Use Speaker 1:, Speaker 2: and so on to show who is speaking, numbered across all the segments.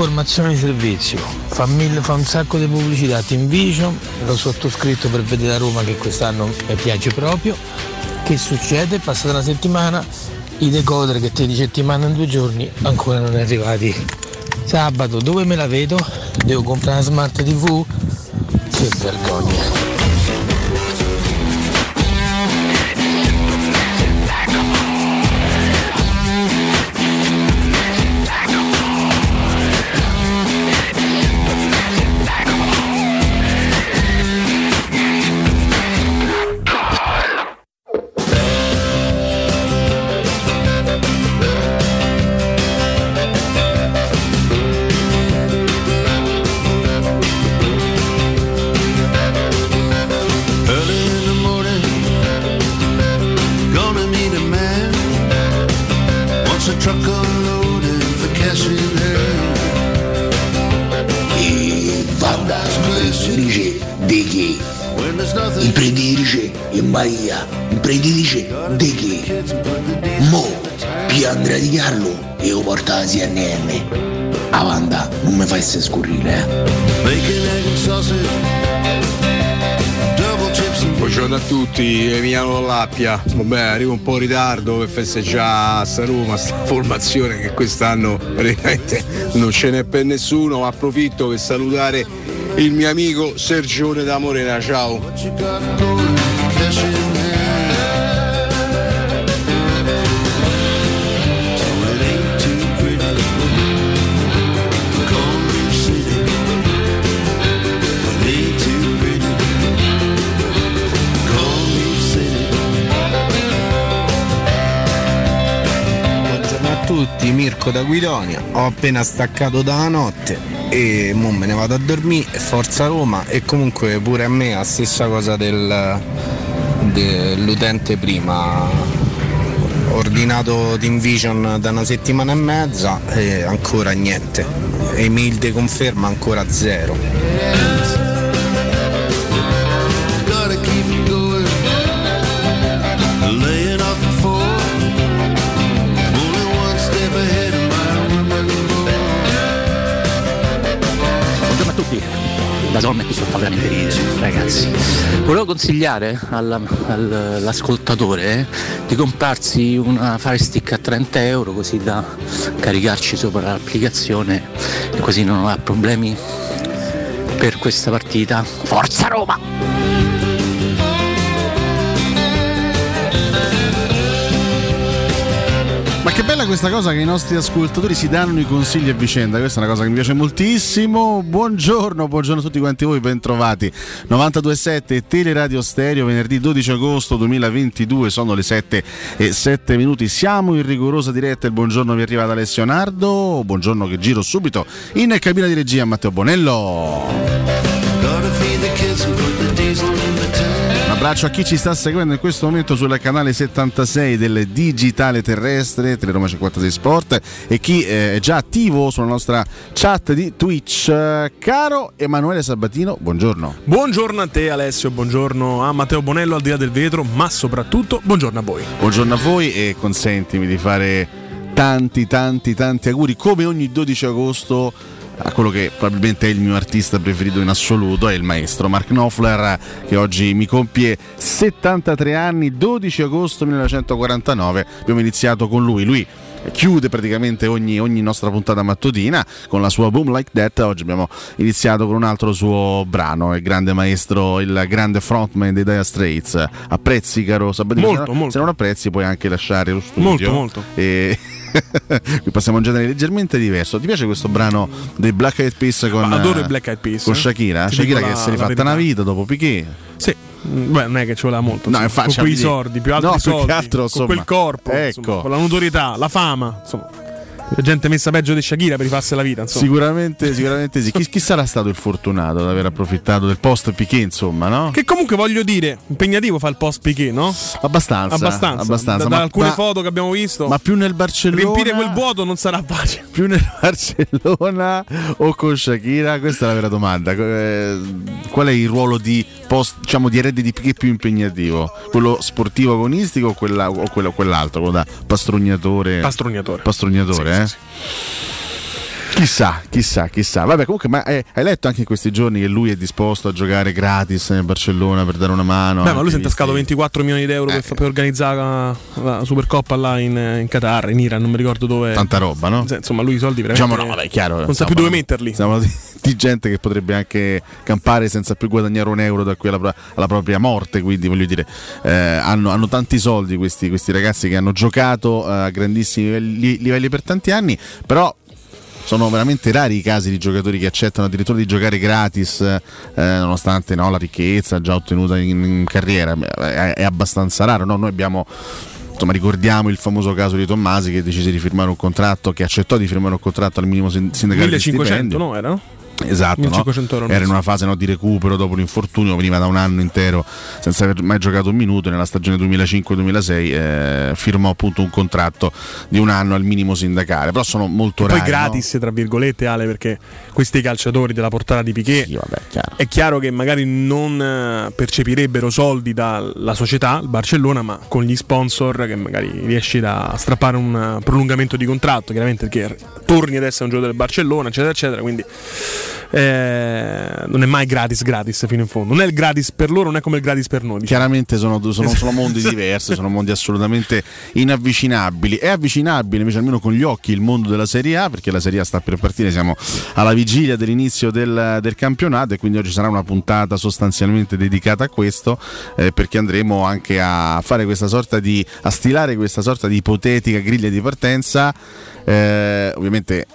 Speaker 1: Informazione di servizio, fa, mille, fa un sacco di pubblicità Team Vision, l'ho sottoscritto per vedere a Roma che quest'anno mi piace proprio. Che succede? Passata una settimana, i decoder che ti dice ti mandano due giorni ancora non è arrivati. Sabato dove me la vedo? Devo comprare una smart TV? Che vergogna.
Speaker 2: And
Speaker 3: Buongiorno a tutti, Emiliano Lappia. Vabbè, arrivo un po' in ritardo per festeggiare a sta Roma, sta formazione che quest'anno praticamente non ce n'è per nessuno. Approfitto per salutare il mio amico Sergione da Morena. Ciao.
Speaker 4: Mirko da Guidonia. Ho appena staccato dalla notte e mo me ne vado a dormire. Forza Roma e comunque pure a me la stessa cosa del, dell'utente prima. Ordinato Team Vision da una settimana e mezza e ancora niente. Email di conferma ancora zero.
Speaker 5: Da Son mi fa veramente ridere, ragazzi. Volevo consigliare alla- al- all'ascoltatore eh, di comprarsi una Fire Stick a 30 euro così da caricarci sopra l'applicazione e così non ha problemi per questa partita. Forza Roma!
Speaker 6: Che bella questa cosa che i nostri ascoltatori si danno i consigli a vicenda, questa è una cosa che mi piace moltissimo. Buongiorno, buongiorno a tutti quanti voi, bentrovati. 927 Teleradio Stereo, venerdì 12 agosto 2022, sono le 7 e 7 minuti. Siamo in rigorosa diretta, il buongiorno vi arriva da Alessio Nardo, buongiorno che giro subito in cabina di regia Matteo Bonello. Abbraccio a chi ci sta seguendo in questo momento sul canale 76 del Digitale Terrestre, Teleroma 56 Sport e chi eh, è già attivo sulla nostra chat di Twitch. Caro Emanuele Sabatino, buongiorno.
Speaker 7: Buongiorno a te Alessio, buongiorno a Matteo Bonello al di là del vetro, ma soprattutto buongiorno a voi.
Speaker 6: Buongiorno a voi e consentimi di fare tanti tanti tanti auguri come ogni 12 agosto a quello che probabilmente è il mio artista preferito in assoluto, è il maestro Mark Knopfler che oggi mi compie 73 anni, 12 agosto 1949, abbiamo iniziato con lui, lui chiude praticamente ogni, ogni nostra puntata mattutina con la sua Boom Like That, oggi abbiamo iniziato con un altro suo brano, il grande maestro, il grande frontman dei Dire Straits, apprezzi caro Sabatino?
Speaker 7: Molto,
Speaker 6: se, non-
Speaker 7: molto.
Speaker 6: se non apprezzi puoi anche lasciare lo studio.
Speaker 7: Molto, molto.
Speaker 6: E qui passiamo a un genere leggermente diverso. Ti piace questo brano dei Black Eyed Peas con, eh,
Speaker 7: Black Eyed Peas.
Speaker 6: con
Speaker 7: eh.
Speaker 6: Shakira?
Speaker 7: Ti
Speaker 6: Shakira
Speaker 7: dico
Speaker 6: che
Speaker 7: la-
Speaker 6: si è
Speaker 7: la
Speaker 6: rifatta
Speaker 7: verità.
Speaker 6: una vita dopo Piquet.
Speaker 7: Sì, beh, non è che ci voleva molto.
Speaker 6: No, infatti,
Speaker 7: con quei
Speaker 6: cioè,
Speaker 7: sordi, più altri
Speaker 6: no, più che
Speaker 7: soldi,
Speaker 6: altro,
Speaker 7: con
Speaker 6: insomma,
Speaker 7: quel corpo,
Speaker 6: ecco.
Speaker 7: insomma, con la notorietà, la fama, insomma. La gente messa peggio di Shakira per rifarsi la vita, insomma.
Speaker 6: Sicuramente, sicuramente sì. Chi, chi sarà stato il fortunato ad aver approfittato del post Piquet, insomma, no?
Speaker 7: Che comunque voglio dire, impegnativo fa il post Piquet, no?
Speaker 6: Abbastanza.
Speaker 7: Abbastanza.
Speaker 6: abbastanza.
Speaker 7: Da, da
Speaker 6: Ma-
Speaker 7: alcune
Speaker 6: ma-
Speaker 7: foto che abbiamo visto.
Speaker 6: Ma più nel Barcellona.
Speaker 7: riempire quel vuoto non sarà facile.
Speaker 6: più nel Barcellona o con Shakira? Questa è la vera domanda. Eh, Qual è il ruolo di post, diciamo, di erede di Piquet più impegnativo? Quello sportivo agonistico o, quella- o quello- quell'altro, quello da pastrugnatore?
Speaker 7: Pastrugnatore.
Speaker 6: Pastrugnatore,
Speaker 7: Sì,
Speaker 6: eh?
Speaker 7: sì,
Speaker 6: Chissà, chissà, chissà. Vabbè, comunque, ma eh, hai letto anche in questi giorni che lui è disposto a giocare gratis nel Barcellona per dare una mano?
Speaker 7: Beh, ma lui si è intascato
Speaker 6: visti-
Speaker 7: 24 milioni di euro per,
Speaker 6: Eh.
Speaker 7: per organizzare la, la Supercoppa là in, in Qatar, in Iran, non mi ricordo dove.
Speaker 6: Tanta roba, no?
Speaker 7: Insomma, lui i soldi veramente.
Speaker 6: Diciamo no, vabbè, chiaro.
Speaker 7: non sa più dove metterli.
Speaker 6: Stiamo di, di gente che potrebbe anche campare senza più guadagnare un euro da qui alla, alla propria morte. Quindi voglio dire, eh, hanno, hanno tanti soldi questi, questi ragazzi che hanno giocato eh, a grandissimi livelli, livelli per tanti anni, però. Sono veramente rari i casi di giocatori che accettano addirittura di giocare gratis, eh, nonostante no, la ricchezza già ottenuta in, in carriera. È, è abbastanza raro. no? Noi abbiamo insomma, ricordiamo il famoso caso di Tommasi che decise di firmare un contratto, che accettò di firmare un contratto al minimo sin- sindacale di
Speaker 7: 1500,
Speaker 6: stipendio.
Speaker 7: no? Era?
Speaker 6: Esatto, no?
Speaker 7: 1500 euro al
Speaker 6: era in una fase no, di recupero dopo l'infortunio, veniva da un anno intero senza aver mai giocato un minuto. e Nella stagione 2005-2006 eh, firmò appunto un contratto di un anno al minimo sindacale. Però sono molto
Speaker 7: Poi
Speaker 6: rari.
Speaker 7: gratis, tra virgolette, Ale, perché questi calciatori della portata di Piquet
Speaker 6: no? Sì, vabbè, chiaro.
Speaker 7: è chiaro che magari non eh, percepirebbero soldi dalla società, il Barcellona, ma con gli sponsor che magari riesci a strappare un eh, prolungamento di contratto, chiaramente perché torni ad essere un giocatore del Barcellona, eccetera, eccetera. Quindi eh, non è mai gratis, gratis fino in fondo. Non è il gratis per loro, non è come il gratis per noi. diciamo.
Speaker 6: Chiaramente sono, sono- sono mondi diversi, sono mondi assolutamente inavvicinabili. È avvicinabile invece almeno con gli occhi il mondo della Serie A, perché la Serie A sta per partire, siamo alla vigilia dell'inizio del, del campionato e quindi oggi sarà una puntata sostanzialmente dedicata a questo, eh, perché andremo anche a fare questa sorta di, a stilare questa sorta di ipotetica griglia di partenza. Eh, ovviamente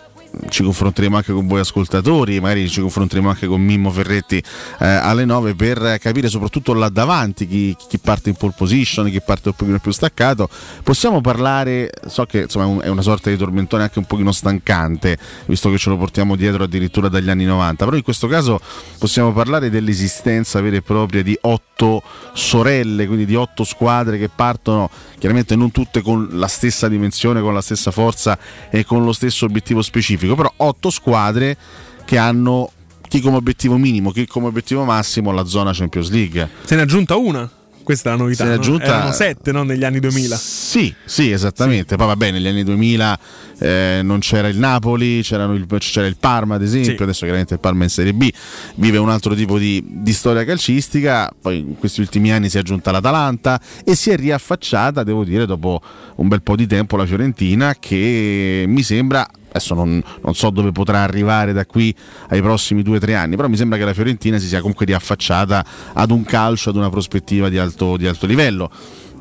Speaker 6: ci confronteremo anche con voi ascoltatori, magari ci confronteremo anche con Mimmo Ferretti eh, alle 9 per capire soprattutto là davanti chi, chi parte in pole position, chi parte un pochino più staccato. Possiamo parlare, so che insomma, è un- è una sorta di tormentone anche un pochino stancante, visto che ce lo portiamo dietro addirittura dagli anni 90, però in questo caso possiamo parlare dell'esistenza vera e propria di otto sorelle, quindi di otto squadre che partono chiaramente non tutte con la stessa dimensione, con la stessa forza e con lo stesso obiettivo specifico, però otto squadre che hanno chi come obiettivo minimo, chi come obiettivo massimo la zona Champions League.
Speaker 7: Se ne è aggiunta una. Questa è la novità.
Speaker 6: Se ne è
Speaker 7: no?
Speaker 6: aggiunta-
Speaker 7: Erano sette no? negli anni 2000.
Speaker 6: Sì, sì, esattamente. Poi vabbè, negli anni 2000 eh, non c'era il Napoli, il- c'era il Parma ad esempio,
Speaker 7: Sì.
Speaker 6: adesso chiaramente il Parma è in Serie B, vive un altro tipo di, di storia calcistica, poi in questi ultimi anni si è aggiunta l'Atalanta e si è riaffacciata, devo dire, dopo un bel po' di tempo la Fiorentina che mi sembra... Adesso non, non so dove potrà arrivare da qui ai prossimi due o tre anni, però mi sembra che la Fiorentina si sia comunque riaffacciata ad un calcio, ad una prospettiva di alto, di alto livello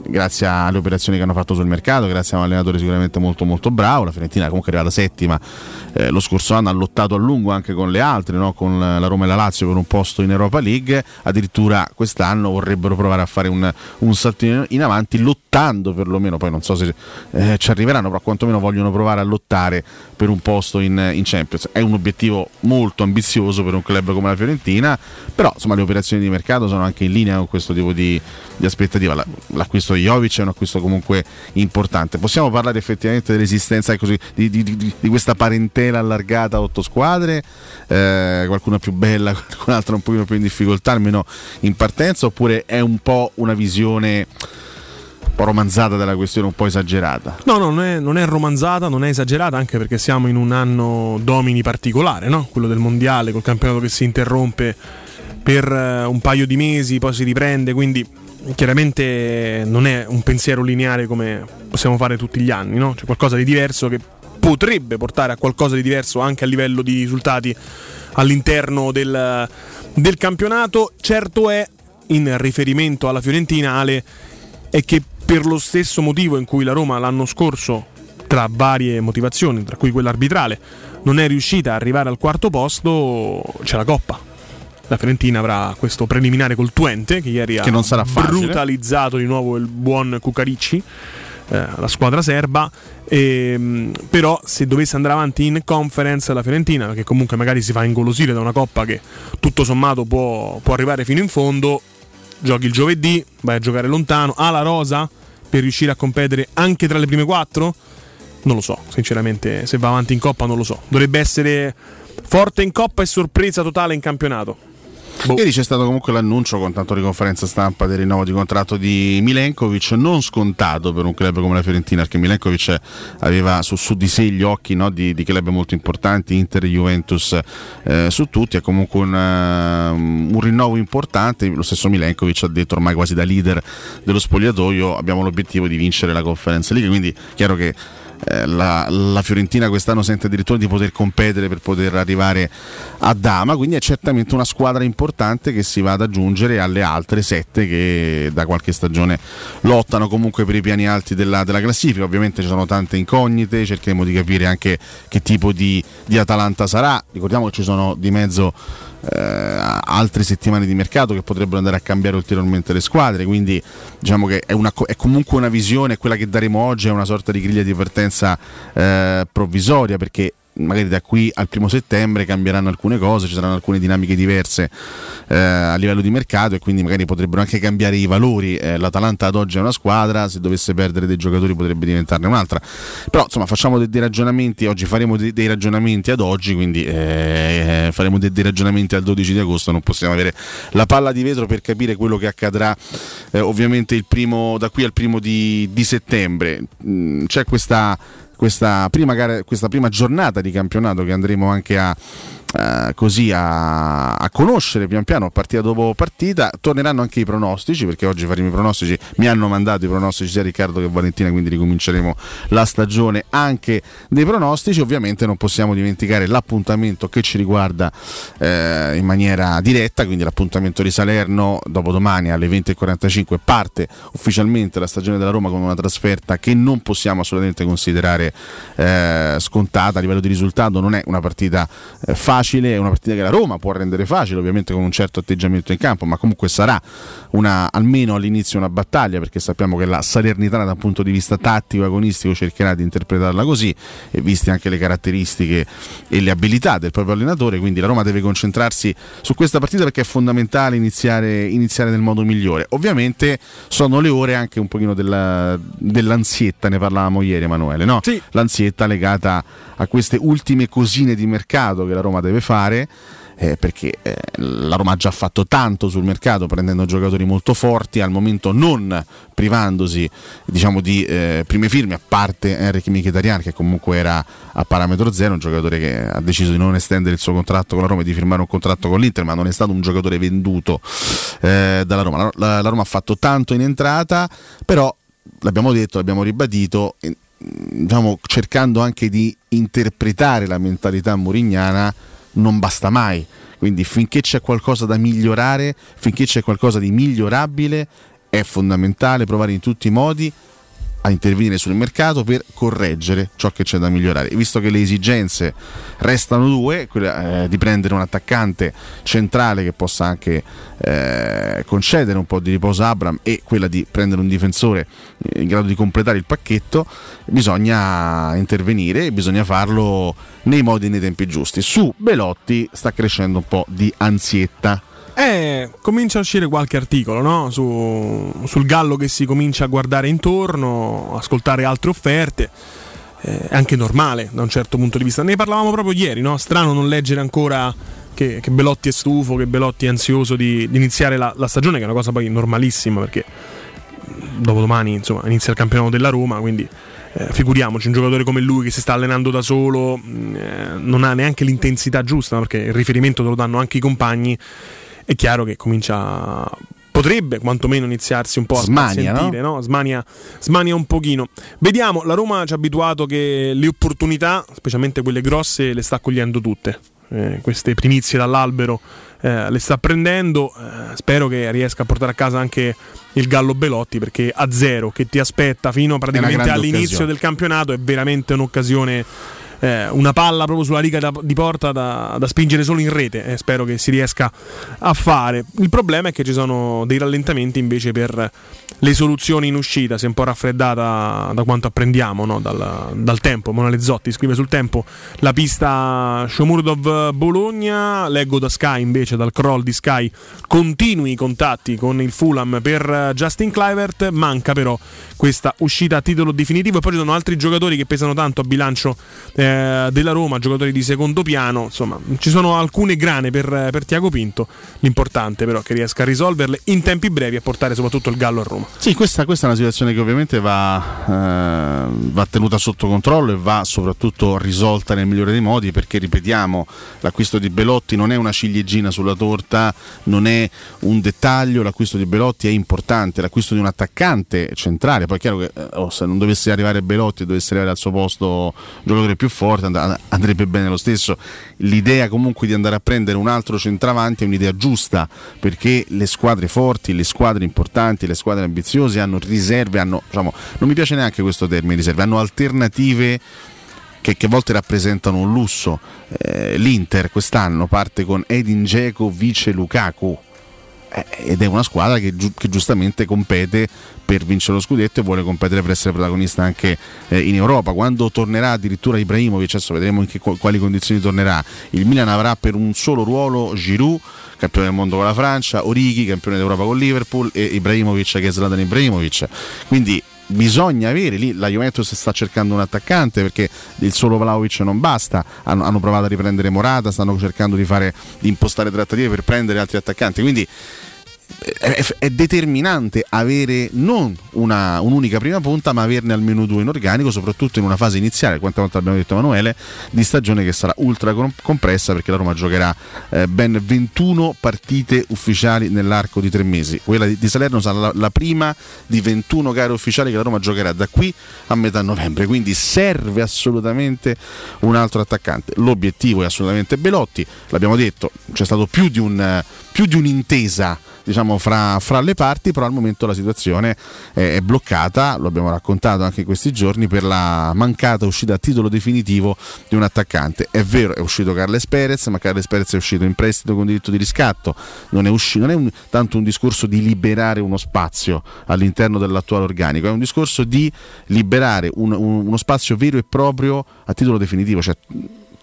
Speaker 6: grazie alle operazioni che hanno fatto sul mercato, grazie a un allenatore sicuramente molto molto bravo. La Fiorentina comunque è arrivata settima eh, lo scorso anno, ha lottato a lungo anche con le altre, no? con la Roma e la Lazio per un posto in Europa League. Addirittura quest'anno vorrebbero provare a fare un, un saltino in avanti, lottando perlomeno, poi non so se eh, ci arriveranno, però quantomeno vogliono provare a lottare per un posto in, in Champions. È un obiettivo molto ambizioso per un club come la Fiorentina, però insomma le operazioni di mercato sono anche in linea con questo tipo di, di aspettativa. La- l'acquisto di Jovic è un acquisto comunque importante. Possiamo parlare effettivamente dell'esistenza così, di, di- di- di questa parentela allargata a otto squadre, eh, qualcuna più bella, qualcun'altra un pochino più in difficoltà, almeno in partenza, oppure è un po' una visione un po' romanzata della questione, un po' esagerata?
Speaker 7: No, no, non è, non è romanzata, non è esagerata, anche perché siamo in un anno domini particolare, no? quello del mondiale, col campionato che si interrompe per eh, un paio di mesi, poi si riprende, quindi chiaramente non è un pensiero lineare come possiamo fare tutti gli anni, no? c'è qualcosa di diverso che potrebbe portare a qualcosa di diverso anche a livello di risultati all'interno del, del campionato. Certo è, in riferimento alla Fiorentina, Ale, è che per lo stesso motivo in cui la Roma l'anno scorso, tra varie motivazioni, tra cui quella arbitrale, non è riuscita ad arrivare al quarto posto, c'è la Coppa. La Fiorentina avrà questo preliminare col Twente, che ieri ha
Speaker 6: Che facile.
Speaker 7: brutalizzato di nuovo il buon Cucaricci, eh, la squadra serba. Ehm, però se dovesse andare avanti in conference la Fiorentina, che comunque magari si fa ingolosire da una coppa che tutto sommato può, può arrivare fino in fondo, giochi il giovedì, vai a giocare lontano, ha la rosa per riuscire a competere anche tra le prime quattro? Non lo so, sinceramente, se va avanti in coppa non lo so. Dovrebbe essere forte in coppa e sorpresa totale in campionato.
Speaker 6: Ieri c'è stato comunque l'annuncio con tanto di conferenza stampa del rinnovo di contratto di Milenkovic, non scontato per un club come la Fiorentina, perché Milenkovic aveva su, su di sé gli occhi no, di, di, club molto importanti, Inter Juventus eh, su tutti, è comunque un, uh, un, rinnovo importante, lo stesso Milenkovic ha detto ormai quasi da leader dello spogliatoio abbiamo l'obiettivo di vincere la conferenza League, quindi chiaro che eh, la, la, Fiorentina quest'anno sente addirittura di poter competere per poter arrivare a Dama, quindi è certamente una squadra importante che si va ad aggiungere alle altre sette che da qualche stagione lottano comunque per i piani alti della, della classifica. Ovviamente ci sono tante incognite, cercheremo di capire anche che tipo di, di Atalanta sarà. Ricordiamo che ci sono di mezzo eh, altre settimane di mercato che potrebbero andare a cambiare ulteriormente le squadre. Quindi diciamo che è, una, è comunque una visione, quella che daremo oggi è una sorta di griglia di partenza eh, provvisoria perché magari da qui al primo settembre cambieranno alcune cose, ci saranno alcune dinamiche diverse eh, a livello di mercato e quindi magari potrebbero anche cambiare i valori. Eh, L'Atalanta ad oggi è una squadra, se dovesse perdere dei giocatori potrebbe diventarne un'altra. Però insomma facciamo dei, dei ragionamenti, oggi faremo dei, dei, ragionamenti ad oggi, quindi eh, faremo dei, dei, ragionamenti al 12 di agosto, non possiamo avere la palla di vetro per capire quello che accadrà eh, ovviamente primo, da qui al primo di, di settembre. Mm, c'è questa questa prima, gara, questa prima giornata di campionato che andremo anche a, eh, così a, a, conoscere pian piano partita dopo partita. Torneranno anche i pronostici perché oggi faremo i pronostici. Mi hanno mandato i pronostici sia Riccardo che Valentina, quindi ricominceremo la stagione anche dei pronostici. Ovviamente non possiamo dimenticare l'appuntamento che ci riguarda eh, in maniera diretta, quindi l'appuntamento di Salerno dopodomani alle 20.45 parte ufficialmente la stagione della Roma con una trasferta che non possiamo assolutamente considerare eh, scontata a livello di risultato, non è una partita eh, facile, è una partita che la Roma può rendere facile, ovviamente con un certo atteggiamento in campo, ma comunque sarà una, almeno all'inizio una battaglia perché sappiamo che la Salernitana da un punto di vista tattico, agonistico cercherà di interpretarla così e viste anche le caratteristiche e le abilità del proprio allenatore, quindi la Roma deve concentrarsi su questa partita perché è fondamentale iniziare, iniziare nel modo migliore. Ovviamente sono le ore anche un pochino della, dell'ansietta, ne parlavamo ieri Emanuele, no? Sì. L'ansietta legata a queste ultime cosine di mercato che la Roma deve fare eh, perché eh, la Roma ha già fatto tanto sul mercato prendendo giocatori molto forti, al momento non privandosi diciamo, di eh, prime firme, a parte Enrique Mkhitaryan che comunque era a parametro zero, un giocatore che ha deciso di non estendere il suo contratto con la Roma e di firmare un contratto con l'Inter, ma non è stato un giocatore venduto eh, dalla Roma. La, la, la Roma ha fatto tanto in entrata, però l'abbiamo detto, l'abbiamo ribadito, diciamo, cercando anche di interpretare la mentalità murignana non basta mai. Quindi finché c'è qualcosa da migliorare, finché c'è qualcosa di migliorabile, è fondamentale provare in tutti i modi a intervenire sul mercato per correggere ciò che c'è da migliorare. Visto che le esigenze restano due, quella eh, di prendere un attaccante centrale che possa anche eh, concedere un po' di riposo a Abram e quella di prendere un difensore in grado di completare il pacchetto, bisogna intervenire e bisogna farlo nei modi e nei tempi giusti. Su Belotti sta crescendo un po' di ansietta
Speaker 7: eh, comincia a uscire qualche articolo no? Su, sul gallo che si comincia a guardare intorno, ascoltare altre offerte. Eh, anche normale da un certo punto di vista. Ne parlavamo proprio ieri, no? Strano non leggere ancora che, che, Belotti è stufo, che Belotti è ansioso di, di iniziare la, la, stagione, che è una cosa poi normalissima perché dopodomani insomma, inizia il campionato della Roma, quindi eh, figuriamoci un giocatore come lui che si sta allenando da solo, eh, non ha neanche l'intensità giusta, perché il riferimento te lo danno anche i compagni è chiaro che comincia potrebbe quantomeno iniziarsi un po' a
Speaker 6: smania,
Speaker 7: sentire,
Speaker 6: no?
Speaker 7: no? Smania, smania, un pochino. Vediamo, la Roma ci ha abituato che le opportunità, specialmente quelle grosse, le sta cogliendo tutte. Eh, queste primizie dall'albero eh, le sta prendendo. Eh, spero che riesca a portare a casa anche il Gallo Belotti perché a zero che ti aspetta fino praticamente all'inizio
Speaker 6: occasione.
Speaker 7: del campionato è veramente un'occasione eh, una palla proprio sulla riga da, di porta da, da, spingere solo in rete eh, spero che si riesca a fare. Il problema è che ci sono dei rallentamenti invece per le soluzioni in uscita, si è un po' raffreddata da quanto apprendiamo no? dal, dal, tempo. Mona Lezzotti scrive sul tempo la pista Shomurdov Bologna, leggo da Sky invece, dal crawl di Sky, continui i contatti con il Fulham per Justin Clivert, manca però questa uscita a titolo definitivo e poi ci sono altri giocatori che pesano tanto a bilancio eh, eh, della Roma, giocatori di secondo piano, insomma ci sono alcune grane per, per Tiago Pinto, l'importante però è che riesca a risolverle in tempi brevi e portare soprattutto il Gallo a Roma.
Speaker 6: Sì, questa, questa è una situazione che ovviamente va, eh, va tenuta sotto controllo e va soprattutto risolta nel migliore dei modi perché, ripetiamo, l'acquisto di Belotti non è una ciliegina sulla torta, non è un dettaglio, l'acquisto di Belotti è importante, l'acquisto di un attaccante centrale, poi è chiaro che eh, oh, se non dovesse arrivare Belotti dovesse arrivare al suo posto giocatore più forte and- andrebbe bene lo stesso. L'idea comunque di andare a prendere un altro centravanti è un'idea giusta perché le squadre forti, le squadre importanti, le squadre ambiziose hanno riserve, hanno, diciamo, non mi piace neanche questo termine riserve, hanno alternative che, che a volte rappresentano un lusso. Eh, L'Inter quest'anno parte con Edin Dzeko, vice Lukaku ed è una squadra che, giu- che giustamente compete per vincere lo scudetto e vuole competere per essere protagonista anche eh, in Europa. Quando tornerà addirittura Ibrahimovic, adesso vedremo in che, quali condizioni tornerà, il Milan avrà per un solo ruolo Giroud, campione del mondo con la Francia, Orighi, campione d'Europa con Liverpool e Ibrahimovic che è Zlatan Ibrahimovic. Quindi bisogna avere lì. La Juventus sta cercando un attaccante perché il solo Vlaovic non basta. Hanno, hanno provato a riprendere Morata stanno cercando di, fare, di impostare trattative per prendere altri attaccanti. Quindi è, determinante avere non una, un'unica prima punta, ma averne almeno due in organico, soprattutto in una fase iniziale, quante volte abbiamo detto Emanuele, di stagione che sarà ultra compressa perché la Roma giocherà eh, ben 21 partite ufficiali nell'arco di tre mesi. Quella di, di Salerno sarà la, la, prima di 21 gare ufficiali che la Roma giocherà da qui a metà novembre, quindi serve assolutamente un altro attaccante. L'obiettivo è assolutamente Belotti, l'abbiamo detto, c'è stato più di, un, più di un'intesa diciamo, fra, fra, le parti, però al momento la situazione è, bloccata, lo abbiamo raccontato anche in questi giorni, per la mancata uscita a titolo definitivo di un attaccante. È vero, è uscito Carles Perez, ma Carles Perez è uscito in prestito con diritto di riscatto, non è, uscito, non è un, tanto un discorso di liberare uno spazio all'interno dell'attuale organico, è un discorso di liberare un, un, uno spazio vero e proprio a titolo definitivo. Cioè,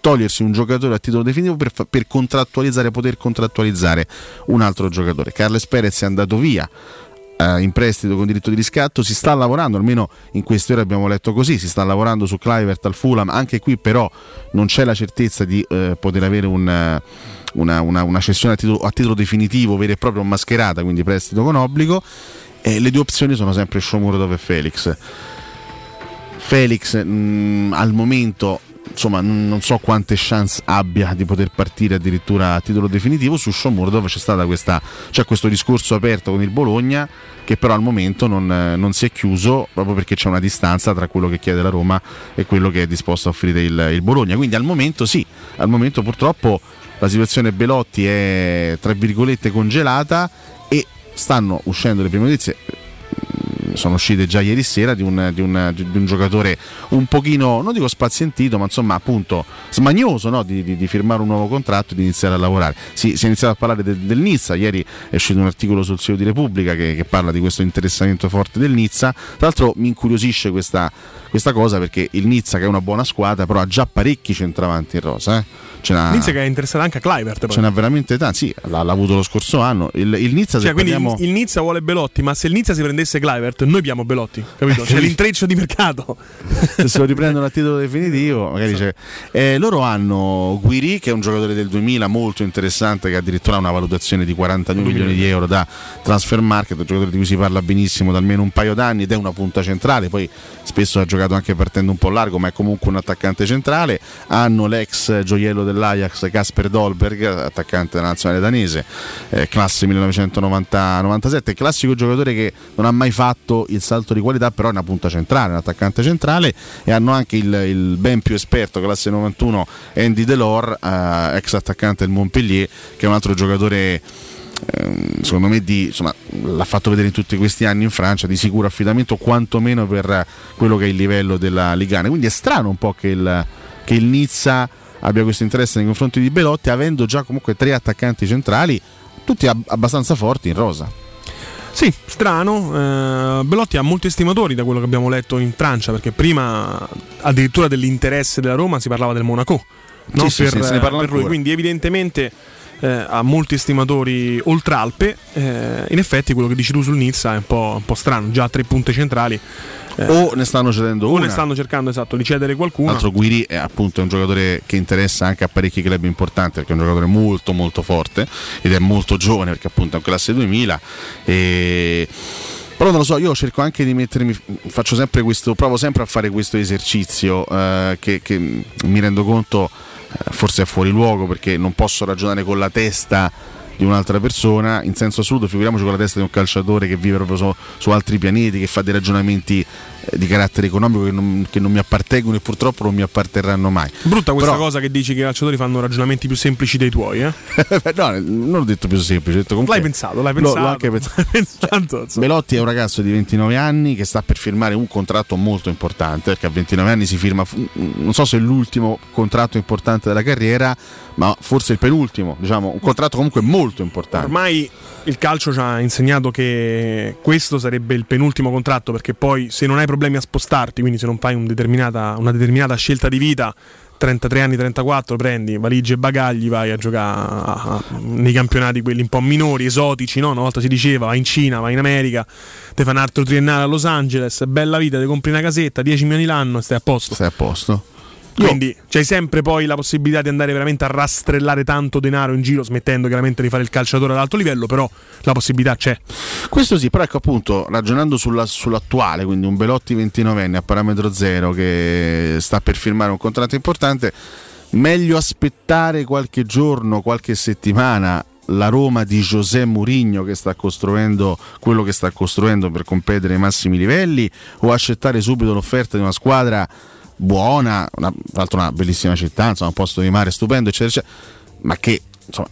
Speaker 6: togliersi un giocatore a titolo definitivo per, per contrattualizzare, poter contrattualizzare un altro giocatore. Carles Perez è andato via eh, in prestito con diritto di riscatto, si sta lavorando, almeno in queste ore abbiamo letto così, si sta lavorando su Clivert al Fulham, anche qui però non c'è la certezza di eh, poter avere un, una, una, una, cessione a titolo, a titolo, definitivo, vera e propria, mascherata, quindi prestito con obbligo. E le due opzioni sono sempre Shomurodov e Felix. Felix mh, mm, al momento insomma non so quante chance abbia di poter partire addirittura a titolo definitivo. Su Shomurdov c'è stato questo discorso aperto con il Bologna che però al momento non, non, si è chiuso proprio perché c'è una distanza tra quello che chiede la Roma e quello che è disposto a offrire il, il Bologna. Quindi al momento sì al momento purtroppo la situazione Belotti è tra virgolette congelata e stanno uscendo le prime notizie sono uscite già ieri sera di un, di un, di un giocatore un pochino, non dico spazientito, ma insomma appunto smagnoso no? di, di, firmare un nuovo contratto e di iniziare a lavorare. Si, si è iniziato a parlare del, del, Nizza, ieri è uscito un articolo sul sito di Repubblica che, che, parla di questo interessamento forte del Nizza. Tra l'altro mi incuriosisce questa, questa cosa perché il Nizza che è una buona squadra però ha già parecchi centravanti in rosa. Eh?
Speaker 7: Nizza che è interessato anche a Clivert.
Speaker 6: Ce n'ha veramente tanti, sì, l'ha, l'ha, avuto lo scorso anno. Il, il Nizza,
Speaker 7: cioè, quindi parliamo... il, il, Nizza vuole Belotti, ma se il Nizza si prendesse Clivert, noi abbiamo Belotti, capito? C'è l'intreccio di mercato.
Speaker 6: se se lo riprendono a titolo definitivo, magari c'è. Eh, loro hanno Guiri, che è un giocatore del 2000 molto interessante, che addirittura ha una valutazione di 42 milioni di euro da transfer market, un giocatore di cui si parla benissimo da almeno un paio d'anni ed è una punta centrale, poi spesso ha giocato anche partendo un po' largo, ma è comunque un attaccante centrale. Hanno l'ex gioiello dell'Ajax, Casper Dolberg, attaccante della nazionale danese, eh, classe 1997, classico giocatore che non ha mai fatto il salto di qualità, però è una punta centrale, un attaccante centrale e hanno anche il, il ben più esperto, classe 91, Andy Delors, eh, ex attaccante del Montpellier, che è un altro giocatore secondo me di, insomma, l'ha fatto vedere in tutti questi anni in Francia di sicuro affidamento quantomeno per quello che è il livello della Ligane quindi è strano un po' che il, che il Nizza abbia questo interesse nei confronti di Belotti, avendo già comunque tre attaccanti centrali, tutti ab- abbastanza forti in rosa.
Speaker 7: Sì, strano. Eh, Belotti ha molti estimatori da quello che abbiamo letto in Francia, perché prima addirittura dell'interesse della Roma si parlava del Monaco. No?
Speaker 6: Sì,
Speaker 7: per,
Speaker 6: sì, sì,
Speaker 7: per lui. Quindi evidentemente eh, ha molti estimatori oltre Alpe. Eh, in effetti quello che dici tu sul Nizza è un po', un po', strano, già tre punte centrali.
Speaker 6: o ne stanno cedendo
Speaker 7: o
Speaker 6: una.
Speaker 7: ne stanno cercando esatto di cedere qualcuno.
Speaker 6: L'altro Guiri è appunto un giocatore che interessa anche a parecchi club importanti perché è un giocatore molto molto forte ed è molto giovane perché appunto è un classe 2000 e... Però non lo so, io cerco anche di mettermi, faccio sempre questo, provo sempre a fare questo esercizio eh, che, che mi rendo conto eh, forse è fuori luogo perché non posso ragionare con la testa di un'altra persona. In senso assoluto, figuriamoci con la testa di un calciatore che vive proprio su, su altri pianeti, che fa dei ragionamenti eh, di carattere economico che non, che non mi appartengono e purtroppo non mi apparterranno mai.
Speaker 7: Brutta questa
Speaker 6: Però-
Speaker 7: cosa che dici che i calciatori fanno ragionamenti più semplici dei tuoi, eh?
Speaker 6: no, non ho detto più semplice, ho detto comunque
Speaker 7: L'hai pensato, l'hai pensato.
Speaker 6: l'ho anche pensato. Belotti è un ragazzo di 29 anni che sta per firmare un contratto molto importante perché a 29 anni si firma, non so se è l'ultimo contratto importante della carriera, ma forse il penultimo, diciamo, un contratto comunque molto importante.
Speaker 7: Ormai il calcio ci ha insegnato che questo sarebbe il penultimo contratto perché poi se non hai problemi a spostarti, quindi se non fai un determinata- una determinata scelta di vita, 33 anni, 34, prendi valigie e bagagli, vai a giocare nei campionati quelli un po' minori, esotici, no? Una volta si diceva vai in Cina, vai in America, ti fai un altro triennale a Los Angeles, bella vita, ti compri una casetta, 10 milioni l'anno e stai a posto.
Speaker 6: Stai a posto.
Speaker 7: Quindi c'hai sempre poi la possibilità di andare veramente a rastrellare tanto denaro in giro, smettendo chiaramente di fare il calciatore ad alto livello, però la possibilità c'è.
Speaker 6: Questo sì, però ecco appunto, ragionando sulla- sull'attuale, quindi un Belotti 29enne a parametro zero che sta per firmare un contratto importante, meglio aspettare qualche giorno, qualche settimana la Roma di José Mourinho che sta costruendo quello che sta costruendo per competere ai massimi livelli o accettare subito l'offerta di una squadra buona, una, tra l'altro una bellissima città, insomma, un posto di mare stupendo, eccetera, eccetera, ma che insomma,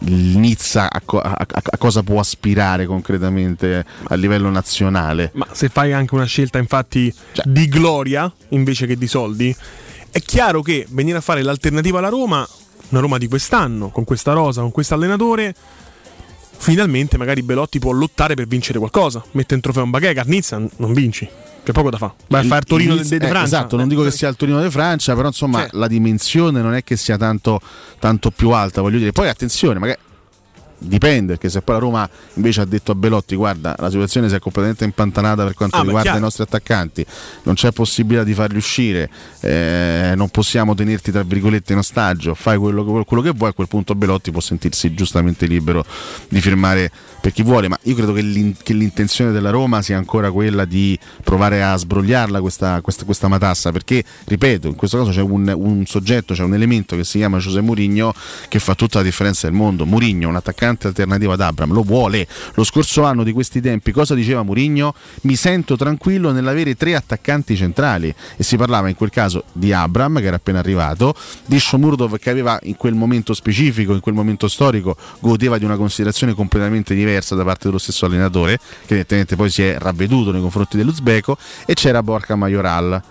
Speaker 6: il Nizza a, co- a- a- cosa può aspirare concretamente a livello nazionale?
Speaker 7: Ma se fai anche una scelta infatti di gloria invece che di soldi, è chiaro che venire a fare l'alternativa alla Roma, una Roma di quest'anno, con questa rosa, con questo allenatore, finalmente magari Belotti può lottare per vincere qualcosa. Mette in trofeo un bagay, Carnizza non vinci. C'è poco da fare. Vai a fare il Torino di
Speaker 6: eh,
Speaker 7: Francia.
Speaker 6: Esatto, non dico che sia il Torino di Francia, però insomma
Speaker 7: Cioè-
Speaker 6: la dimensione non è che sia tanto, tanto più alta, voglio dire. Poi attenzione, magari dipende, perché se poi la Roma invece ha detto a Belotti guarda la situazione si è completamente impantanata per quanto
Speaker 7: Ah,
Speaker 6: riguarda
Speaker 7: chiaro.
Speaker 6: i nostri attaccanti, non c'è possibilità di farli uscire, eh, non possiamo tenerti tra virgolette in ostaggio, fai quello, quello che vuoi, a quel punto Belotti può sentirsi giustamente libero di firmare per chi vuole, ma io credo che, l'in- che l'intenzione della Roma sia ancora quella di provare a sbrogliarla questa, questa- questa matassa, perché ripeto, in questo caso c'è un, un soggetto, c'è un elemento che si chiama José Mourinho che fa tutta la differenza del mondo. Mourinho, un attaccante alternativo ad Abram, lo vuole. Lo scorso anno di questi tempi, cosa diceva Mourinho? Mi sento tranquillo nell'avere tre attaccanti centrali e si parlava in quel caso di Abram che era appena arrivato, di Shomurdov che aveva in quel momento specifico, in quel momento storico, godeva di una considerazione completamente diversa da parte dello stesso allenatore, che evidentemente poi si è ravveduto nei confronti dell'Uzbeko, e c'era Borca Majoral.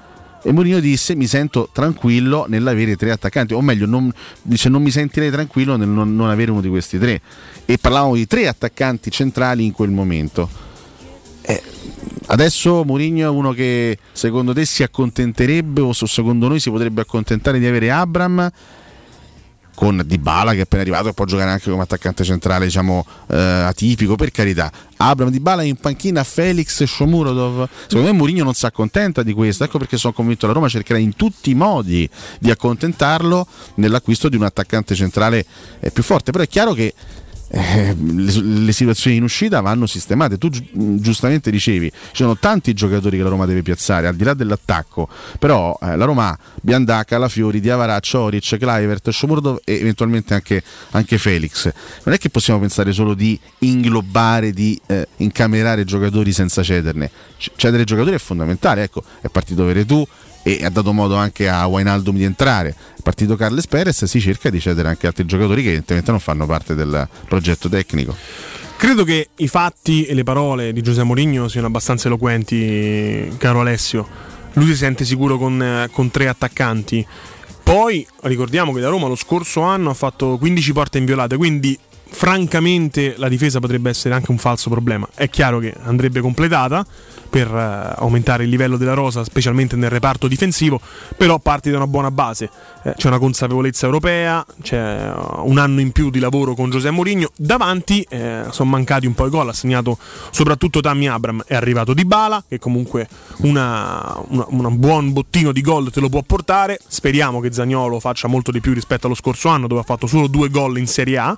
Speaker 6: E Mourinho disse mi sento tranquillo nell'avere tre attaccanti, o meglio, non, dice non mi sentirei tranquillo nel non, non avere uno di questi tre. E parlavamo di tre attaccanti centrali in quel momento. Eh, adesso Mourinho è uno che secondo te si accontenterebbe o se- secondo noi si potrebbe accontentare di avere Abram con Dybala che è appena arrivato e può giocare anche come attaccante centrale diciamo eh, atipico per carità. Abram Dybala in panchina Felix Shomurodov. Secondo me Mourinho non si accontenta di questo ecco perché sono convinto la Roma cercherà in tutti i modi di accontentarlo nell'acquisto di un attaccante centrale eh, più forte. Però è chiaro che eh, le, le situazioni in uscita vanno sistemate. Tu gi- giustamente dicevi, ci sono tanti giocatori che la Roma deve piazzare, al di là dell'attacco, però eh, la Roma ha Lafiori, Diavarà, Cioric, Kluivert, Shomurdov e eventualmente anche, anche Felix. Non è che possiamo pensare solo di inglobare, di eh, incamerare giocatori senza cederne. C- cedere giocatori è fondamentale, ecco, è partito Veretù e ha dato modo anche a Wijnaldum di entrare. Partito Carles Perez, si cerca di cedere anche altri giocatori che evidentemente non fanno parte del progetto tecnico.
Speaker 7: Credo che i fatti e le parole di Giuseppe Mourinho siano abbastanza eloquenti, caro Alessio. Lui si sente sicuro con, con tre attaccanti. Poi ricordiamo che la Roma lo scorso anno ha fatto 15 porte inviolate, quindi francamente la difesa potrebbe essere anche un falso problema. È chiaro che andrebbe completata per eh, aumentare il livello della rosa, specialmente nel reparto difensivo, però parti da una buona base. Eh, c'è una consapevolezza europea, c'è uh, un anno in più di lavoro con Giuseppe Mourinho. Davanti eh, sono mancati un po' i gol, ha segnato soprattutto Tammy Abram, è arrivato Di Bala, che comunque un buon bottino di gol te lo può portare. Speriamo che Zagnolo faccia molto di più rispetto allo scorso anno, dove ha fatto solo due gol in Serie A.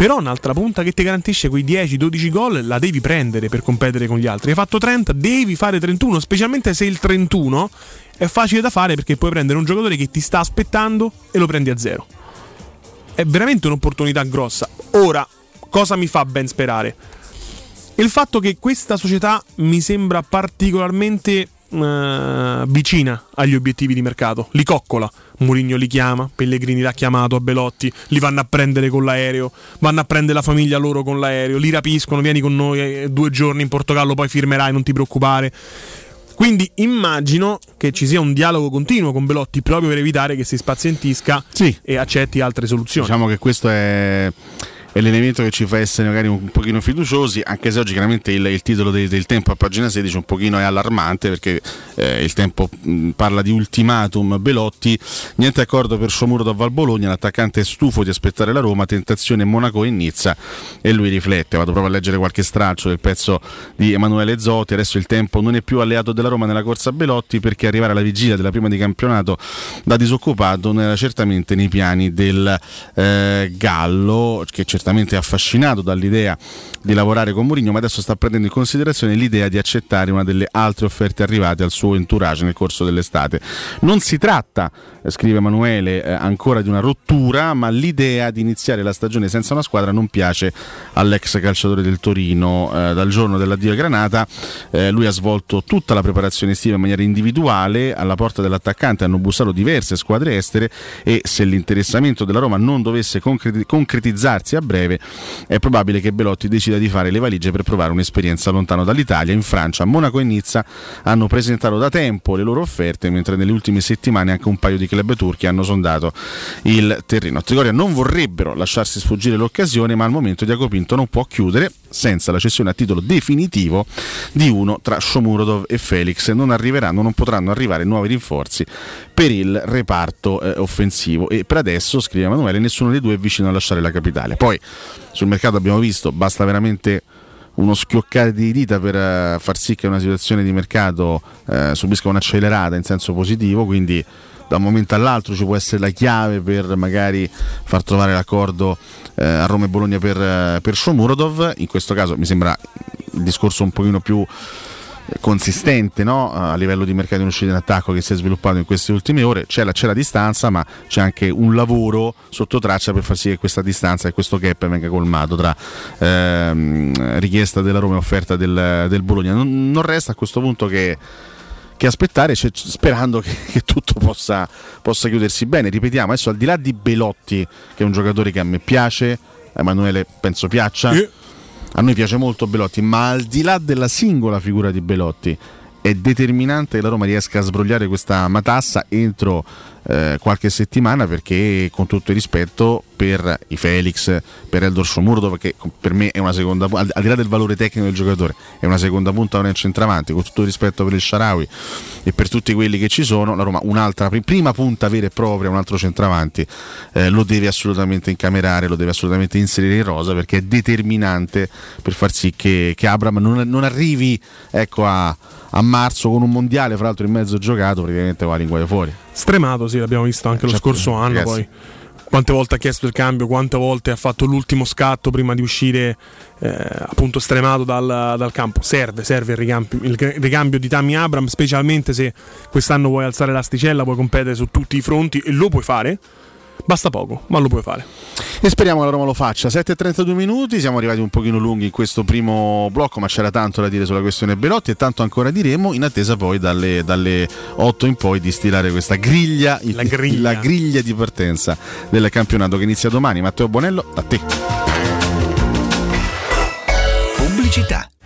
Speaker 7: Però un'altra punta che ti garantisce quei 10-12 gol la devi prendere per competere con gli altri. Hai fatto 30, devi fare 31, specialmente se il 31 è facile da fare perché puoi prendere un giocatore che ti sta aspettando e lo prendi a zero. È veramente un'opportunità grossa. Ora, cosa mi fa ben sperare? Il fatto che questa società mi sembra particolarmente eh, vicina agli obiettivi di mercato, li coccola. Mourinho li chiama, Pellegrini l'ha chiamato a Belotti, li vanno a prendere con l'aereo, vanno a prendere la famiglia loro con l'aereo, li rapiscono, vieni con noi eh, due giorni in Portogallo, poi firmerai, non ti preoccupare. Quindi immagino che ci sia un dialogo continuo con Belotti proprio per evitare che si spazientisca e accetti altre soluzioni.
Speaker 6: Diciamo che questo è, è l'elemento che ci fa essere magari un pochino fiduciosi, anche se oggi chiaramente il, il titolo del, del tempo a pagina 16 un pochino è allarmante perché eh, il tempo mh, parla di ultimatum Belotti, niente accordo per Shomurov al Bologna, l'attaccante è stufo di aspettare la Roma, tentazione Monaco e Nizza e lui riflette, vado proprio a leggere qualche straccio del pezzo di Emanuele Zotti, adesso il tempo non è più alleato della Roma nella corsa a Belotti perché arrivare alla vigilia della prima di campionato da disoccupato non era certamente nei piani del eh, Gallo che certamente affascinato dall'idea di lavorare con Mourinho ma adesso sta prendendo in considerazione l'idea di accettare una delle altre offerte arrivate al suo entourage nel corso dell'estate. Non si tratta, eh, scrive Emanuele, eh, ancora di una rottura ma l'idea di iniziare la stagione senza una squadra non piace all'ex calciatore del Torino. Eh, dal giorno dell'addio a Granata eh, lui ha svolto tutta la preparazione estiva in maniera individuale, alla porta dell'attaccante hanno bussato diverse squadre estere e se l'interessamento della Roma non dovesse concreti- concretizzarsi a breve è probabile che Belotti decida di fare le valigie per provare un'esperienza lontano dall'Italia. In Francia, Monaco e Nizza hanno presentato da tempo le loro offerte, mentre nelle ultime settimane anche un paio di club turchi hanno sondato il terreno. A Trigoria non vorrebbero lasciarsi sfuggire l'occasione, ma al momento Diaco Pinto non può chiudere senza la cessione a titolo definitivo di uno tra Shomurodov e Felix. Non arriveranno, non potranno arrivare nuovi rinforzi per il reparto eh, offensivo e per adesso, scrive Emanuele, nessuno dei due è vicino a lasciare la capitale. Poi sul mercato abbiamo visto, basta veramente uno schioccare di dita per eh, far sì che una situazione di mercato eh, subisca un'accelerata in senso positivo, quindi da un momento all'altro ci può essere la chiave per magari far trovare l'accordo eh, a Roma e Bologna per, eh, per Shomurodov. In questo caso mi sembra il discorso un pochino più consistente no? a livello di mercato in uscita in attacco che si è sviluppato in queste ultime ore c'è la, c'è la distanza ma c'è anche un lavoro sotto traccia per far sì che questa distanza e questo gap venga colmato tra ehm, richiesta della Roma e offerta del, del Bologna non, non resta a questo punto che che aspettare cioè, sperando che, che tutto possa, possa chiudersi bene. Ripetiamo, adesso al di là di Belotti, che è un giocatore che a me piace, a Emanuele penso piaccia, a noi piace molto Belotti, ma al di là della singola figura di Belotti, è determinante che la Roma riesca a sbrogliare questa matassa entro eh, qualche settimana perché con tutto il rispetto per i Felix, per Eldor Shomurdo perché per me è una seconda al, al di là del valore tecnico del giocatore è una seconda punta non è centravanti con tutto il rispetto per il Sharawi e per tutti quelli che ci sono la Roma un'altra pri- prima punta vera e propria un altro centravanti eh, lo deve assolutamente incamerare lo deve assolutamente inserire in rosa perché è determinante per far sì che, che Abram non, non arrivi ecco a a marzo con un mondiale, fra l'altro in mezzo giocato, praticamente va a linguaia fuori.
Speaker 7: Stremato, sì, l'abbiamo visto anche lo
Speaker 6: Certo,
Speaker 7: scorso anno.
Speaker 6: ragazzi.
Speaker 7: Poi quante volte ha chiesto il cambio, quante volte ha fatto l'ultimo scatto prima di uscire, eh, appunto, stremato dal, dal campo. Serve, serve il ricambio, il ricambio di Tammy Abram, specialmente se quest'anno vuoi alzare l'asticella, puoi competere su tutti i fronti e lo puoi fare. Basta poco, ma lo puoi fare.
Speaker 6: E speriamo che la Roma lo faccia. 7.32 minuti, siamo arrivati un pochino lunghi in questo primo blocco, ma c'era tanto da dire sulla questione Belotti e tanto ancora diremo, in attesa poi dalle, dalle 8 in poi di stilare questa griglia,
Speaker 7: La griglia.
Speaker 6: la griglia di partenza del campionato che inizia domani. Matteo Bonello, a te.
Speaker 8: Pubblicità.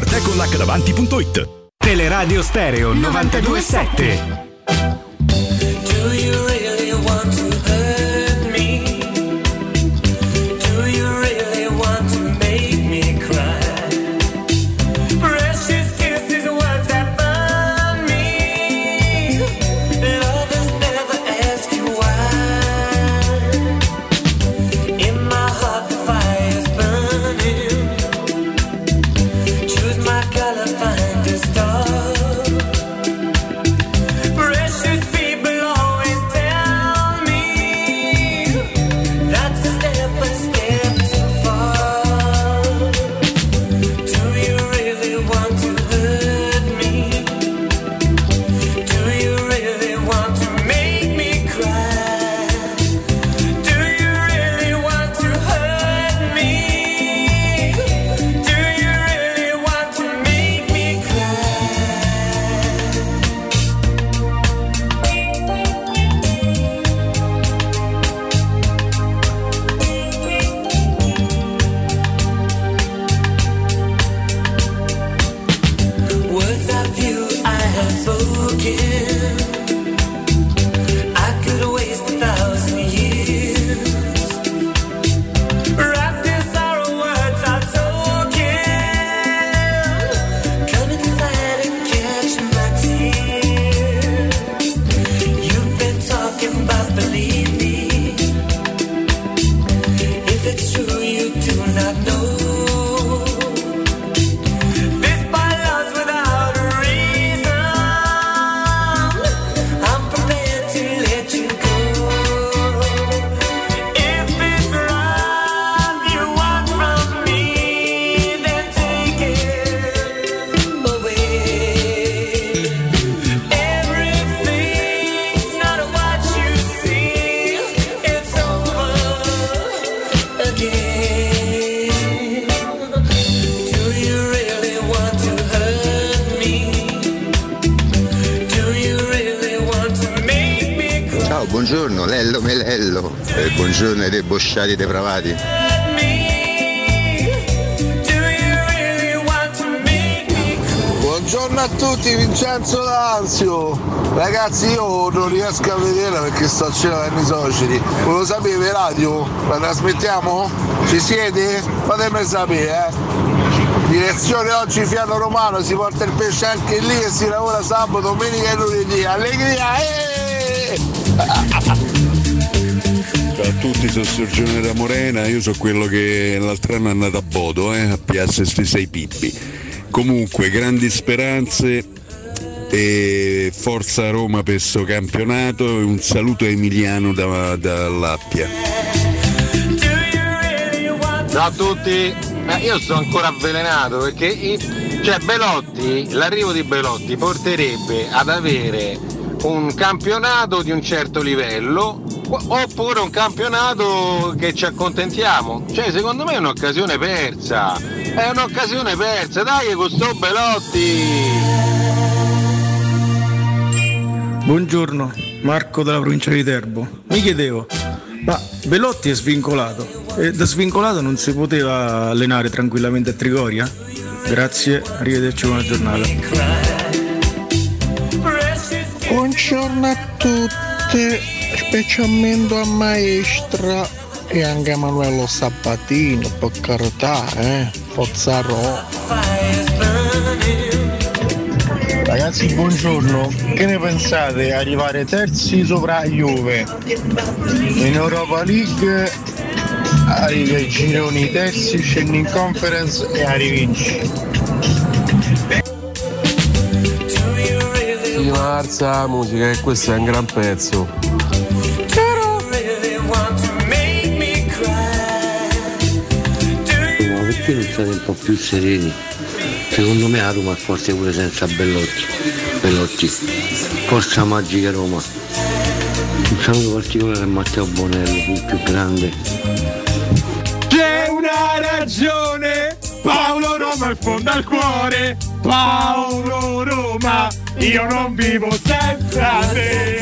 Speaker 9: www.arteconlacdavanti.it
Speaker 10: Teleradio Stereo 927.
Speaker 11: Do
Speaker 12: E buongiorno ai debosciati depravati.
Speaker 13: Buongiorno a tutti, Vincenzo D'Anzio. Ragazzi, io non riesco a vederla perché sto a cena dai miei suoceri. Volevo sapere, radio, la trasmettiamo? Ci siete? Fatemi sapere, eh. Direzione oggi Fiano Romano, si porta il pesce anche lì e si lavora sabato, domenica e lunedì. Allegria! Eh!
Speaker 3: Ciao a tutti, sono Sergione da Morena, io sono quello che l'altro anno è andato a Bodo, eh, a Piazza sti 6 Pippi. Comunque, grandi speranze e forza Roma per questo campionato e un saluto a Emiliano da, dall'Appia.
Speaker 14: Ciao a tutti, Eh, io sto ancora avvelenato perché cioè Belotti, l'arrivo di Belotti porterebbe ad avere un campionato di un certo livello oppure un campionato che ci accontentiamo. Cioè secondo me è un'occasione persa, è un'occasione persa, dai che costò Belotti!
Speaker 15: Buongiorno, Marco della provincia di Terbo. Mi chiedevo, ma Belotti è svincolato e da svincolato non si poteva allenare tranquillamente a Trigoria? Grazie, arrivederci, buona giornata.
Speaker 13: Buongiorno a tutti, specialmente a maestra e anche a Manuelo Sabatino, per carità, eh, Forza. Ragazzi, buongiorno. Che ne pensate? Arrivare terzi sopra Juve. In Europa League arrivi ai gironi terzi, scendi in conference e arrivinci.
Speaker 16: Si marza la musica e questo è un gran pezzo.
Speaker 17: State un po' più sereni? Secondo me a Roma è forte pure senza Bellotti. Bellotti. Forza magica Roma. Un saluto particolare a Matteo Bonello, il più grande.
Speaker 7: C'è una ragione, Paolo Roma in fondo al cuore, Paolo Roma, io non vivo senza te.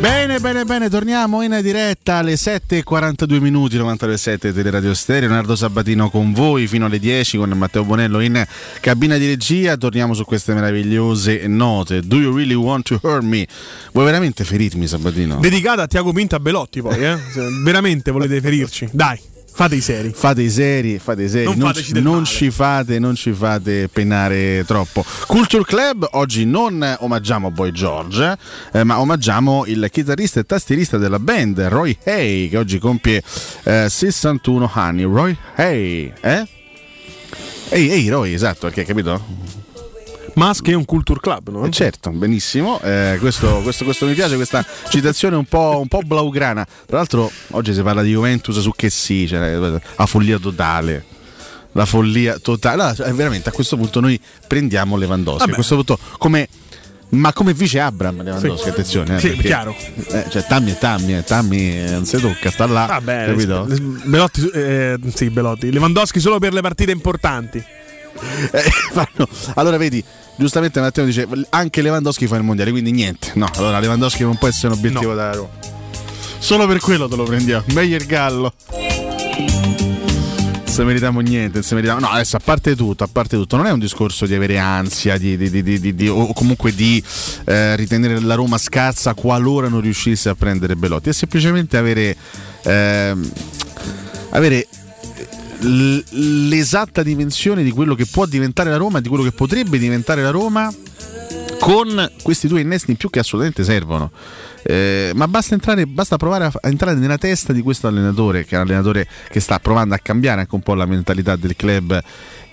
Speaker 6: Bene, bene, bene, torniamo in diretta alle 7.42 minuti, 92.7 Teleradio Stereo, Leonardo Sabatino con voi fino alle 10 con Matteo Bonello in cabina di regia, torniamo su queste meravigliose note. Do you really want to hurt me? Vuoi veramente ferirmi Sabatino?
Speaker 7: Dedicata a Tiago Pinto a Belotti poi, eh? Veramente volete ferirci. Dai, fate i seri.
Speaker 6: Fate i seri, fate i seri,
Speaker 7: Non
Speaker 6: non, ci, non ci fate, non ci fate penare troppo. Culture Club oggi non omaggiamo Boy George, eh, ma omaggiamo il chitarrista e tastierista della band, Roy Hay, che oggi compie eh, 61 anni. Roy Hay, eh? Ehi, ehi, Roy, esatto, perché capito?
Speaker 7: Mask è un culture club, no?
Speaker 6: Eh, certo, benissimo. Eh, questo, questo- questo mi piace, questa citazione un po', un po' blaugrana. Tra l'altro, oggi si parla di Juventus su che sì, cioè, la follia totale. La follia totale. Allora, eh, veramente a questo punto noi prendiamo Lewandowski.
Speaker 7: Vabbè.
Speaker 6: A questo punto, come. Ma come vice Abram Lewandowski,
Speaker 7: Sì.
Speaker 6: attenzione. eh,
Speaker 7: Sì,
Speaker 6: perché,
Speaker 7: chiaro.
Speaker 6: eh, cioè, Tammy è Tammy, eh, Tammy non si tocca, sta là.
Speaker 7: Vabbè,
Speaker 6: capito?
Speaker 7: le- Belotti, eh, sì, Belotti. Lewandowski solo per le partite importanti.
Speaker 6: Eh, fanno- allora vedi, giustamente Matteo dice anche Lewandowski fa il mondiale, quindi niente. No, allora Lewandowski non può essere un obiettivo da Roma. Solo per quello te lo prendiamo. Meglio il gallo. Se meritiamo niente, se meritiamo. No, adesso a parte tutto, a parte tutto, non è un discorso di avere ansia di, di- di- o comunque di eh, ritenere la Roma scarsa qualora non riuscisse a prendere Belotti, è semplicemente avere. ehm, avere l'esatta dimensione di quello che può diventare la Roma e di quello che potrebbe diventare la Roma con questi due innesti in più che assolutamente servono. Eh, ma basta, entrare, basta provare a, a entrare nella testa di questo allenatore, che è un allenatore che sta provando a cambiare anche un po' la mentalità del club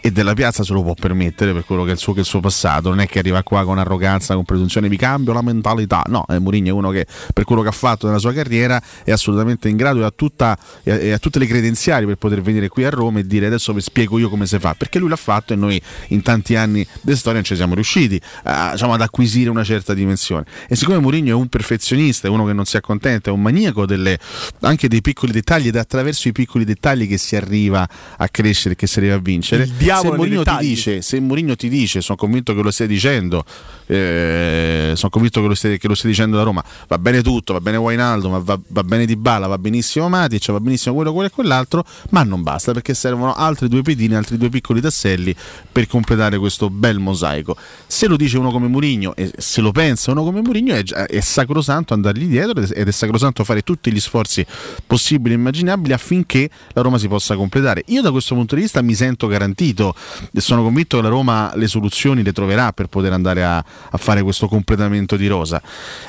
Speaker 6: e della piazza se lo può permettere per quello che è il suo, che è il suo passato. Non è che arriva qua con arroganza, con presunzione, vi cambio la mentalità. No, eh, Mourinho è uno che per quello che ha fatto nella sua carriera è assolutamente in grado e ha, tutta- e ha- tutte le credenziali per poter venire qui a Roma e dire adesso vi spiego io come si fa. Perché lui l'ha fatto e noi in tanti anni di storia non ci siamo riusciti a- diciamo, ad acquisire una certa dimensione. E siccome Mourinho è un perfezionista, è uno che non si accontenta, è un maniaco delle- anche dei piccoli dettagli ed attraverso i piccoli dettagli che si arriva a crescere, che si arriva a vincere.
Speaker 7: Il
Speaker 6: se Mourinho ti dice, se Mourinho ti dice, sono convinto che lo stia dicendo, eh, sono convinto che lo, stia, che lo stia dicendo la Roma, va bene tutto, va bene Wainaldo, ma va, va bene Di Bala, va benissimo Matic, va benissimo quello, quello e quell'altro, ma non basta perché servono altri due pedini, altri due piccoli tasselli per completare questo bel mosaico. Se lo dice uno come Mourinho e se lo pensa uno come Mourinho è, è sacrosanto andargli dietro ed è sacrosanto fare tutti gli sforzi possibili e immaginabili affinché la Roma si possa completare. Io da questo punto di vista mi sento garantito e sono convinto che la Roma le soluzioni le troverà per poter andare a, a fare questo completamento di rosa.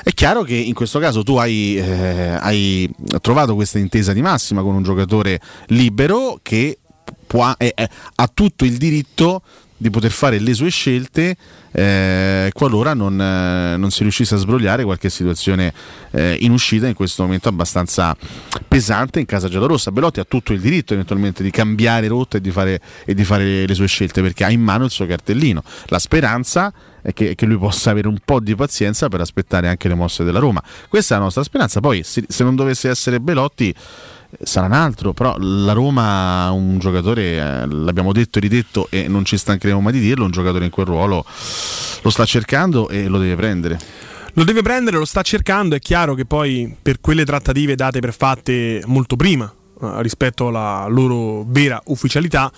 Speaker 6: È chiaro che in questo caso tu hai, eh, hai trovato questa intesa di massima con un giocatore libero che può- è- è- ha tutto il diritto di poter fare le sue scelte eh, qualora non, eh, non si riuscisse a sbrogliare qualche situazione eh, in uscita in questo momento abbastanza pesante in casa giallorossa. Belotti ha tutto il diritto eventualmente di cambiare rotta e di fare, e di fare le sue scelte perché ha in mano il suo cartellino. La speranza è che, che lui possa avere un po' di pazienza per aspettare anche le mosse della Roma. Questa è la nostra speranza. Poi se, se non dovesse essere Belotti sarà un altro, però la Roma ha un giocatore, eh, l'abbiamo detto e ridetto e non ci stancheremo mai di dirlo, un giocatore in quel ruolo lo sta cercando e lo deve prendere.
Speaker 7: Lo deve prendere, lo sta cercando, è chiaro che poi per quelle trattative date per fatte molto prima eh, rispetto alla loro vera ufficialità,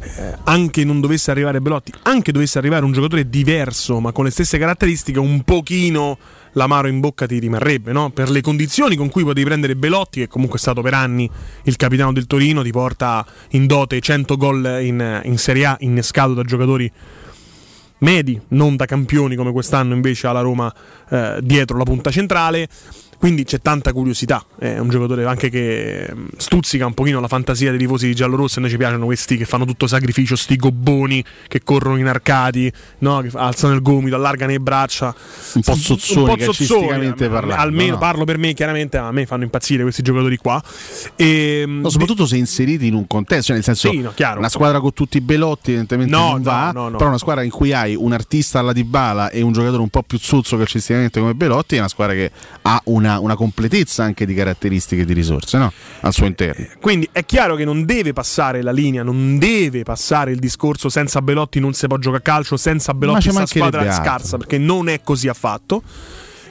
Speaker 7: eh, anche non dovesse arrivare Belotti, anche dovesse arrivare un giocatore diverso ma con le stesse caratteristiche, un pochino l'amaro in bocca ti rimarrebbe, no? Per le condizioni con cui potevi prendere Belotti, che comunque è stato per anni il capitano del Torino, ti porta in dote 100 gol in, in Serie A, innescato da giocatori medi, non da campioni come quest'anno invece alla Roma eh, dietro la punta centrale. Quindi c'è tanta curiosità, è un giocatore anche che mm, stuzzica un pochino la fantasia dei tifosi di giallorosso. A noi ci piacciono questi che fanno tutto sacrificio, sti gobboni che corrono in arcadi, no? che alzano il gomito, allargano le braccia.
Speaker 6: Un po' calcisticamente
Speaker 7: a- a-
Speaker 6: parlando,
Speaker 7: Almeno
Speaker 6: no?
Speaker 7: parlo per me, chiaramente a me fanno impazzire questi giocatori qua. E,
Speaker 6: No, soprattutto se inseriti in un contesto, cioè nel senso
Speaker 7: Sì, no,
Speaker 6: una squadra con tutti i belotti evidentemente
Speaker 7: No,
Speaker 6: non
Speaker 7: no,
Speaker 6: va, però una squadra in cui hai un artista alla Dybala e un giocatore un po' più zuzzo calcisticamente come Belotti è una squadra che ha una, una completezza anche di caratteristiche e di risorse no? al suo interno.
Speaker 7: Quindi è chiaro che non deve passare la linea, non deve passare il discorso senza Belotti non si può giocare a calcio, senza Belotti questa squadra è scarsa, perché non è così affatto.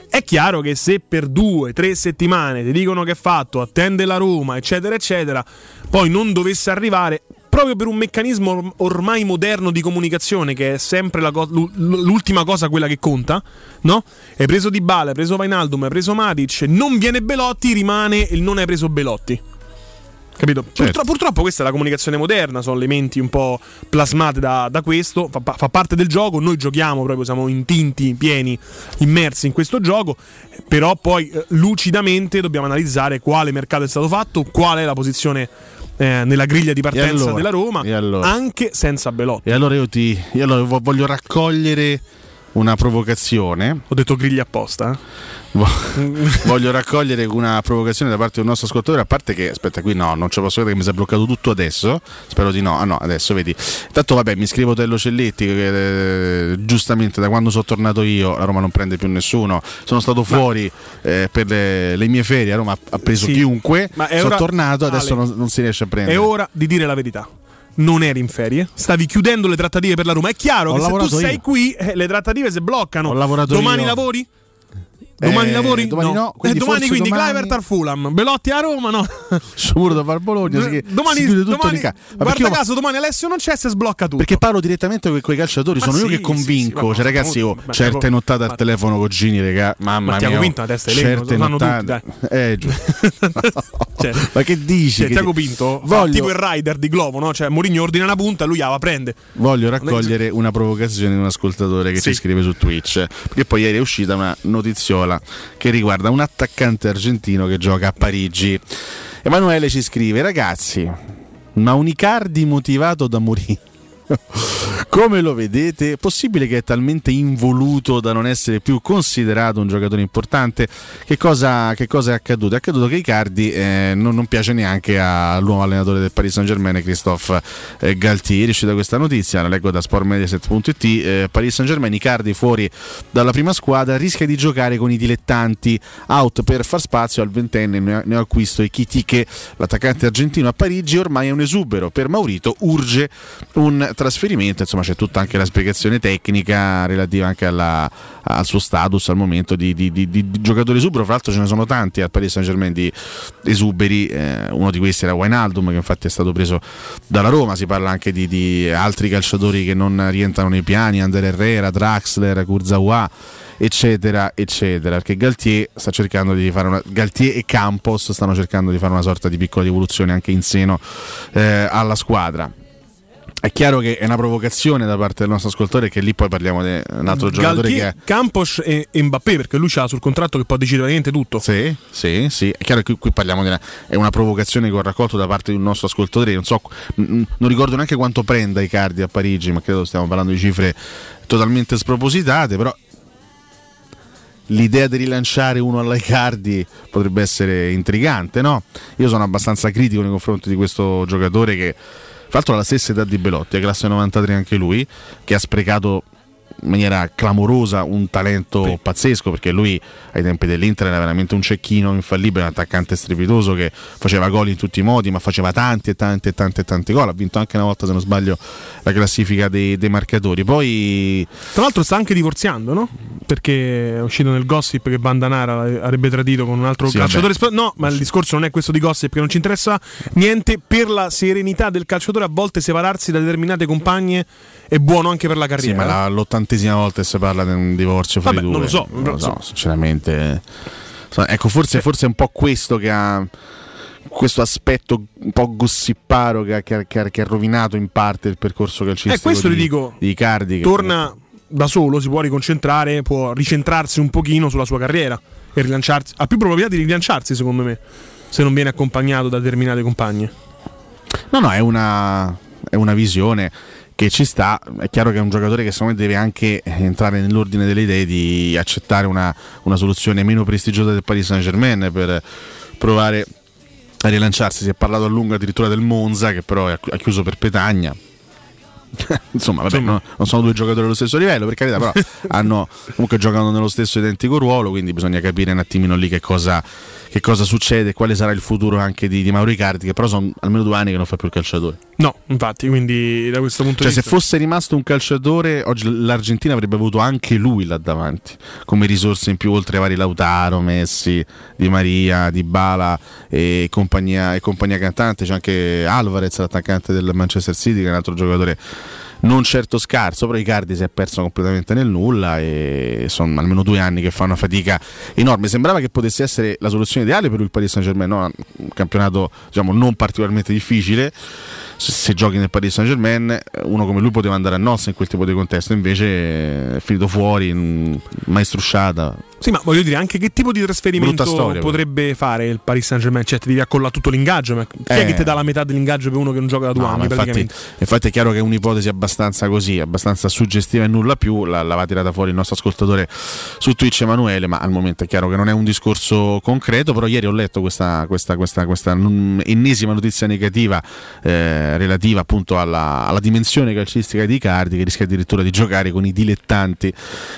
Speaker 7: È chiaro che se per due, tre settimane ti dicono che è fatto, attende la Roma, eccetera, eccetera, poi non dovesse arrivare, proprio per un meccanismo or- ormai moderno di comunicazione, che è sempre co- l'u- l'ultima cosa quella che conta, no? Hai preso Di Bale, hai preso Vainaldum, hai preso Matic, non viene Belotti, rimane il non hai preso Belotti. Capito? Purtro- purtroppo questa è la comunicazione moderna, sono elementi un po' plasmati da, da questo, fa, fa parte del gioco, noi giochiamo proprio, siamo intinti, pieni, immersi in questo gioco, però poi eh, lucidamente dobbiamo analizzare quale mercato è stato fatto, qual è la posizione eh, nella griglia di partenza
Speaker 6: allora?
Speaker 7: della Roma,
Speaker 6: allora?
Speaker 7: anche senza Belotti.
Speaker 6: E allora io ti io allora vo- voglio raccogliere una provocazione.
Speaker 7: Ho detto griglia apposta.
Speaker 6: Vo- voglio raccogliere una provocazione da parte del nostro ascoltatore, a parte che, aspetta qui no, non ce posso credere che mi si è bloccato tutto adesso, spero di no, ah no, adesso vedi. Tanto vabbè, mi scrivo Tello Celletti, che eh, giustamente da quando sono tornato io la Roma non prende più nessuno, sono stato fuori eh, per le, le mie ferie, a Roma ha- preso
Speaker 7: Sì,
Speaker 6: chiunque,
Speaker 7: ma
Speaker 6: sono
Speaker 7: ora-
Speaker 6: tornato, adesso
Speaker 7: Ale,
Speaker 6: non, non si riesce a prendere.
Speaker 7: È ora di dire la verità. Non eri in ferie, stavi chiudendo le trattative per la Roma. È chiaro
Speaker 6: Ho
Speaker 7: che se tu sei
Speaker 6: io.
Speaker 7: qui, eh, le trattative si bloccano. Domani
Speaker 6: io.
Speaker 7: lavori? Domani
Speaker 6: Eh,
Speaker 7: lavori?
Speaker 6: domani no,
Speaker 7: Eh,
Speaker 6: quindi
Speaker 7: domani quindi
Speaker 6: domani-
Speaker 7: Clivert al Fulham, Belotti a Roma, no?
Speaker 6: Sciomuro da far Bologna, si,
Speaker 7: Eh, domani,
Speaker 6: si chiude tutto
Speaker 7: domani-
Speaker 6: di ca- Ma
Speaker 7: guarda
Speaker 6: io-
Speaker 7: caso, domani Alessio non c'è, si sblocca tutto.
Speaker 6: Perché parlo direttamente con quei calciatori,
Speaker 7: Ma
Speaker 6: sono io
Speaker 7: sì,
Speaker 6: che
Speaker 7: sì,
Speaker 6: convinco.
Speaker 7: sì, ma-
Speaker 6: cioè, ragazzi,
Speaker 7: ma-
Speaker 6: oh, certe nottate al telefono con Gini, raga, mamma
Speaker 7: Ma Tiago
Speaker 6: mia.
Speaker 7: Pinto
Speaker 6: oh,
Speaker 7: la testa è lei,
Speaker 6: certe
Speaker 7: sanno tutti,
Speaker 6: nottate. Eh.
Speaker 7: Cioè,
Speaker 6: ma che dici?
Speaker 7: Cioè,
Speaker 6: Che
Speaker 7: Tiago Pinto
Speaker 6: voglio,
Speaker 7: tipo il rider di Globo, no? Cioè, Mourinho ordina una punta, lui la prende.
Speaker 6: voglio raccogliere una provocazione di un ascoltatore che
Speaker 7: Sì.
Speaker 6: ci scrive su Twitch. Perché poi ieri è uscita una notiziola che riguarda un attaccante argentino che gioca a Parigi. Emanuele ci scrive: Ragazzi, ma un Icardi motivato da Mourinho Come lo vedete? Possibile che è talmente involuto da non essere più considerato un giocatore importante? Che cosa, che cosa è accaduto? È accaduto che Icardi eh, non, non piace neanche al nuovo allenatore del Paris Saint Germain, Christophe eh, Galtieri. È uscita questa notizia, la leggo da sportmediaset.it. Eh, Paris Saint Germain, Icardi fuori dalla prima squadra, rischia di giocare con i dilettanti out per far spazio al ventenne neo acquisto Ekitike, l'attaccante argentino a Parigi. Ormai è un esubero. Per Maurito urge un trasferimento. Insomma, c'è tutta anche la spiegazione tecnica relativa anche alla, al suo status al momento di, di, di, di, giocatore esubero. Fra l'altro ce ne sono tanti al Paris Saint Germain di esuberi, eh, uno di questi era Wijnaldum che infatti è stato preso dalla Roma, si parla anche di, altri calciatori che non rientrano nei piani, Ander Herrera, Draxler, Kurzawa eccetera eccetera perché Galtier sta cercando di fare una Galtier e Campos stanno cercando di fare una sorta di piccola rivoluzione anche in seno eh, alla squadra è chiaro che è una provocazione da parte del nostro ascoltatore che lì poi parliamo di un altro giocatore
Speaker 7: Galtier,
Speaker 6: che è
Speaker 7: Campos e, e Mbappé perché lui ha sul contratto che può decidere veramente tutto.
Speaker 6: Sì, sì, sì. È chiaro che qui, parliamo di una, è una provocazione che ho raccolto da parte di un nostro ascoltatore. Non so, non ricordo neanche quanto prenda i cardi a Parigi, ma credo stiamo parlando di cifre totalmente spropositate. Però l'idea di rilanciare uno alla Icardi potrebbe essere intrigante, no? Io sono abbastanza critico nei confronti di questo giocatore che l'altro ha la stessa età di Belotti, è classe 93 anche lui, che ha sprecato in maniera clamorosa un talento sì. pazzesco perché lui ai tempi dell'Inter era veramente un cecchino infallibile, un attaccante strepitoso che faceva gol in tutti i modi ma faceva tanti e tanti e tanti e tanti gol ha vinto anche una volta se non sbaglio la classifica dei, dei marcatori poi
Speaker 7: tra l'altro sta anche divorziando no? perché è uscito nel gossip che Bandanara avrebbe tradito con un altro
Speaker 6: Sì,
Speaker 7: calciatore
Speaker 6: vabbè.
Speaker 7: no ma il discorso non è questo di gossip che non ci interessa niente per la serenità del calciatore a volte separarsi da determinate compagne è buono anche per la
Speaker 6: sì,
Speaker 7: carriera
Speaker 6: ma la- l'ottantesima volta che si parla di un divorzio fra
Speaker 7: Vabbè,
Speaker 6: i due
Speaker 7: non lo so,
Speaker 6: non lo so, sinceramente ecco forse, forse è un po' questo che ha questo aspetto un po' gossiparo che ha, che che ha- rovinato in parte il percorso calcistico
Speaker 7: Eh, questo
Speaker 6: di,
Speaker 7: dico.
Speaker 6: di Icardi che
Speaker 7: torna da solo, si può riconcentrare, può ricentrarsi un pochino sulla sua carriera e rilanciarsi. Ha più probabilità di rilanciarsi, secondo me, se non viene accompagnato da determinate compagne.
Speaker 6: No, no, è una, è una visione che ci sta. È chiaro che è un giocatore che secondo me deve anche entrare nell'ordine delle idee di accettare una, una soluzione meno prestigiosa del Paris Saint Germain per provare a rilanciarsi. Si è parlato a lungo addirittura del Monza, che però ha chiuso per Petagna. Insomma, vabbè, no- non sono due giocatori allo stesso livello, per carità, però hanno comunque giocano nello stesso identico ruolo, quindi bisogna capire un attimino lì che cosa, che cosa succede e quale sarà il futuro anche di, di Mauro Icardi, che però sono almeno due anni che non fa più il calciatore.
Speaker 7: No, infatti, quindi da questo punto
Speaker 6: Cioè,
Speaker 7: di
Speaker 6: se
Speaker 7: vista.
Speaker 6: fosse rimasto un calciatore, oggi l'Argentina avrebbe avuto anche lui là davanti, come risorse in più, oltre ai vari Lautaro, Messi, Di Maria, Di Bala e compagnia, e compagnia cantante. C'è anche Alvarez, l'attaccante del Manchester City, che è un altro giocatore non certo scarso, però Icardi si è perso completamente nel nulla e sono almeno due anni che fa una fatica enorme. Sembrava che potesse essere la soluzione ideale per il Paris Saint Germain, no? un campionato diciamo, non particolarmente difficile. Se, se giochi nel Paris Saint Germain, uno come lui poteva andare a nozze in quel tipo di contesto, invece è finito fuori, mm, mai strusciata.
Speaker 7: Sì, ma voglio dire, anche che tipo di trasferimento
Speaker 6: storia,
Speaker 7: potrebbe fare il Paris Saint Germain? Cioè, ti devi accollare tutto l'ingaggio. Ma chi è
Speaker 6: Eh.
Speaker 7: che ti dà la metà dell'ingaggio per uno che non gioca da due
Speaker 6: No,
Speaker 7: anni?
Speaker 6: infatti, infatti è chiaro che è un'ipotesi abbastanza così, abbastanza suggestiva e nulla più, la- l'aveva tirata fuori il nostro ascoltatore su Twitch Emanuele, ma al momento è chiaro che non è un discorso concreto, però ieri ho letto questa, questa, questa, questa mm, ennesima notizia negativa eh, relativa appunto alla, alla dimensione calcistica di Icardi che rischia addirittura di giocare con i dilettanti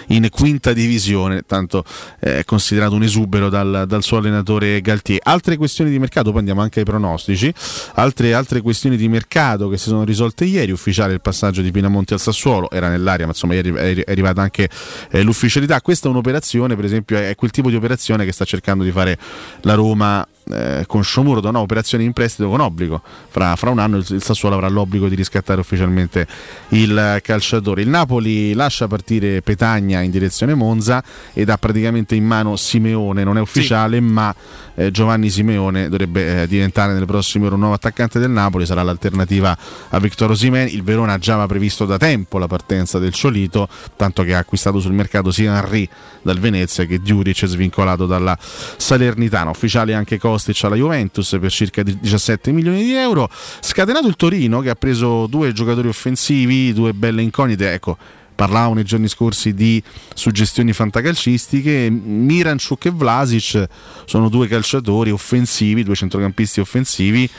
Speaker 6: in quinta divisione, tanto eh, è considerato un esubero dal, dal suo allenatore Galtier. Altre questioni di mercato, poi andiamo anche ai pronostici, altre, altre questioni di mercato che si sono risolte ieri, ufficiale il passaggio di Pinamonti al Sassuolo, era nell'aria, ma insomma ieri è arrivata anche eh, l'ufficialità. Questa è un'operazione, per esempio, è quel tipo di operazione che sta cercando di fare la Roma eh, con Sciomuro, no? operazione in prestito con obbligo. Fra, fra un anno il, il Sassuolo avrà l'obbligo di riscattare ufficialmente il calciatore. Il Napoli lascia partire Petagna in direzione Monza ed ha praticamente in mano Simeone, non è ufficiale, ma eh, Giovanni Simeone dovrebbe eh, diventare nelle prossime ore un nuovo attaccante del Napoli, sarà l'alternativa a Victor Osimhen. Il Verona già aveva previsto da tempo la partenza del Ciolito, tanto che ha acquistato sul mercato sia Henry dal Venezia che Djuric svincolato dalla Salernitana. Ufficiale anche cosa Kostic alla Juventus per circa 17 milioni di euro. Scatenato il Torino che ha preso due giocatori offensivi, due belle incognite. Ecco, parlavamo nei giorni scorsi di suggestioni fantacalcistiche. Miranchuk e Vlasic sono due calciatori offensivi, due centrocampisti offensivi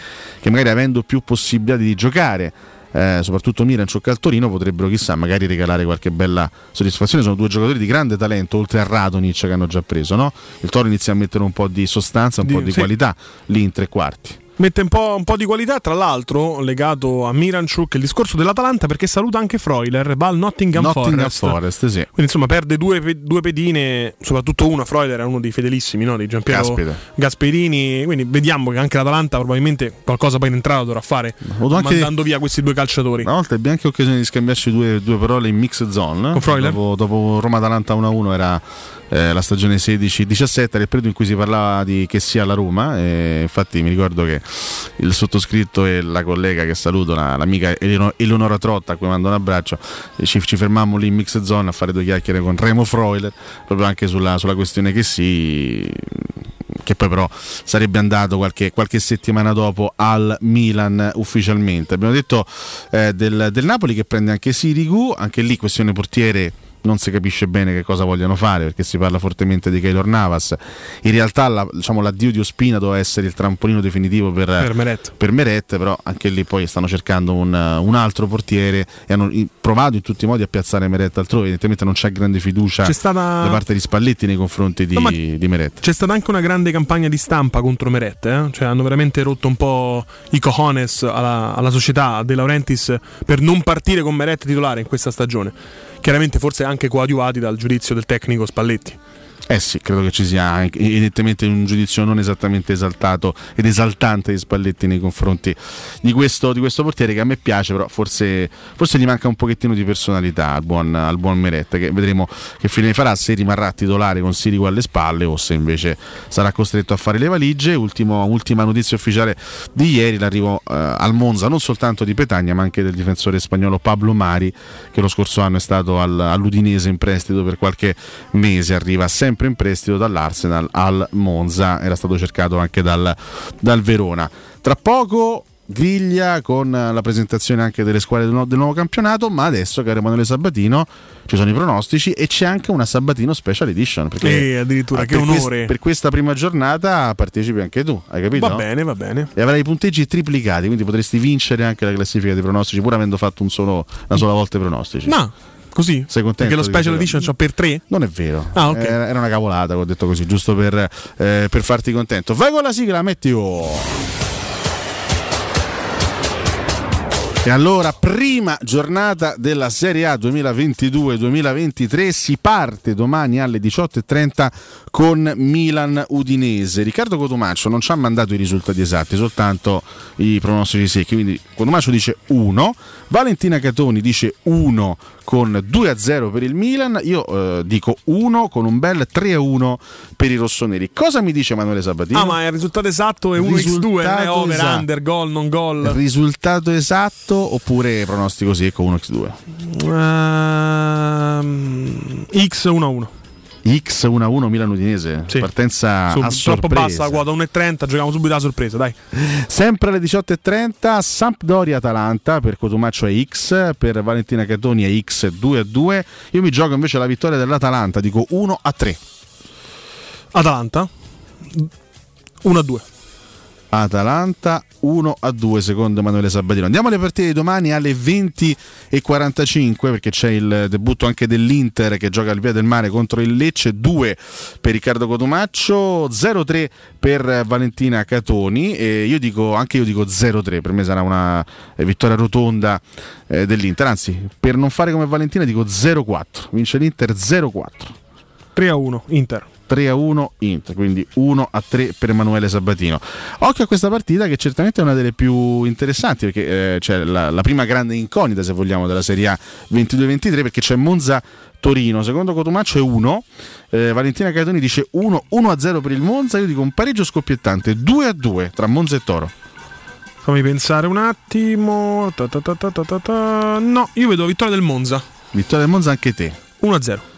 Speaker 6: che magari avendo più possibilità di giocare. Eh, soprattutto Miranchuk al Torino potrebbero chissà magari regalare qualche bella soddisfazione sono due giocatori di grande talento oltre a Radonic che hanno già preso no? il Toro inizia a mettere un po' di sostanza un
Speaker 7: Di-
Speaker 6: po' di
Speaker 7: sì.
Speaker 6: qualità lì in tre quarti
Speaker 7: Mette un po', un po' di qualità, tra l'altro, legato a Miranchuk, il discorso dell'Atalanta perché saluta anche Freuler, va al Nottingham,
Speaker 6: Nottingham
Speaker 7: Forest.
Speaker 6: Forest, sì.
Speaker 7: Quindi insomma perde due, due pedine, soprattutto una, Freuler è uno dei fedelissimi no? di Giampiero. Gasperini, quindi vediamo che anche l'Atalanta probabilmente qualcosa poi in entrata dovrà fare, mandando via questi due calciatori.
Speaker 6: Una volta ebbe anche occasione di scambiarci due, due parole in mix zone.
Speaker 7: Con Freuler?
Speaker 6: Dopo, dopo Roma-Atalanta 1-1 era eh, la stagione 16-17, era il periodo in cui si parlava di che sia la Roma. Infatti mi ricordo che il sottoscritto e la collega che saluto, la- l'amica Eleonora Trotta, a cui mando un abbraccio, e ci, ci fermammo lì in mix zone a fare due chiacchiere con Remo Freuler, proprio anche sulla, sulla questione che sì che poi però sarebbe andato qualche, qualche settimana dopo al Milan ufficialmente. Abbiamo detto eh, del, del Napoli che prende anche Sirigu, anche lì questione portiere non si capisce bene che cosa vogliono fare perché si parla fortemente di Keylor Navas. In realtà la- diciamo, l'addio di Ospina doveva essere il trampolino definitivo per,
Speaker 7: Per Meret.
Speaker 6: per Meret, però anche lì poi stanno cercando un, un altro portiere e hanno provato in tutti i modi a piazzare Meret altrove, evidentemente non c'è grande fiducia
Speaker 7: C'è stata-
Speaker 6: da parte di Spalletti nei confronti di,
Speaker 7: No,
Speaker 6: di Meret.
Speaker 7: C'è stata anche una grande campagna di stampa contro Meret, eh? cioè hanno veramente rotto un po' i cojones alla, alla società De Laurentiis per non partire con Meret titolare in questa stagione. Chiaramente forse anche coadiuvati dal giudizio del tecnico Spalletti.
Speaker 6: Eh sì, credo che ci sia evidentemente un giudizio non esattamente esaltato ed esaltante di Spalletti nei confronti di questo, di questo portiere che a me piace, però forse, forse gli manca un pochettino di personalità al buon, al buon Meret, che vedremo che fine farà, se rimarrà titolare con Sirigu alle spalle o se invece sarà costretto a fare le valigie. Ultimo- ultima notizia ufficiale di ieri, l'arrivo eh, al Monza non soltanto di Petagna ma anche del difensore spagnolo Pablo Mari che lo scorso anno è stato al- all'Udinese in prestito per qualche mese, arriva sempre in prestito dall'Arsenal al Monza, era stato cercato anche dal, dal Verona. Tra poco griglia con la presentazione anche delle squadre del, nu- del nuovo campionato, ma adesso caro Emanuele Sabatino ci sono i pronostici e c'è anche una Sabatino Special Edition. Perché
Speaker 7: E addirittura,
Speaker 6: ah,
Speaker 7: che
Speaker 6: per quest-
Speaker 7: onore.
Speaker 6: per questa prima giornata partecipi anche tu, hai capito?
Speaker 7: Va bene, va bene.
Speaker 6: E avrai i punteggi triplicati, quindi potresti vincere anche la classifica dei pronostici, pur avendo fatto un solo- una sola volta i pronostici.
Speaker 7: No, così.
Speaker 6: Sei contento?
Speaker 7: Perché lo special edition c'ho per tre?
Speaker 6: Non è vero.
Speaker 7: Ah, ok.
Speaker 6: Era, era una cavolata che ho detto così, giusto per, eh, per farti contento. Vai con la sigla, metti oh. E allora, prima giornata della Serie A 2022-2023, si parte domani alle 18.30 con Milan Udinese. Riccardo Cotumaccio non ci ha mandato i risultati esatti, soltanto i pronostici secchi. Quindi Cotumaccio dice 1, Valentina Catoni dice 1 con 2-0 per il Milan, io eh, dico 1 con un bel 3-1 per i rossoneri. Cosa mi dice Emanuele Sabatino?
Speaker 7: Ah, ma il risultato esatto è 1x2, non è
Speaker 6: Risultato
Speaker 7: over,
Speaker 6: esatto.
Speaker 7: under, gol, non gol.
Speaker 6: Risultato esatto oppure pronostico secco 1x2?
Speaker 7: Ehm, X1-1.
Speaker 6: X 1-1 Milan Udinese, partenza
Speaker 7: Su-
Speaker 6: a
Speaker 7: troppo bassa la quota 1,30, giochiamo subito la sorpresa, dai.
Speaker 6: Sempre alle 18.30 Sampdoria Atalanta per Cotumaccio è X, per Valentina Catoni è X 2-2. Io mi gioco invece la vittoria dell'Atalanta, dico 1-3.
Speaker 7: Atalanta 1-2.
Speaker 6: Atalanta 1 a 2 secondo Emanuele Sabatino. Andiamo alle partite di domani alle 20 e 45 perché c'è il debutto anche dell'Inter che gioca al Via del Mare contro il Lecce 2 per Riccardo Cotumaccio 0-3 per Valentina Catoni e io dico anche io dico 0-3 per me sarà una eh, vittoria rotonda eh, dell'Inter. Anzi per non fare come Valentina dico 0-4 vince l'Inter 0-4
Speaker 7: 3-1 Inter
Speaker 6: 3 a 1 Inter, quindi 1 a 3 per Emanuele Sabatino. Occhio a questa partita che certamente è una delle più interessanti perché eh, c'è la, la prima grande incognita se vogliamo della Serie A 22-23 perché c'è Monza Torino, secondo Cotumaccio è 1, eh, Valentina Catoni dice 1, 1 a 0 per il Monza, io dico un pareggio scoppiettante 2 a 2 tra Monza e Toro.
Speaker 7: Fammi pensare un attimo. Ta ta ta. No, io vedo vittoria del Monza.
Speaker 6: Vittoria del Monza anche te.
Speaker 7: 1-0.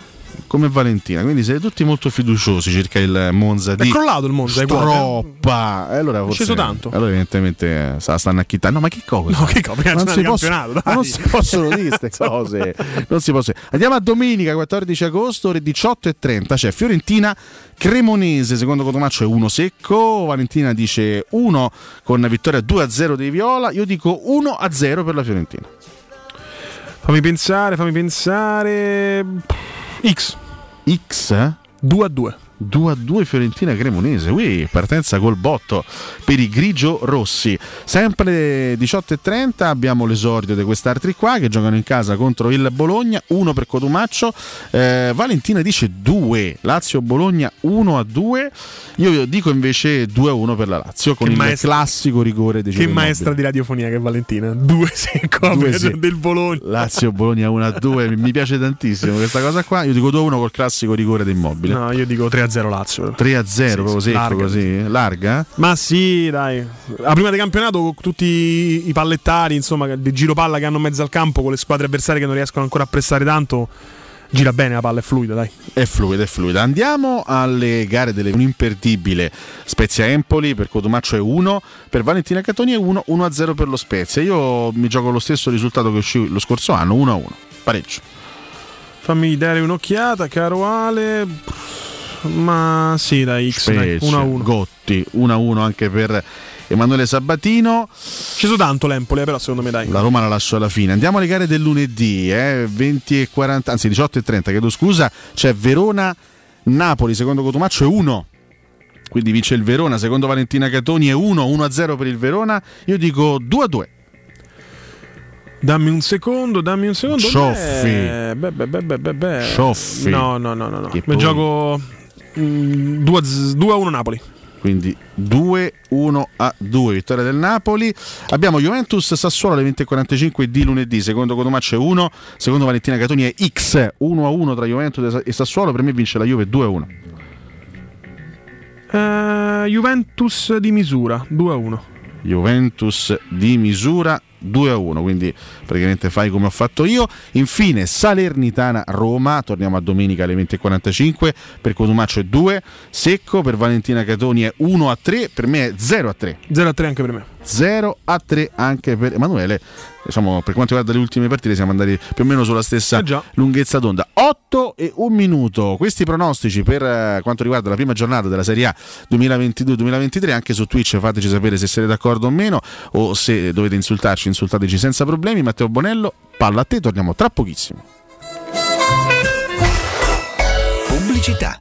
Speaker 6: Come Valentina, quindi siete tutti molto fiduciosi circa il Monza
Speaker 7: È
Speaker 6: di
Speaker 7: crollato il Monza, eh?
Speaker 6: Troppa. E allora
Speaker 7: È
Speaker 6: forse,
Speaker 7: sceso tanto.
Speaker 6: Allora evidentemente eh, sta- stanno acchittando. No, ma che cosa?
Speaker 7: No, che cosa?
Speaker 6: Non si, possono, non si possono dire queste cose. Non si possono. Andiamo a domenica 14 agosto, ore 18.30. C'è Fiorentina Cremonese, secondo Cotomaccio è 1 secco. Valentina dice 1 con vittoria 2-0 dei Viola. Io dico 1-0 per la Fiorentina.
Speaker 7: Fammi pensare, fammi pensare. X.
Speaker 6: X? eh?
Speaker 7: 2 a 2.
Speaker 6: 2 a 2 Fiorentina Cremonese, Ui, partenza col botto per i grigio rossi. Sempre 18.30 abbiamo l'esordio di quest'altri qua che giocano in casa contro il Bologna, 1 per Cotumaccio. Eh, Valentina dice 2, Lazio Bologna 1 a 2. Io dico invece 2 a 1 per la Lazio con
Speaker 7: Che
Speaker 6: il
Speaker 7: maestra-
Speaker 6: classico rigore di
Speaker 7: Che
Speaker 6: Ciro
Speaker 7: maestra
Speaker 6: Immobile.
Speaker 7: di radiofonia che è Valentina. 2 secco
Speaker 6: Due
Speaker 7: per-
Speaker 6: sì.
Speaker 7: del Bologna.
Speaker 6: Lazio Bologna 1 a 2, mi piace tantissimo questa cosa qua. Io dico 2 a 1 col classico rigore di Immobile.
Speaker 7: No, io dico 3 a 0 Lazio.
Speaker 6: 3 a 0 proprio secco
Speaker 7: larga.
Speaker 6: così, larga?
Speaker 7: Ma sì, dai. La prima di campionato con tutti i pallettari, insomma, di giro palla che hanno in mezzo al campo con le squadre avversarie che non riescono ancora a pressare tanto. Gira bene la palla, è fluida, dai.
Speaker 6: È fluida, è fluida. Andiamo alle gare delle un imperdibile Spezia Empoli per Cotumaccio è 1, per Valentina Catoni è 1, 1 a 0 per lo Spezia. Io mi gioco lo stesso risultato che uscì lo scorso anno, 1 a 1. Pareggio.
Speaker 7: Fammi dare un'occhiata, caro Ale. Ma sì, dai, X, dai,
Speaker 6: Spezia,
Speaker 7: 1 a 1.
Speaker 6: Gotti, 1 a 1 anche per Emanuele Sabatino.
Speaker 7: Sceso tanto l'Empoli, eh, però secondo me dai.
Speaker 6: La Roma la lascio alla fine. Andiamo alle gare del lunedì, eh, 20 e 40, anzi 18 e 30, chiedo scusa. C'è Verona Napoli, secondo Cotumaccio è 1. Quindi vince il Verona, secondo Valentina Catoni è 1, 1 a 0 per il Verona. Io dico 2 a 2.
Speaker 7: Dammi un secondo, dammi un secondo.
Speaker 6: Cioffi.
Speaker 7: Beh, beh, beh, beh, beh, beh.
Speaker 6: Cioffi.
Speaker 7: No, no, no, no. no.
Speaker 6: Poi-
Speaker 7: gioco 2 a 1 Napoli.
Speaker 6: Quindi 2-1 a 2, vittoria del Napoli. Abbiamo Juventus Sassuolo alle 20.45 di lunedì, secondo Cotomaccio è 1, secondo Valentina Catoni è X, 1 a 1 tra Juventus e Sassuolo, per me vince la Juve 2 a 1.
Speaker 7: Eh, Juventus di misura 2 a 1.
Speaker 6: Juventus di misura 2 a 1, quindi praticamente fai come ho fatto io. Infine Salernitana Roma, torniamo a domenica alle 20.45, per Cotumaccio è 2, Secco per Valentina Catoni è 1 a 3, per me è 0 a 3.
Speaker 7: 0 a 3 anche per me.
Speaker 6: 0 a 3 anche per Emanuele. Diciamo, per quanto riguarda le ultime partite, siamo andati più o meno sulla stessa lunghezza d'onda. 8 e 1 minuto. Questi pronostici per eh, quanto riguarda la prima giornata della Serie A 2022-2023. Anche su Twitch fateci sapere se siete d'accordo o meno, o se dovete insultarci, insultateci senza problemi. Matteo Bonello, palla a te, torniamo tra pochissimo.
Speaker 18: Pubblicità.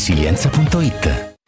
Speaker 18: laresilienza.it.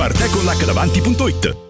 Speaker 9: www.arteconlacdavanti.it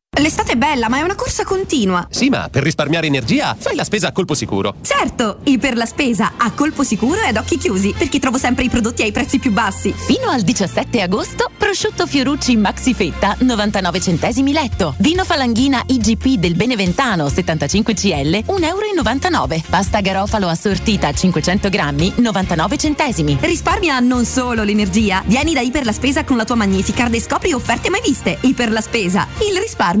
Speaker 19: L'estate è bella, ma è una corsa continua.
Speaker 20: Sì, ma per risparmiare energia, fai la spesa a colpo sicuro.
Speaker 19: Certo, i per la spesa a colpo sicuro e ad occhi chiusi, perché trovo sempre i prodotti ai prezzi più bassi.
Speaker 21: Fino al 17 agosto, prosciutto Fiorucci Maxi Fetta 99 centesimi letto. Vino Falanghina IGP del Beneventano 75 CL 1,99 euro. Pasta Garofalo assortita 500 grammi 99 centesimi.
Speaker 19: Risparmia non solo l'energia. Vieni da Iper la Spesa con la tua Magnificard e scopri offerte mai viste. Iper la Spesa, il risparmio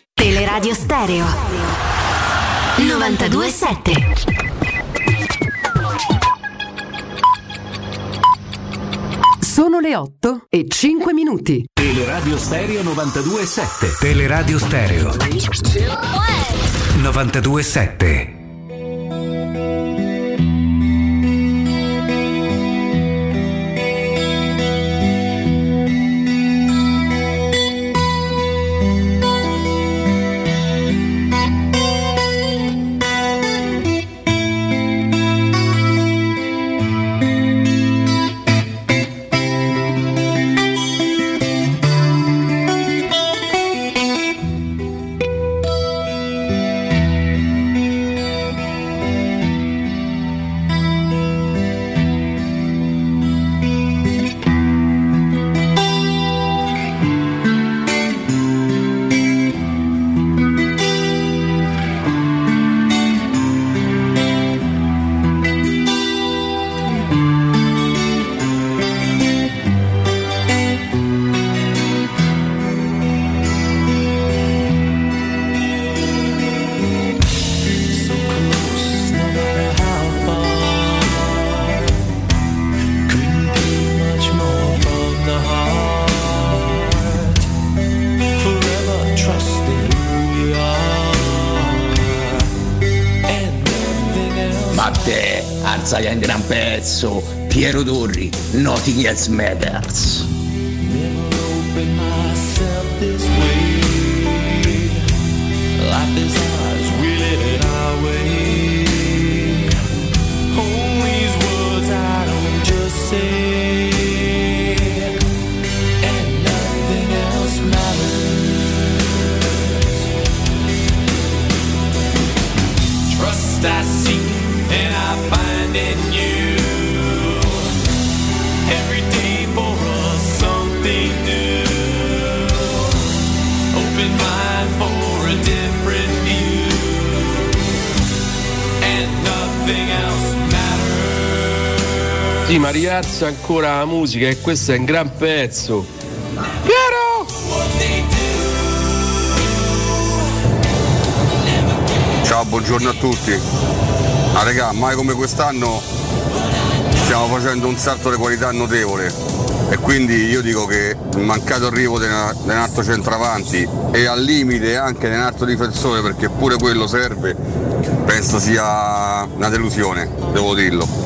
Speaker 22: Teleradio Stereo 927
Speaker 23: Sono le 8 e 5 minuti.
Speaker 24: Teleradio Stereo 92.7. Teleradio Stereo 92.7.
Speaker 25: pezzo, Piero Torri, Nothing Else Matters.
Speaker 16: Ma rialza ancora la musica e questo è un gran pezzo. Piero!
Speaker 3: Ciao, buongiorno a tutti. Ah regà, mai come quest'anno stiamo facendo un salto di qualità notevole e quindi io dico che il mancato arrivo di un altro centravanti e al limite anche di un altro difensore perché pure quello serve, penso sia una delusione, devo dirlo.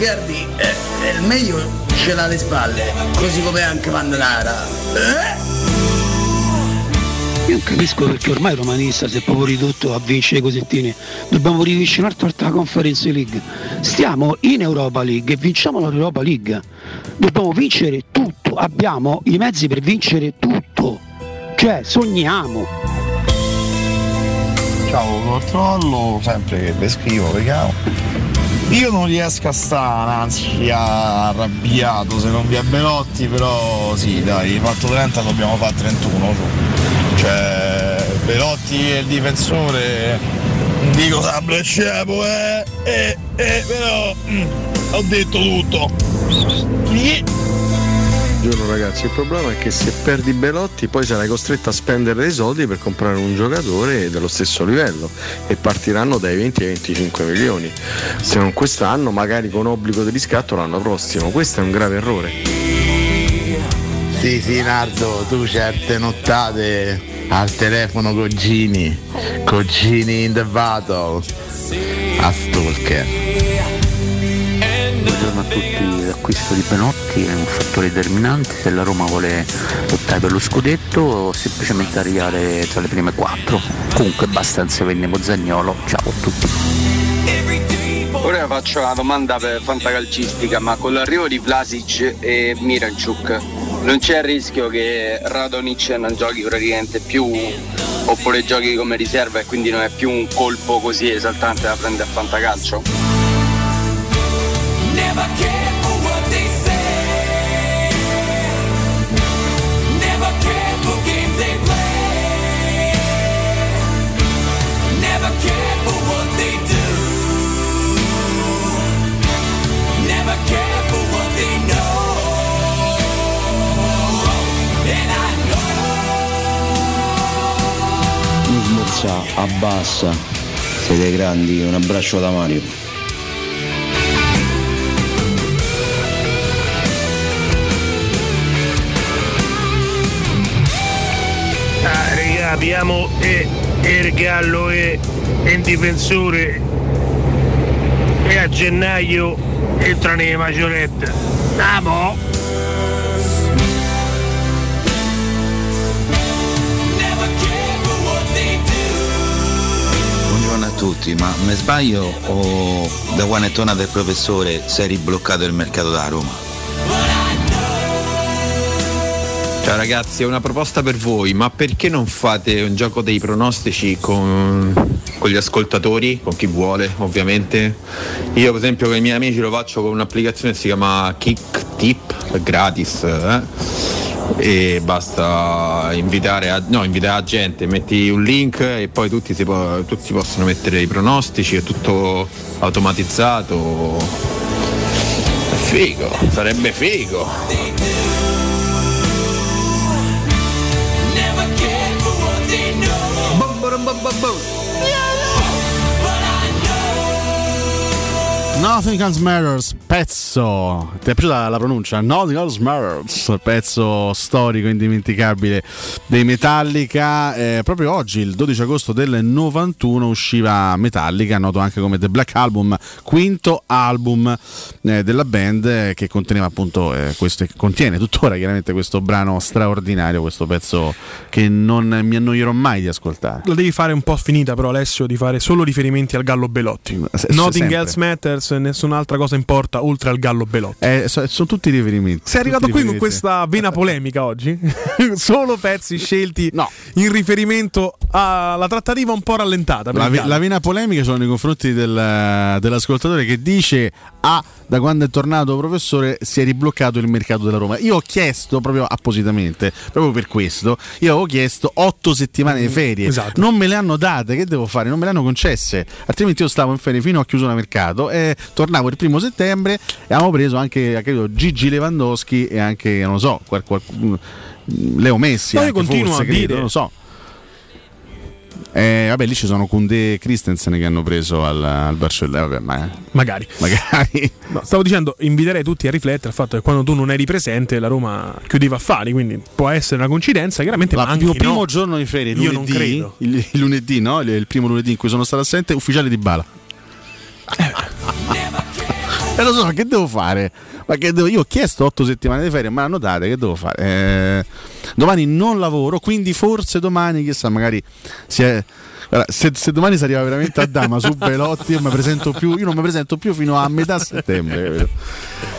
Speaker 26: Icardi è, è il meglio ce l'ha alle spalle, così come anche Vandanara. Eh?
Speaker 27: Io non capisco perché ormai romanista si è proprio ridotto a vincere i cosettini. Dobbiamo rivincere un'altra volta la Conference League. Stiamo in Europa League e vinciamo l'Europa League. Dobbiamo vincere tutto, abbiamo i mezzi per vincere tutto. Cioè, sogniamo.
Speaker 28: Ciao controllo, sempre che le scrivo, vediamo. Io non riesco a stare, anzi arrabbiato se non vi è Belotti, però sì dai, fatto 30 dobbiamo fare 31 su. Cioè Belotti è il difensore, dico Sablecepo, eh, eh, eh, però mm, ho detto tutto.
Speaker 16: Buongiorno ragazzi, il problema è che se perdi Belotti poi sarai costretto a spendere dei soldi per comprare un giocatore dello stesso livello e partiranno dai 20 ai 25 milioni. Se non quest'anno, magari con obbligo di riscatto l'anno prossimo. Questo è un grave errore.
Speaker 28: Sì, sì, Nardo, tu certe nottate al telefono con Gini, con Gini in the battle, a Stalker.
Speaker 29: Buongiorno a tutti, l'acquisto di Benotti è un fattore determinante se la Roma vuole lottare per lo scudetto o semplicemente arrivare tra le prime quattro. Comunque basta se vendiamo Zagnolo, ciao a tutti.
Speaker 30: Ora faccio una domanda per fantacalcistica, ma con l'arrivo di Vlasic e Miranchuk non c'è il rischio che Radonic non giochi praticamente più oppure giochi come riserva e quindi non è più un colpo così esaltante da prendere a fantacalcio?
Speaker 31: Smorza, abbassa, siete grandi, un abbraccio da Mario.
Speaker 32: Ah, abbiamo e, e il Gallo e, il difensore e a gennaio entra nelle maggiorette. Andiamo!
Speaker 31: Buongiorno tutti, ma mi sbaglio o da tornato il professore è ribloccato il mercato da Roma?
Speaker 33: Ciao ragazzi, una proposta per voi, ma perché non fate un gioco dei pronostici con, con gli ascoltatori, con chi vuole ovviamente? Io per esempio con i miei amici lo faccio con un'applicazione che si chiama Kick Tip, gratis, eh? E basta invitare, a, no, invitare la gente, metti un link e poi tutti, si può- tutti possono mettere i pronostici, è tutto automatizzato. È figo, sarebbe figo.
Speaker 6: Nothing Else Matters, pezzo. Ti è piaciuta la pronuncia? Nothing Else Matters, pezzo storico indimenticabile dei Metallica. Eh, proprio oggi, il 12 agosto del 91, usciva Metallica, noto anche come The Black Album, quinto album eh, della band eh, che conteneva appunto eh, questo, che contiene tuttora chiaramente questo brano straordinario, questo pezzo che non mi annoierò mai di ascoltare.
Speaker 7: La devi fare un po' finita però Alessio di fare solo riferimenti al Gallo Belotti.
Speaker 6: se-
Speaker 7: Nothing
Speaker 6: sempre.
Speaker 7: else matters, nessun'altra cosa importa oltre al Gallo Belotti.
Speaker 6: Eh, so- sono tutti riferimenti.
Speaker 7: Sei arrivato qui con questa vena polemica oggi? Solo pezzi scelti in riferimento alla trattativa un po' rallentata.
Speaker 6: La, la vena polemica sono nei confronti del- dell'ascoltatore che dice A da quando è tornato professore si è ribloccato il mercato della Roma. Io ho chiesto proprio appositamente, proprio per questo, io avevo chiesto otto settimane di ferie.
Speaker 7: Esatto.
Speaker 6: Non me le hanno date, che devo fare? Non me le hanno concesse. Altrimenti io stavo in ferie fino a chiusura mercato e tornavo il primo settembre e avevamo preso anche credo, Gigi Lewandowski e anche, non lo so, qual- qual- Leo Messi.
Speaker 7: No, io continuo
Speaker 6: forse,
Speaker 7: a
Speaker 6: credo,
Speaker 7: dire-
Speaker 6: non lo so. Eh, vabbè, lì ci sono Kunde e Christensen che hanno preso al, al Barcellona. Vabbè, ma
Speaker 7: Magari.
Speaker 6: magari.
Speaker 7: No, stavo dicendo, inviterei tutti a riflettere al fatto che quando tu non eri presente la Roma chiudeva affari, quindi può essere una coincidenza, chiaramente ma
Speaker 6: il
Speaker 7: anche
Speaker 6: primo, primo
Speaker 7: no.
Speaker 6: giorno di ferie,
Speaker 7: Io non
Speaker 6: lunedì,
Speaker 7: credo.
Speaker 6: il, il lunedì, no? Il, il primo lunedì in cui sono stato assente, ufficiale di Bala. E lo so, che devo fare? Ma che devo- io ho chiesto otto settimane di ferie, ma hanno date, che devo fare? Eh, domani non lavoro, quindi forse domani, chissà, magari si è- guarda, se, se domani si arriva veramente a Dama su Belotti, io, più, io non mi presento più fino a metà settembre.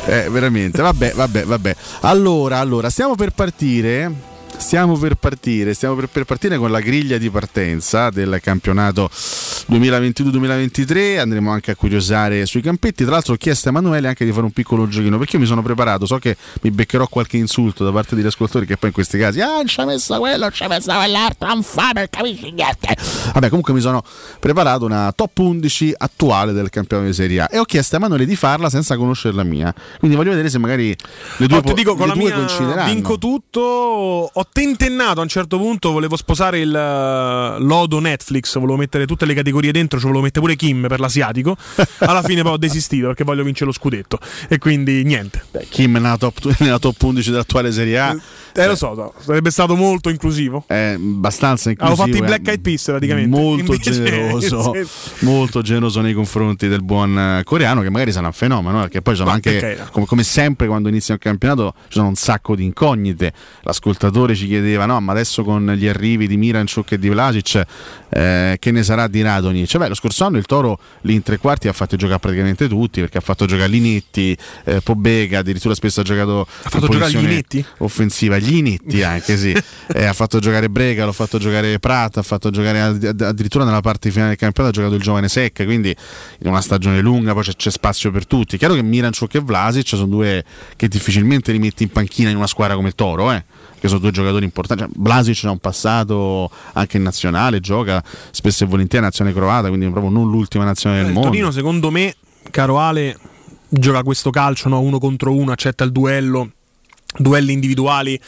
Speaker 6: Eh, veramente, vabbè, vabbè, vabbè. Allora, allora, stiamo per partire. Stiamo per partire, stiamo per, per partire con la griglia di partenza del campionato 2022-2023. Andremo anche a curiosare sui campetti. Tra l'altro, ho chiesto a Emanuele anche di fare un piccolo giochino perché io mi sono preparato. So che mi beccherò qualche insulto da parte degli ascoltatori, che poi in questi casi, ah, non ci ha messa quello, non ci ha messa quell'altro, non fa per capisci niente. Vabbè, comunque mi sono preparato una top 11 attuale del campionato di Serie A e ho chiesto a Emanuele di farla senza conoscere la mia. Quindi voglio vedere se magari le due,
Speaker 7: Oh, ti
Speaker 6: po-
Speaker 7: dico, con
Speaker 6: le
Speaker 7: la
Speaker 6: due
Speaker 7: mia
Speaker 6: coincideranno.
Speaker 7: vinco tutto. Ho tentennato a un certo punto, volevo sposare il eh, lodo Netflix, volevo mettere tutte le categorie dentro, ci volevo mettere pure Kim per l'asiatico. Alla fine poi ho desistito perché voglio vincere lo scudetto. E quindi niente.
Speaker 6: Kim nella top, nella top 11 dell'attuale Serie A
Speaker 7: Eh, lo so, so, sarebbe stato molto inclusivo.
Speaker 6: è abbastanza
Speaker 7: Avevo
Speaker 6: inclusivo.
Speaker 7: fatto i
Speaker 6: è
Speaker 7: Black Eyed Peas praticamente.
Speaker 6: Molto
Speaker 7: Invece-
Speaker 6: generoso,
Speaker 7: sì.
Speaker 6: molto generoso nei confronti del buon eh, coreano, che magari sarà un fenomeno, eh, perché poi sono
Speaker 7: Ma
Speaker 6: anche, come, come sempre quando inizia il campionato, ci sono un sacco di incognite. L'ascoltatore ci chiedeva, no, ma adesso con gli arrivi di Miranchuk e di Vlasic, eh, che ne sarà di Radoni? Cioè, beh, lo scorso anno il Toro lì in tre quarti ha fatto giocare praticamente tutti, perché ha fatto giocare Linetti, eh, Pobega, addirittura spesso ha giocato ha
Speaker 7: fatto giocare gli Inetti?
Speaker 6: offensiva, gli Inetti anche sì, Eh, ha fatto giocare Brega, l'ha fatto giocare Prata, ha fatto giocare add- add- addirittura nella parte finale del campionato ha giocato il giovane Secca, quindi in una stagione lunga poi c'è, c'è spazio per tutti. Chiaro che Miranchuk e Vlasic sono due che difficilmente li metti in panchina in una squadra come il Toro, eh? Che sono due giocatori importanti. Cioè, Vlasic ha un passato anche in nazionale, gioca spesso e volentieri a nazione croata, quindi proprio non l'ultima nazione del
Speaker 7: Il
Speaker 6: mondo.
Speaker 7: Torino, secondo me, caro Ale, gioca questo calcio, no? uno contro uno, accetta il duello, duelli individuali.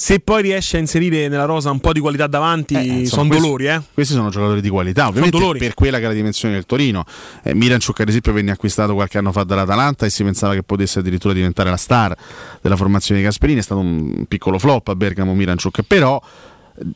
Speaker 7: Se poi riesce a inserire nella rosa un po' di qualità davanti,
Speaker 6: insomma,
Speaker 7: sono
Speaker 6: questi-
Speaker 7: dolori, eh?
Speaker 6: Questi sono giocatori di qualità, ovviamente per quella che è la dimensione del Torino. Eh, Miranchuk, ad esempio, venne acquistato qualche anno fa dall'Atalanta e si pensava che potesse addirittura diventare la star della formazione di Gasperini. È stato un piccolo flop a Bergamo Miranchuk, però eh,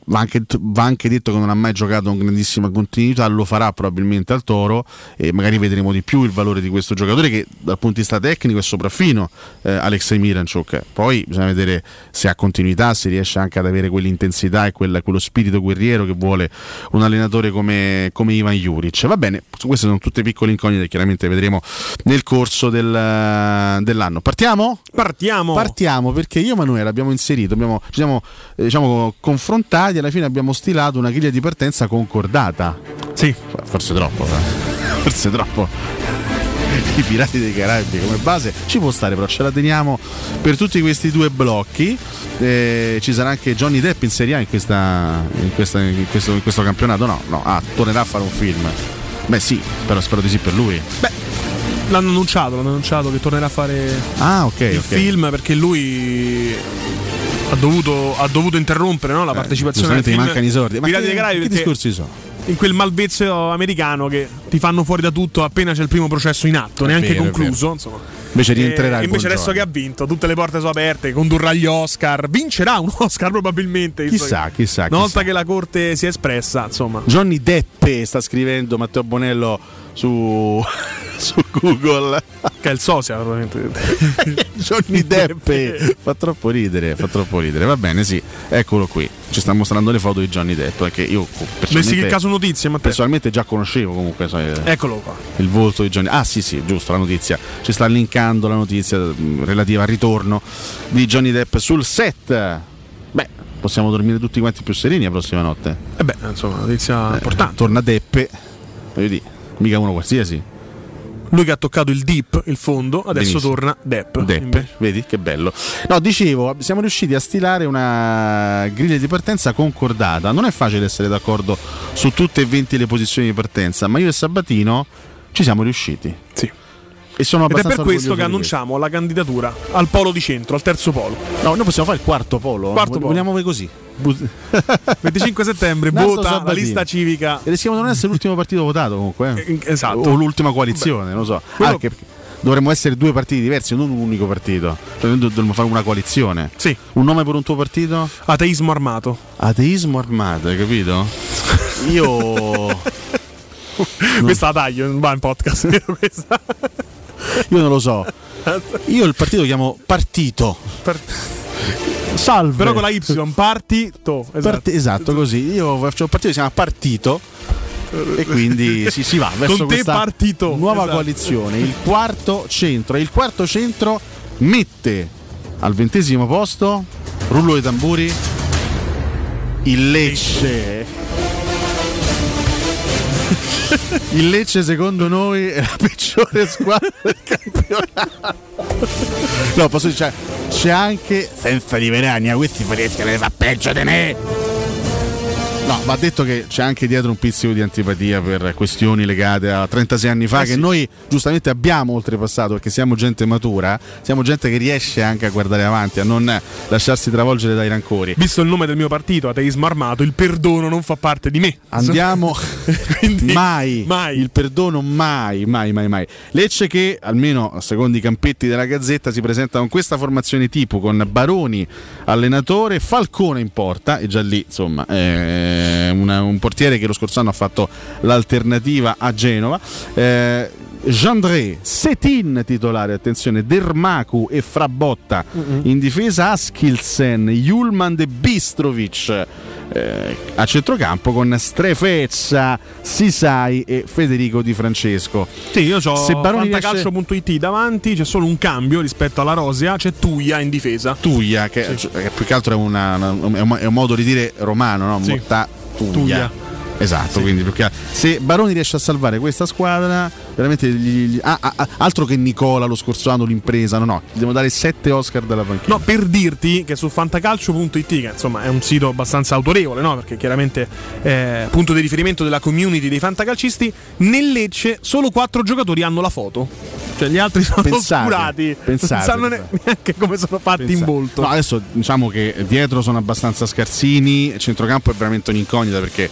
Speaker 6: va anche, va anche detto che non ha mai giocato con grandissima continuità, lo farà probabilmente al Toro e magari vedremo di più il valore di questo giocatore che dal punto di vista tecnico è sopraffino eh, Alexei Miranchuk. Poi bisogna vedere se ha continuità, se riesce anche ad avere quell'intensità e quel- quello spirito guerriero che vuole un allenatore come, come Ivan Juric. Va bene, queste sono tutte piccole incognite che chiaramente vedremo nel corso del- dell'anno. Partiamo?
Speaker 7: Partiamo!
Speaker 6: Partiamo perché io e Emanuele abbiamo inserito, abbiamo, ci siamo eh, diciamo, confrontati e alla fine abbiamo stilato una griglia di partenza concordata.
Speaker 7: Sì.
Speaker 6: Forse troppo, eh. forse troppo. I Pirati dei Caraibi come base ci può stare, però ce la teniamo per tutti questi due blocchi. Eh, ci sarà anche Johnny Depp in Serie A in, questa, in, questa- in questo, in questo campionato? No, no, ah, tornerà a fare un film. Beh, sì, spero, spero di sì per lui.
Speaker 7: L'hanno annunciato, l'hanno annunciato che tornerà a fare
Speaker 6: Ah, ok.
Speaker 7: il
Speaker 6: ok.
Speaker 7: film perché lui ha dovuto, ha dovuto interrompere no, la partecipazione
Speaker 6: Eh, giustamente gli
Speaker 7: film
Speaker 6: mancano i sordi. Ma
Speaker 7: Pirati
Speaker 6: che-
Speaker 7: dei Caraibi
Speaker 6: che discorsi sono?
Speaker 7: In quel malvezzo americano che ti fanno fuori da tutto appena c'è il primo processo in atto,
Speaker 6: È
Speaker 7: neanche
Speaker 6: vero,
Speaker 7: concluso.
Speaker 6: Invece rientrerà
Speaker 7: e invece
Speaker 6: buon
Speaker 7: adesso
Speaker 6: Johnny.
Speaker 7: che ha vinto, tutte le porte sono aperte, condurrà gli Oscar, vincerà un Oscar probabilmente.
Speaker 6: Chissà,
Speaker 7: che-
Speaker 6: chissà,
Speaker 7: Una
Speaker 6: chissà.
Speaker 7: volta che la corte si è espressa, insomma.
Speaker 6: Johnny Deppe sta scrivendo Matteo Bonello su, su Google.
Speaker 7: Che è il sosia, probabilmente.
Speaker 6: Johnny Deppe fa troppo ridere, fa troppo ridere. Va bene, sì, eccolo qui. Ci sta mostrando le foto di Johnny Depp perché io
Speaker 7: Messi che
Speaker 6: personalmente,
Speaker 7: caso notizie, Matteo.
Speaker 6: personalmente già conoscevo comunque sai,
Speaker 7: Eccolo qua.
Speaker 6: il volto di Johnny. Ah, sì, sì, giusto, la notizia. Ci sta linkando la notizia relativa al ritorno di Johnny Depp sul set. Beh, possiamo dormire tutti quanti più sereni la prossima notte.
Speaker 7: E beh, insomma, notizia importante.
Speaker 6: Torna Deppe, voglio dire, mica uno qualsiasi.
Speaker 7: Lui che ha toccato il deep, il fondo, adesso
Speaker 6: Benissimo.
Speaker 7: torna Depp.
Speaker 6: Depp, vedi che bello. No, dicevo, siamo riusciti a stilare una griglia di partenza concordata. Non è facile essere d'accordo su tutte e 20 le posizioni di partenza, ma io e Sabatino ci siamo riusciti.
Speaker 7: Sì.
Speaker 6: E sono
Speaker 7: Ed è per questo che annunciamo la candidatura al polo di centro, al terzo polo.
Speaker 6: No, noi possiamo fare il quarto polo.
Speaker 7: Quarto polo.
Speaker 6: Vogliamo così. Bu-
Speaker 7: 25 settembre vota la lista civica.
Speaker 6: E rischiamo di non essere l'ultimo partito votato comunque. eh.
Speaker 7: Esatto.
Speaker 6: O l'ultima coalizione, non lo so.
Speaker 7: Quello-
Speaker 6: Anche perché dovremmo essere due partiti diversi, non un unico partito. Cioè, dovremmo fare una coalizione.
Speaker 7: Sì.
Speaker 6: Un nome per un tuo partito?
Speaker 7: Ateismo armato.
Speaker 6: Ateismo armato, hai capito? Io.
Speaker 7: Questa la taglio, non va in podcast.
Speaker 6: Io non lo so. Io il partito lo chiamo partito. Salve.
Speaker 7: Però con la Y, partito. Esatto.
Speaker 6: Parti- esatto, così. Io faccio un partito che si chiama Partito. E quindi si, si va verso
Speaker 7: Con te
Speaker 6: questa
Speaker 7: partito.
Speaker 6: nuova
Speaker 7: Esatto.
Speaker 6: coalizione. Il quarto centro. E il quarto centro mette al ventesimo posto, rullo dei tamburi, il Lecce. Il Lecce secondo noi è la peggiore squadra del campionato. No, posso dire, cioè, c'è anche, senza liberania, questi riescono a fare peggio di me. No, va detto che c'è anche dietro un pizzico di antipatia per questioni legate a 36 anni fa
Speaker 7: Eh
Speaker 6: che
Speaker 7: sì.
Speaker 6: noi giustamente abbiamo oltrepassato perché siamo gente matura, siamo gente che riesce anche a guardare avanti, a non lasciarsi travolgere dai rancori.
Speaker 7: Visto il nome del mio partito, ateismo armato, il perdono non fa parte di me.
Speaker 6: Andiamo
Speaker 7: Quindi,
Speaker 6: mai, il perdono mai, mai, mai, mai. Lecce che, almeno secondo i campetti della Gazzetta, si presenta con questa formazione tipo, con Baroni allenatore, Falcone in porta, e già lì insomma è una- un portiere che lo scorso anno ha fatto l'alternativa a Genova. Eh, Jandré, Setin titolare, attenzione, Dermaku e Frabotta in difesa Askilsen, Julman de Bistrovic eh, a centrocampo con Strefezza, Sisai e Federico Di Francesco.
Speaker 7: Sì, io ho
Speaker 6: Baroni riesce-
Speaker 7: fantacalcio.it davanti, c'è solo un cambio rispetto alla Rosia, c'è Tuia in difesa.
Speaker 6: Tuia, che, cioè, che più che altro è, una- una- è un, è un modo di dire romano, no?
Speaker 7: Sì.
Speaker 6: Morta Tuia.
Speaker 7: Tuia.
Speaker 6: Esatto, quindi più che altro- se Baroni riesce a salvare questa squadra, veramente gli- gli- ah, ah, altro che Nicola lo scorso anno l'impresa, no, no, gli devono dare 7 Oscar dalla panchina.
Speaker 7: No, per dirti che su fantacalcio.it, che insomma è un sito abbastanza autorevole, no? Perché chiaramente è punto di riferimento della community dei fantacalcisti, nel Lecce solo quattro giocatori hanno la foto. Cioè gli altri sono
Speaker 6: Pensate,
Speaker 7: oscurati,
Speaker 6: pensate,
Speaker 7: non sanno ne- neanche come sono fatti in volto.
Speaker 6: No, adesso diciamo che dietro sono abbastanza scarsini, il centrocampo è veramente un'incognita perché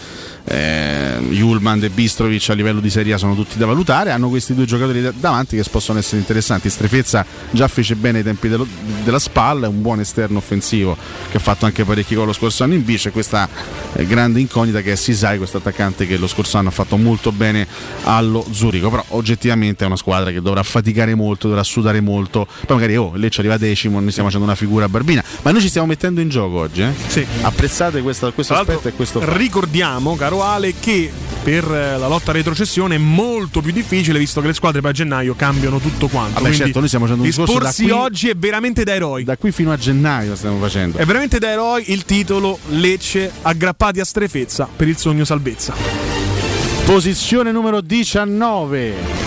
Speaker 6: eh, Julman e Bistrovic a livello di Serie A sono tutti da valutare, hanno questi due giocatori da- davanti che possono essere interessanti. Strefezza già fece bene ai tempi dello- della spalla, è un buon esterno offensivo che ha fatto anche parecchi gol lo scorso anno in bici e questa eh, grande incognita che è Sisai, questo attaccante che lo scorso anno ha fatto molto bene allo Zurigo, però oggettivamente è una squadra che dovrà faticare molto, dovrà sudare molto, poi magari oh, Lecce arriva decimo, noi stiamo facendo una figura barbina, ma noi ci stiamo mettendo in gioco oggi, eh?
Speaker 7: Sì.
Speaker 6: apprezzate questo, questo aspetto e questo fatto.
Speaker 7: Ricordiamo, caro Ale, che per eh, la lotta retrocessione è molto più difficile visto che le squadre poi a gennaio cambiano tutto quanto.
Speaker 6: Vabbè,
Speaker 7: Quindi
Speaker 6: certo, noi stiamo facendo un discorso da qui-
Speaker 7: oggi è veramente da eroi.
Speaker 6: Da qui fino a gennaio stiamo facendo.
Speaker 7: È veramente da eroi il titolo Lecce aggrappati a strefezza per il sogno salvezza.
Speaker 6: Posizione numero 19.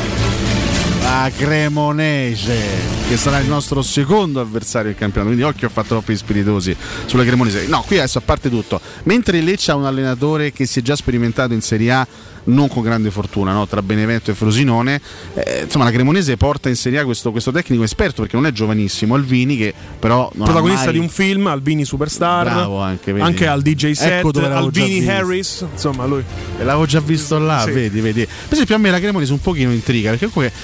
Speaker 6: La Cremonese, che sarà il nostro secondo avversario del campionato. Quindi occhio, ho fatto troppi spiritosi sulla Cremonese. No, qui adesso a parte tutto, mentre Lecce ha un allenatore che si è già sperimentato in Serie A non con grande fortuna, no? tra Benevento e Frosinone, eh, insomma la Cremonese porta in Serie A questo, questo tecnico esperto perché non è giovanissimo, Alvini che però non
Speaker 7: Protagonista
Speaker 6: mai...
Speaker 7: di un film, Albini Superstar.
Speaker 6: Bravo anche, vedi.
Speaker 7: Anche al DJ set,
Speaker 6: Ecco l'avevo già
Speaker 7: Albini. Harris. Insomma, lui.
Speaker 6: E l'avevo già visto là,
Speaker 7: Sì.
Speaker 6: vedi, vedi. Per esempio a me la Cremonese un pochino intriga, perché comunque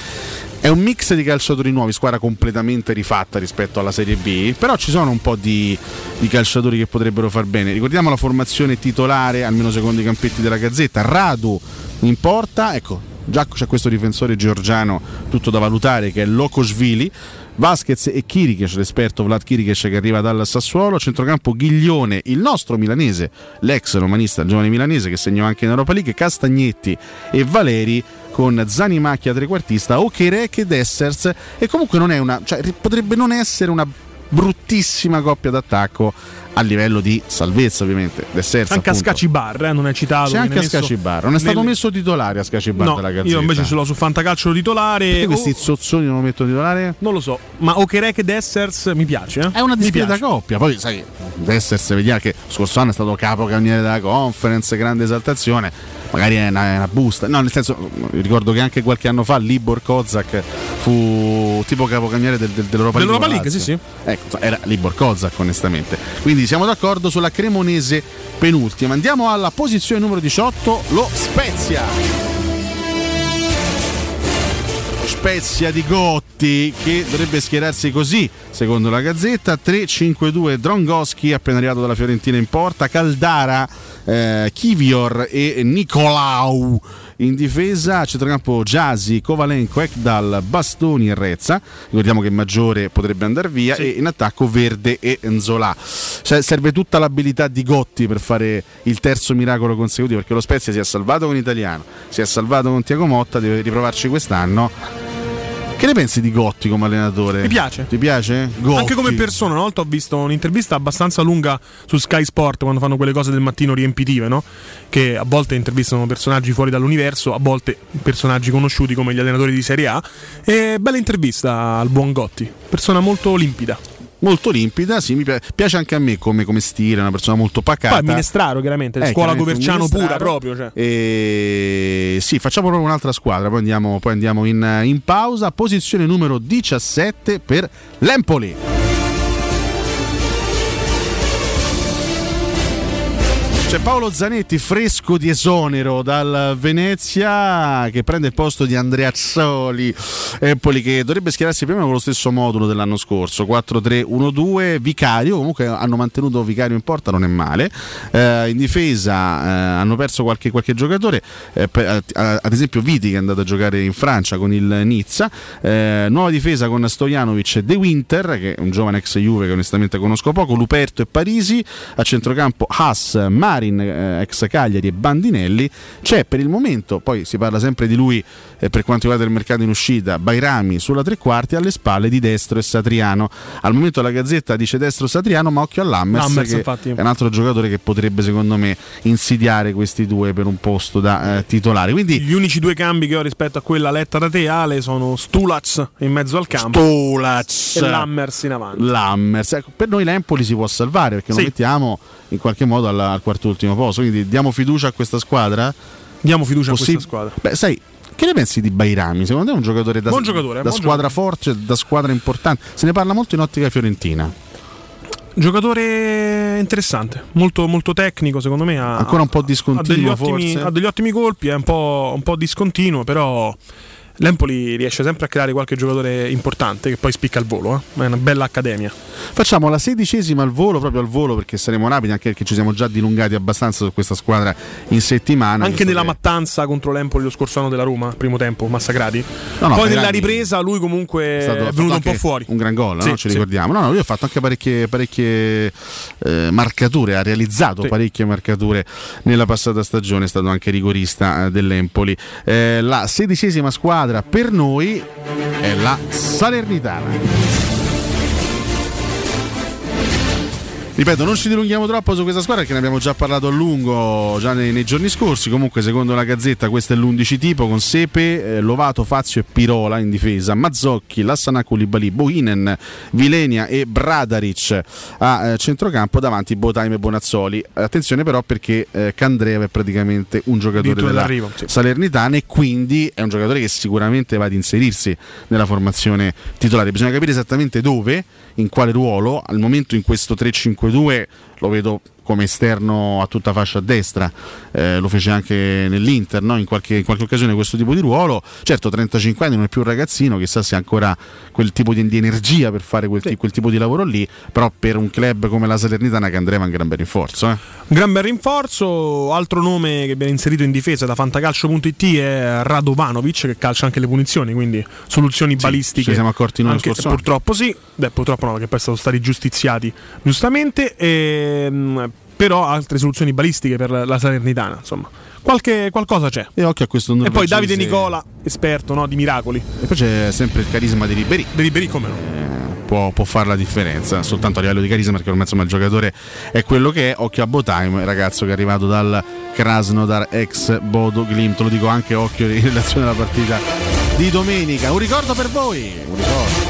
Speaker 6: è un mix di calciatori nuovi, squadra completamente rifatta rispetto alla Serie B, però ci sono un po' di, di calciatori che potrebbero far bene. Ricordiamo la formazione titolare, almeno secondo i campetti della Gazzetta, Radu in porta, ecco, già c'è questo difensore georgiano tutto da valutare che è Lokosvili. Vasquez e Kirikesh, l'esperto Vlad Kirikesh che arriva dal Sassuolo, centrocampo Ghiglione, il nostro milanese, l'ex romanista, il giovane milanese che segnò anche in Europa League, Castagnetti e Valeri con Zanimacchia trequartista, Okerek ed Essers. E comunque non è una, cioè, potrebbe non essere una bruttissima coppia d'attacco a livello di salvezza ovviamente. De Sersa,
Speaker 7: Anche
Speaker 6: appunto.
Speaker 7: a Scacibar, eh, non è citato.
Speaker 6: C'è anche a Scacibar, non è stato
Speaker 7: nelle-
Speaker 6: messo titolare a Scacibar
Speaker 7: No,
Speaker 6: dalla Gazzetta.
Speaker 7: io invece ce l'ho su Fantacalcio titolare.
Speaker 6: Perché
Speaker 7: o-
Speaker 6: questi zozzoni non lo mettono titolare?
Speaker 7: Non lo so, ma Okerek Dessers mi piace. eh.
Speaker 6: È una discreta coppia. Poi, sai, Dessers vediamo che scorso anno è stato capocannoniere della conference, grande esaltazione. Magari è una, è una busta. No, nel senso, ricordo che anche qualche anno fa Libor Kozak fu tipo capocannoniere del, del, dell'Europa League.
Speaker 7: Dell'Europa League, sì, sì.
Speaker 6: Ecco, era Libor Kozak, onestamente. Quindi siamo d'accordo sulla Cremonese penultima. Andiamo alla posizione numero 18, lo Spezia. Spezia di Gotti che dovrebbe schierarsi così secondo la Gazzetta 3-5-2 Drongoschi appena arrivato dalla Fiorentina in porta Caldara eh, Kivior e Nicolau in difesa centrocampo Giasi, Kovalenko, Ekdal, Bastoni e Rezza ricordiamo che Maggiore potrebbe andare via e in attacco Verde e Nzola. Cioè, serve tutta l'abilità di Gotti per fare il terzo miracolo consecutivo perché lo Spezia si è salvato con Italiano si è salvato con Tiago Motta deve riprovarci quest'anno che ne pensi di Gotti come allenatore?
Speaker 7: Mi piace.
Speaker 6: Ti piace? Gotti.
Speaker 7: Anche come persona, una volta ho visto un'intervista abbastanza lunga su Sky Sport quando fanno quelle cose del mattino riempitive, no? Che a volte intervistano personaggi fuori dall'universo, a volte personaggi conosciuti come gli allenatori di Serie A. E bella intervista al buon Gotti, persona molto limpida.
Speaker 6: Molto limpida, sì, mi pi- piace anche a me come, come stile, una persona molto pacata.
Speaker 7: Poi Minestraro, chiaramente,
Speaker 6: Eh,
Speaker 7: scuola Coverciano pura proprio. Cioè.
Speaker 6: E sì, facciamo proprio un'altra squadra, poi andiamo, poi andiamo in, in pausa. Posizione numero 17 per l'Empoli. C'è Paolo Zanetti fresco di esonero dal Venezia che prende il posto di Andrea Azzoli Empoli che dovrebbe schierarsi prima con lo stesso modulo dell'anno scorso 4-3-1-2 Vicario. Comunque hanno mantenuto Vicario in porta non è male. Eh, in difesa eh, hanno perso qualche, qualche giocatore. Eh, per- eh, ad esempio Viti che è andato a giocare in Francia con il Nizza. Eh, nuova difesa con Stojanovic e De Winter che è un giovane ex Juve che onestamente conosco poco Luperto e Parisi. A centrocampo Haas, Marin eh, ex Cagliari e Bandinelli c'è per il momento poi si parla sempre di lui eh, per quanto riguarda il mercato in uscita Bairami sulla tre quarti alle spalle di Destro e Satriano al momento la Gazzetta dice Destro e Satriano ma occhio a Lammers,
Speaker 7: Lammers,
Speaker 6: che
Speaker 7: infatti.
Speaker 6: è un altro giocatore che potrebbe secondo me insidiare questi due per un posto da eh, titolare quindi
Speaker 7: Gli unici due cambi che ho rispetto a quella letta da te, Ale, sono Stulac in mezzo al campo
Speaker 6: Stulac
Speaker 7: e Lammers in avanti.
Speaker 6: Lammers. Ecco, per noi l'Empoli si può salvare perché
Speaker 7: Sì.
Speaker 6: lo mettiamo in qualche modo al, al quarto ultimo posto. Quindi diamo fiducia a questa squadra.
Speaker 7: Diamo fiducia
Speaker 6: Possib-
Speaker 7: a questa squadra.
Speaker 6: Beh, sai. Che ne pensi di Bairami? Secondo te è un giocatore da,
Speaker 7: Buon giocatore,
Speaker 6: da
Speaker 7: buon
Speaker 6: squadra forte, da squadra importante? Se ne parla molto in ottica fiorentina.
Speaker 7: Giocatore interessante, molto, molto tecnico secondo me. Ha,
Speaker 6: Ancora un po'
Speaker 7: ha degli,
Speaker 6: discontinuo
Speaker 7: ottimi, ha degli ottimi colpi, è un po', un po' discontinuo, però l'Empoli riesce sempre a creare qualche giocatore importante che poi spicca al volo. eh. È una bella accademia.
Speaker 6: Facciamo la sedicesima al volo, proprio al volo perché saremo rapidi, anche perché ci siamo già dilungati abbastanza su questa squadra in settimana.
Speaker 7: Anche nella
Speaker 6: che-
Speaker 7: mattanza contro l'Empoli lo scorso anno della Roma, primo tempo, massacrati.
Speaker 6: No, no,
Speaker 7: poi nella ripresa lui comunque
Speaker 6: è
Speaker 7: è,
Speaker 6: stato fatto
Speaker 7: venuto un po' fuori.
Speaker 6: Un gran gol,
Speaker 7: Sì,
Speaker 6: no? ci
Speaker 7: sì.
Speaker 6: ricordiamo. No, no, lui ha fatto anche parecchie, parecchie eh, marcature, ha realizzato
Speaker 7: Sì.
Speaker 6: parecchie marcature nella passata stagione, è stato anche rigorista eh, dell'Empoli. Eh, la sedicesima squadra per noi è la Salernitana. Ripeto, non ci dilunghiamo troppo su questa squadra perché ne abbiamo già parlato a lungo già nei, nei giorni scorsi. Comunque, secondo la Gazzetta, questo è l'11 tipo con Sepe, eh, Lovato, Fazio e Pirola in difesa, Mazzocchi, Lassana Koulibaly, Bohinen, Vilenia e Bradaric a eh, centrocampo davanti Botaime e Bonazzoli. Attenzione però perché eh, Candreva è praticamente un giocatore
Speaker 7: Addirittura
Speaker 6: della
Speaker 7: sì.
Speaker 6: Salernitana e quindi è un giocatore che sicuramente va ad inserirsi nella formazione titolare. Bisogna capire esattamente dove, in quale ruolo. Al momento in questo 3-5-2 lo vedo come esterno a tutta fascia a destra, eh, lo fece anche nell'Inter no? in, qualche, in qualche occasione questo tipo di ruolo. Certo, 35 anni non è più un ragazzino, chissà se ha ancora quel tipo di, di energia per fare quel, ti- quel tipo di lavoro lì, però per un club come la Salernitana che andreva un gran bel rinforzo. Eh.
Speaker 7: Gran bel rinforzo, altro nome che viene inserito in difesa da fantacalcio.it è Radovanovic che calcia anche le punizioni, quindi soluzioni balistiche.
Speaker 6: ce ne siamo accorti noi
Speaker 7: anche. Purtroppo sì, beh, purtroppo no, perché poi sono stati giustiziati giustamente, ehm, però altre soluzioni balistiche per la, la Salernitana, insomma. Qualche, qualcosa c'è.
Speaker 6: E occhio a questo
Speaker 7: E poi Davide Nicola, esperto no, di miracoli.
Speaker 6: E poi c'è sempre il carisma di Ribéry.
Speaker 7: Di Ribéry come no?
Speaker 6: può, può fare la differenza, soltanto a livello di carisma perché ormai insomma il giocatore è quello che è, occhio a Botheim, ragazzo che è arrivato dal Krasnodar ex Bodo Glimt, lo dico anche occhio in relazione alla partita di domenica. Un ricordo per voi, un ricordo.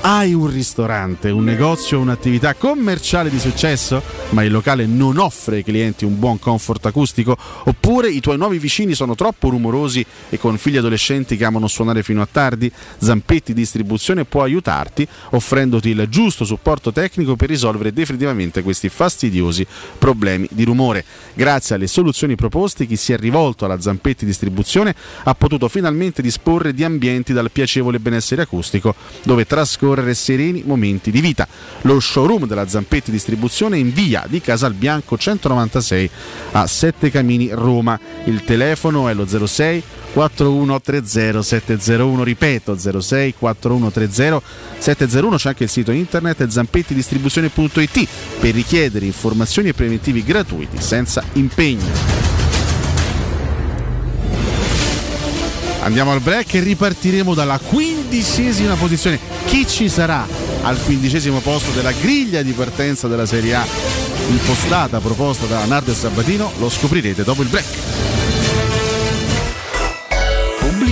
Speaker 6: Hai un ristorante, un negozio, un'attività commerciale di successo, ma il locale non offre ai clienti un buon comfort acustico? Oppure i tuoi nuovi vicini sono troppo rumorosi e con figli adolescenti che amano suonare fino a tardi? Zampetti Distribuzione può aiutarti offrendoti il giusto supporto tecnico per risolvere definitivamente questi fastidiosi problemi di rumore. Grazie alle soluzioni proposte, chi si è rivolto alla Zampetti Distribuzione ha potuto finalmente disporre di ambienti dal piacevole benessere acustico dove trascorrere sereni momenti di vita. Lo showroom della Zampetti Distribuzione in via di Casalbianco 196 a Sette Camini, Roma. Il telefono è lo 06 4130 701, ripeto 06 4130 701, c'è anche il sito internet zampettidistribuzione.it per richiedere informazioni e preventivi gratuiti senza impegno. Andiamo al break e ripartiremo dalla quindicesima posizione. Chi ci sarà al quindicesimo posto della griglia di partenza della Serie A impostata, proposta da Nardo e Sabatino? Lo scoprirete dopo il break.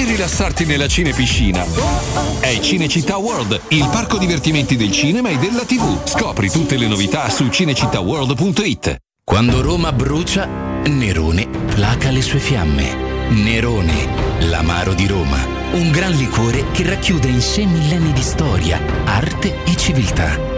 Speaker 34: e rilassarti nella cinepiscina. È Cinecittà World, il parco divertimenti del cinema e della TV. Scopri tutte le novità su cinecittàworld.it.
Speaker 18: Quando Roma brucia, Nerone placa le sue fiamme. Nerone, l'amaro di Roma. Un gran liquore che racchiude in sé millenni di storia, arte e civiltà.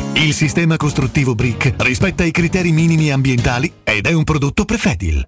Speaker 35: Il sistema costruttivo Brick rispetta i criteri minimi ambientali ed è un prodotto Prefedil.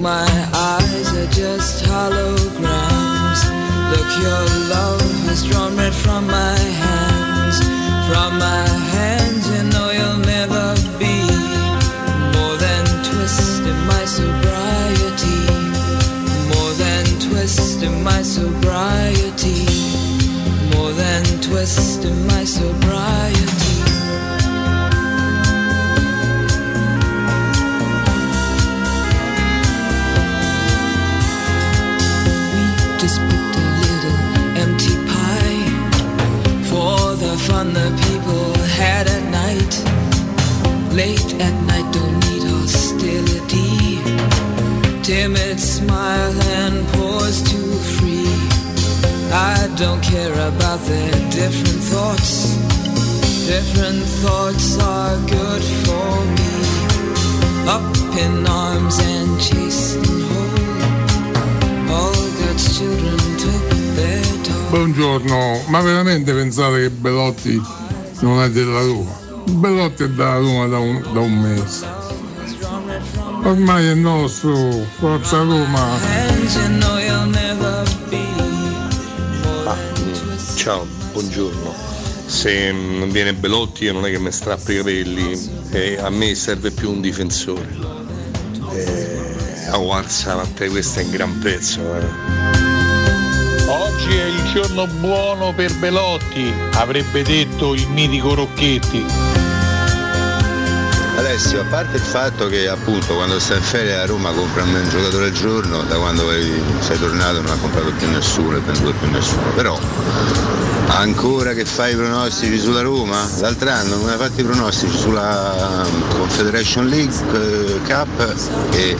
Speaker 36: My eyes are just holograms. Look, your love has drawn red from my hands. From my hands, you know you'll never be more than twist in my sobriety more than twist in my sobriety more than twist in my sobriety late at night don't need hostility timid smile and pause too free. I don't care about their different thoughts. Different thoughts are good for me. Up in arms and chased and whole. All God's children took their.
Speaker 37: Buongiorno, ma veramente pensate che Belotti non è della Roma? Belotti è della Roma da un, da un mese. Ormai è nostro, forza Roma.
Speaker 16: Ah, ciao, buongiorno. Se non viene Belotti io non è che mi strappo i capelli, e a me serve più un difensore. E, a Warsa, questo è un gran pezzo. eh.
Speaker 32: Oggi è il giorno buono per Belotti, avrebbe detto il mitico Rocchetti.
Speaker 31: Alessio, a parte il fatto che appunto quando stai in ferie a Roma compra un giocatore al giorno, da quando sei tornato non ha comprato più nessuno e venduto più nessuno, però ancora che fai i pronostici sulla Roma, l'altro anno non hai fatto i pronostici sulla um, Confederation League eh, Cup e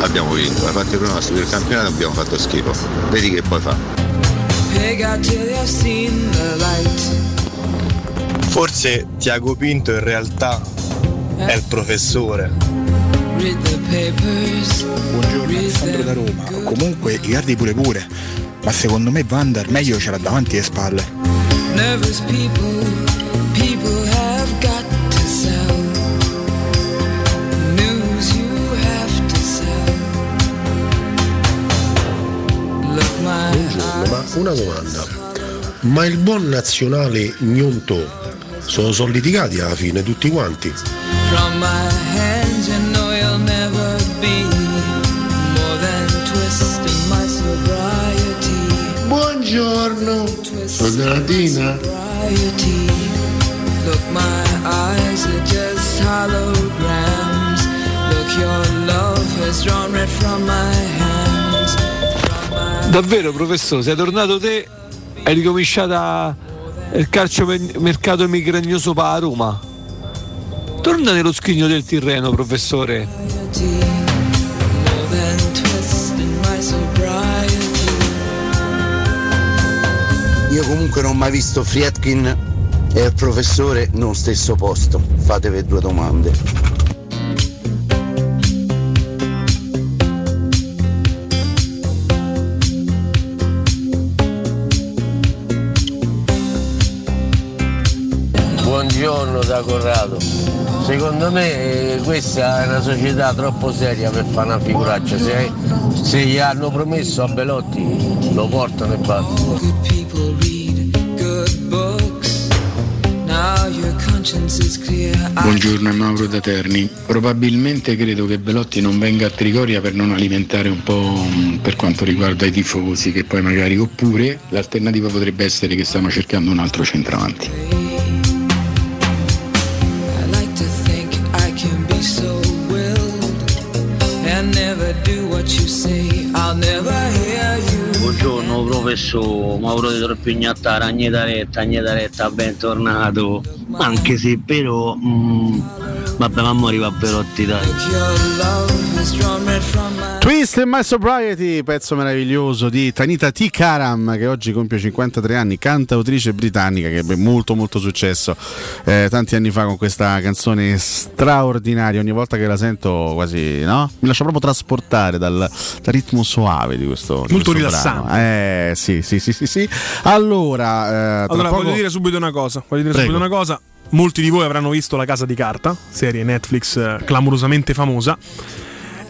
Speaker 31: abbiamo vinto, hai fatto i pronostici il campionato e abbiamo fatto schifo, vedi che poi fa.
Speaker 16: Forse Tiago Pinto in realtà è il professore.
Speaker 38: Buongiorno, Alessandro da Roma. Comunque Icardi pure pure, ma secondo me Vander meglio ce l'ha davanti alle spalle.
Speaker 39: Buongiorno, ma una domanda. Ma il buon nazionale Gnonto sono sono litigati alla fine tutti quanti?
Speaker 36: From my hands, you know you'll never be more than twist in my sobriety.
Speaker 39: Buongiorno, Federatina.
Speaker 36: Sobriety. Look, my eyes are just holograms. Look, your love has drawn red from my hands.
Speaker 32: Davvero professore, sei tornato te? Hai ricominciata il calcio mercato migragnoso per Roma? Torna nello scrigno del Tirreno, professore.
Speaker 40: Io comunque non ho mai visto Friedkin
Speaker 41: e il professore non stesso posto. Fatevi due domande.
Speaker 42: Buongiorno da Corrado. Secondo me eh, questa è una società troppo seria per fare una figuraccia. Se, se gli hanno promesso a Belotti lo portano e basta.
Speaker 43: Buongiorno, è Mauro da Terni. Probabilmente credo che Belotti non venga a Trigoria per non alimentare un po' per quanto riguarda i tifosi, che poi magari oppure l'alternativa potrebbe essere che stanno cercando un altro centravanti.
Speaker 42: Buongiorno professore, Mauro di Torpignatta, Ragneta Retta, Agneta Retta, bentornato. Anche se però, mm, vabbè, ma mo arriva a Belotti dai.
Speaker 6: Twist in My Sobriety, pezzo meraviglioso di Tanita T. Karam che oggi compie 53 anni, cantautrice britannica che ebbe molto molto successo eh, tanti anni fa con questa canzone straordinaria, ogni volta che la sento quasi, no? Mi lascia proprio trasportare dal, dal ritmo soave di questo di
Speaker 7: Molto
Speaker 6: questo
Speaker 7: rilassante.
Speaker 6: brano. Eh sì, sì, sì, sì, sì. Allora, eh, tra
Speaker 7: Allora,
Speaker 6: poco-
Speaker 7: voglio dire subito una cosa. Voglio dire
Speaker 6: Prego.
Speaker 7: subito una cosa. Molti di voi avranno visto La Casa di Carta, serie Netflix eh, clamorosamente famosa.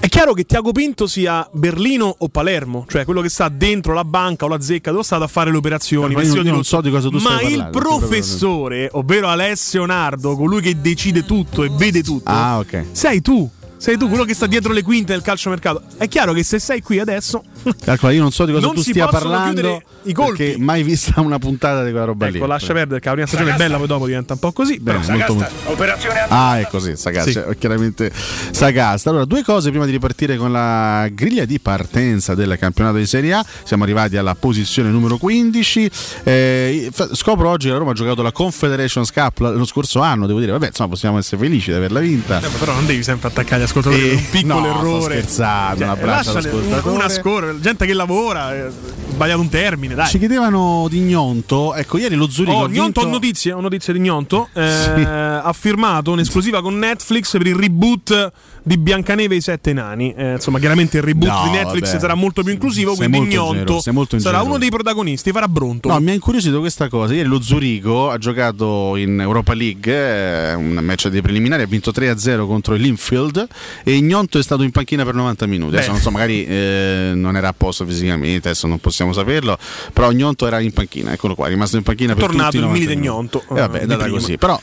Speaker 7: È chiaro che Tiago Pinto sia Berlino o Palermo, cioè quello che sta dentro la banca o la zecca dove state a fare le operazioni.
Speaker 6: Ma io-
Speaker 7: vestito
Speaker 6: io
Speaker 7: di
Speaker 6: non so di cosa tu
Speaker 7: Ma
Speaker 6: stai
Speaker 7: il
Speaker 6: parlando, proprio-
Speaker 7: professore, ovvero Alessio Nardo, colui che decide tutto e vede tutto,
Speaker 6: Ah, ok.
Speaker 7: sei tu. Sei tu quello che sta dietro le quinte del calciomercato. È chiaro che se sei qui adesso.
Speaker 6: Calcola, io non so di cosa
Speaker 7: Non
Speaker 6: tu stia parlando
Speaker 7: i colpi.
Speaker 6: perché mai vista una puntata di quella roba lì.
Speaker 7: Ecco, lascia perdere perché la prima stagione è bella, poi dopo diventa un po' così.
Speaker 6: Bene,
Speaker 7: però-
Speaker 6: molto, molto-
Speaker 36: Operazione
Speaker 6: Ah, è così, Sagasta,
Speaker 7: Sì.
Speaker 6: cioè, chiaramente Sagasta. Allora, due cose prima di ripartire con la griglia di partenza del campionato di Serie A. Siamo arrivati alla posizione numero 15. Eh, scopro oggi che la Roma ha giocato la Confederations Cup lo scorso anno, devo dire, vabbè, insomma, possiamo essere felici di averla vinta.
Speaker 7: Eh, ma però non devi sempre attaccare gli ascoltatori
Speaker 6: Eh,
Speaker 7: per un piccolo
Speaker 6: no,
Speaker 7: errore.
Speaker 6: scherzando, un abbraccio all'ascoltatore.
Speaker 7: un- Una scorra, gente che lavora, eh, sbagliato un termine, dai.
Speaker 6: Ci chiedevano di Gnonto, ecco, ieri lo Zurigo
Speaker 7: Oh,
Speaker 6: ha
Speaker 7: Gnonto,
Speaker 6: vinto...
Speaker 7: notizie, ho notizie di Gnonto. Eh,
Speaker 6: Sì.
Speaker 7: Ha firmato un'esclusiva con Netflix per il reboot di Biancaneve e i Sette Nani. Eh, insomma, chiaramente il reboot
Speaker 6: No,
Speaker 7: di Netflix
Speaker 6: vabbè.
Speaker 7: sarà molto più inclusivo.
Speaker 6: Sei
Speaker 7: quindi Gnonto sarà uno dei protagonisti. Farà Bronto.
Speaker 6: No, mi ha incuriosito questa cosa. Ieri lo Zurigo ha giocato in Europa League, eh, un match dei preliminari, ha vinto 3-0 contro il Linfield e Gnonto è stato in panchina per 90 minuti. Adesso non so, magari eh, non era a posto fisicamente, adesso non possiamo saperlo, però Gnonto era in panchina, eccolo qua, è rimasto in panchina
Speaker 7: È
Speaker 6: per
Speaker 7: tornato
Speaker 6: tutti i
Speaker 7: il
Speaker 6: 90
Speaker 7: Milite
Speaker 6: minuti.
Speaker 7: Gnonto,
Speaker 6: E vabbè,
Speaker 7: eh,
Speaker 6: è
Speaker 7: di
Speaker 6: andata
Speaker 7: prima.
Speaker 6: così, però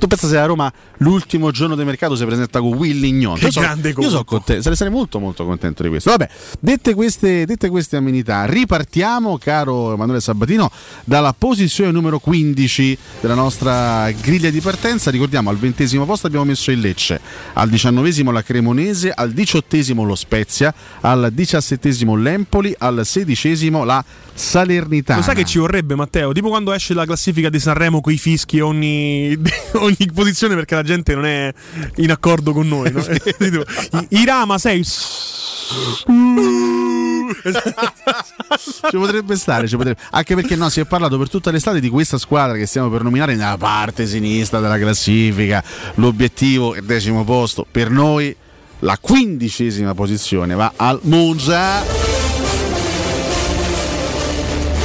Speaker 6: tu pensa se a Roma l'ultimo giorno di mercato si presenta con Willy Gnonto?
Speaker 7: Che
Speaker 6: Io so-
Speaker 7: grande
Speaker 6: Io sono contento, sarei, sarei molto molto contento di questo. Vabbè, dette queste, dette queste amenità, ripartiamo, caro Emanuele Sabatino, dalla posizione numero 15 della nostra griglia di partenza. Ricordiamo, al ventesimo posto abbiamo messo il Lecce, al diciannovesimo la Cremonese, al diciottesimo lo Spezia, al diciassettesimo l'Empoli, al sedicesimo la Salernitana.
Speaker 7: Lo sai che ci vorrebbe, Matteo? Tipo quando esce la classifica di Sanremo con i fischi ogni, ogni posizione perché la gente non è in accordo con noi. no? Irama sei.
Speaker 6: ci potrebbe stare, ci potrebbe- anche perché no, si è parlato per tutta l'estate di questa squadra che stiamo per nominare nella parte sinistra della classifica. L'obiettivo è il decimo posto. Per noi la quindicesima posizione va al Monza.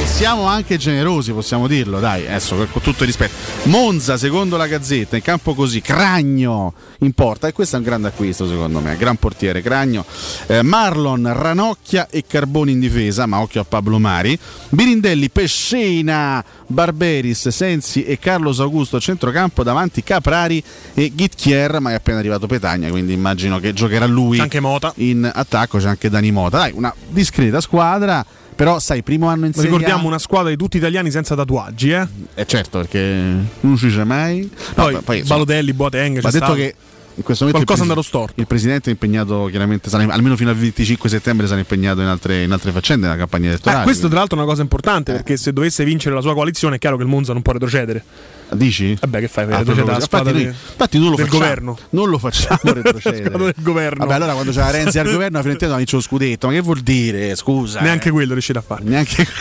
Speaker 6: Siamo anche generosi, possiamo dirlo, dai, adesso con tutto il rispetto. Monza, secondo la Gazzetta, in campo così, Cragno in porta, e questo è un grande acquisto secondo me, gran portiere Cragno, Eh, Marlon, Ranocchia e Carboni in difesa, ma occhio a Pablo Mari, Birindelli, Pescena, Barberis, Sensi e Carlos Augusto a centrocampo, davanti Caprari e Gittier, ma è appena arrivato Petagna, quindi immagino che giocherà lui
Speaker 7: Anche Mota.
Speaker 6: in attacco, c'è anche Dani Mota, dai, una discreta squadra. Però sai, primo anno in Serie A-
Speaker 7: Ricordiamo una squadra di tutti italiani senza tatuaggi, eh?
Speaker 6: eh certo, perché non si dice mai.
Speaker 7: Poi,
Speaker 6: No, poi, insomma,
Speaker 7: Balotelli, Boateng, c'è
Speaker 6: detto
Speaker 7: stato.
Speaker 6: che in questo momento
Speaker 7: Qualcosa
Speaker 6: il,
Speaker 7: andato storto.
Speaker 6: il presidente è impegnato chiaramente, sarà- almeno fino al 25 settembre sarà impegnato in altre, in altre faccende nella campagna elettorale.
Speaker 7: Eh, questo tra l'altro è una cosa importante perché se dovesse vincere la sua coalizione è chiaro che il Monza non può retrocedere.
Speaker 6: Dici?
Speaker 7: Vabbè, che fai?
Speaker 6: Ah,
Speaker 7: retrocede
Speaker 6: proprio
Speaker 7: la squadra
Speaker 6: infatti, noi, infatti non lo
Speaker 7: del
Speaker 6: facciamo,
Speaker 7: governo.
Speaker 6: Non lo facciamo retrocedere.
Speaker 7: del governo.
Speaker 6: Vabbè, allora quando c'era Renzi al governo, a Fiorentina non vince lo scudetto. Ma che vuol dire? Scusa.
Speaker 7: Neanche
Speaker 6: eh.
Speaker 7: quello riuscirà a fare.
Speaker 6: Neanche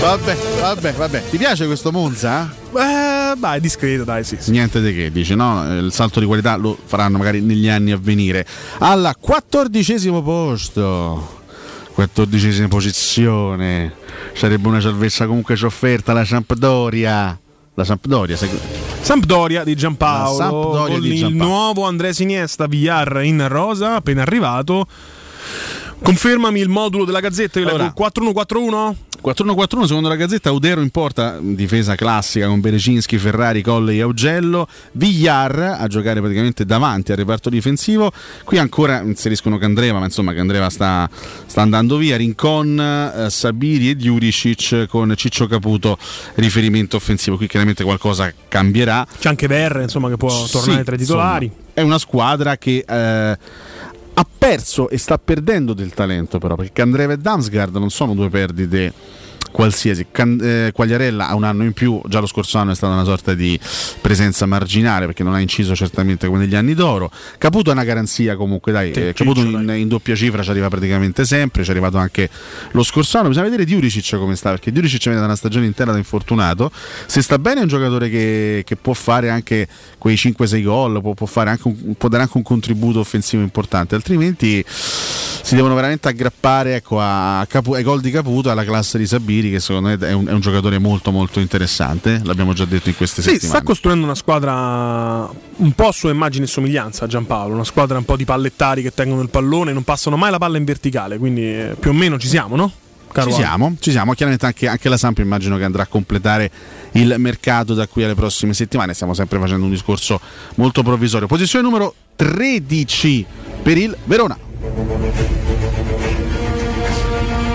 Speaker 6: Vabbè, vabbè, vabbè. Ti piace questo Monza?
Speaker 7: Eh, dai, discreto, dai, sì. sì.
Speaker 6: Niente di che, dice no, il salto di qualità lo faranno magari negli anni a venire. Alla quattordicesimo posto, quattordicesima posizione, sarebbe una salvezza comunque sofferta la Sampdoria. La Sampdoria, sai-
Speaker 7: Sampdoria di Giampaolo.
Speaker 6: Sampdoria
Speaker 7: con
Speaker 6: di
Speaker 7: il
Speaker 6: Giampaolo.
Speaker 7: nuovo Andrea Iniesta Villar in rosa, appena arrivato. Confermami il modulo della Gazzetta, io leggo
Speaker 6: Allora.
Speaker 7: 4141.
Speaker 6: 4-1-4-1 secondo la Gazzetta Udero in porta difesa classica con Berecinski, Ferrari, Colle e Augello. Villar a giocare praticamente davanti al reparto difensivo. Qui ancora inseriscono Candreva ma insomma Candreva sta, sta andando via. Rincon, eh, Sabiri e Juricic con Ciccio Caputo riferimento offensivo. Qui chiaramente qualcosa cambierà.
Speaker 7: C'è anche Verre, insomma, che può tornare
Speaker 6: Sì,
Speaker 7: tra i titolari.
Speaker 6: insomma, è una squadra che eh, ha perso e sta perdendo del talento, però, perché Candreva e Damsgaard non sono due perdite qualsiasi. Can- eh, Quagliarella ha un anno in più, già lo scorso anno è stata una sorta di presenza marginale perché non ha inciso certamente come negli anni d'oro. Caputo è una garanzia comunque, dai, eh, Caputo in, in doppia cifra ci arriva praticamente sempre, ci è arrivato anche lo scorso anno. Bisogna vedere Diuricic come sta, perché Diuricic viene da una stagione intera da infortunato. Se sta bene è un giocatore che, che può fare anche quei 5-6 gol, può, può fare anche un, può dare anche un contributo offensivo importante, altrimenti si devono veramente aggrappare ecco, a Capu- ai gol di Caputo alla classe di Sabiri che secondo me è un, è un giocatore molto molto interessante, l'abbiamo già detto in queste
Speaker 7: Sì, sta
Speaker 6: settimane.
Speaker 7: costruendo una squadra un po' a sua immagine e somiglianza a Giampaolo, una squadra un po' di pallettari che tengono il pallone non passano mai la palla in verticale, quindi eh, più o meno ci siamo, no?
Speaker 6: Ci siamo, ci siamo, chiaramente anche, anche la Samp immagino che andrà a completare il mercato da qui alle prossime settimane, stiamo sempre facendo un discorso molto provvisorio. Posizione numero 13 per il Verona.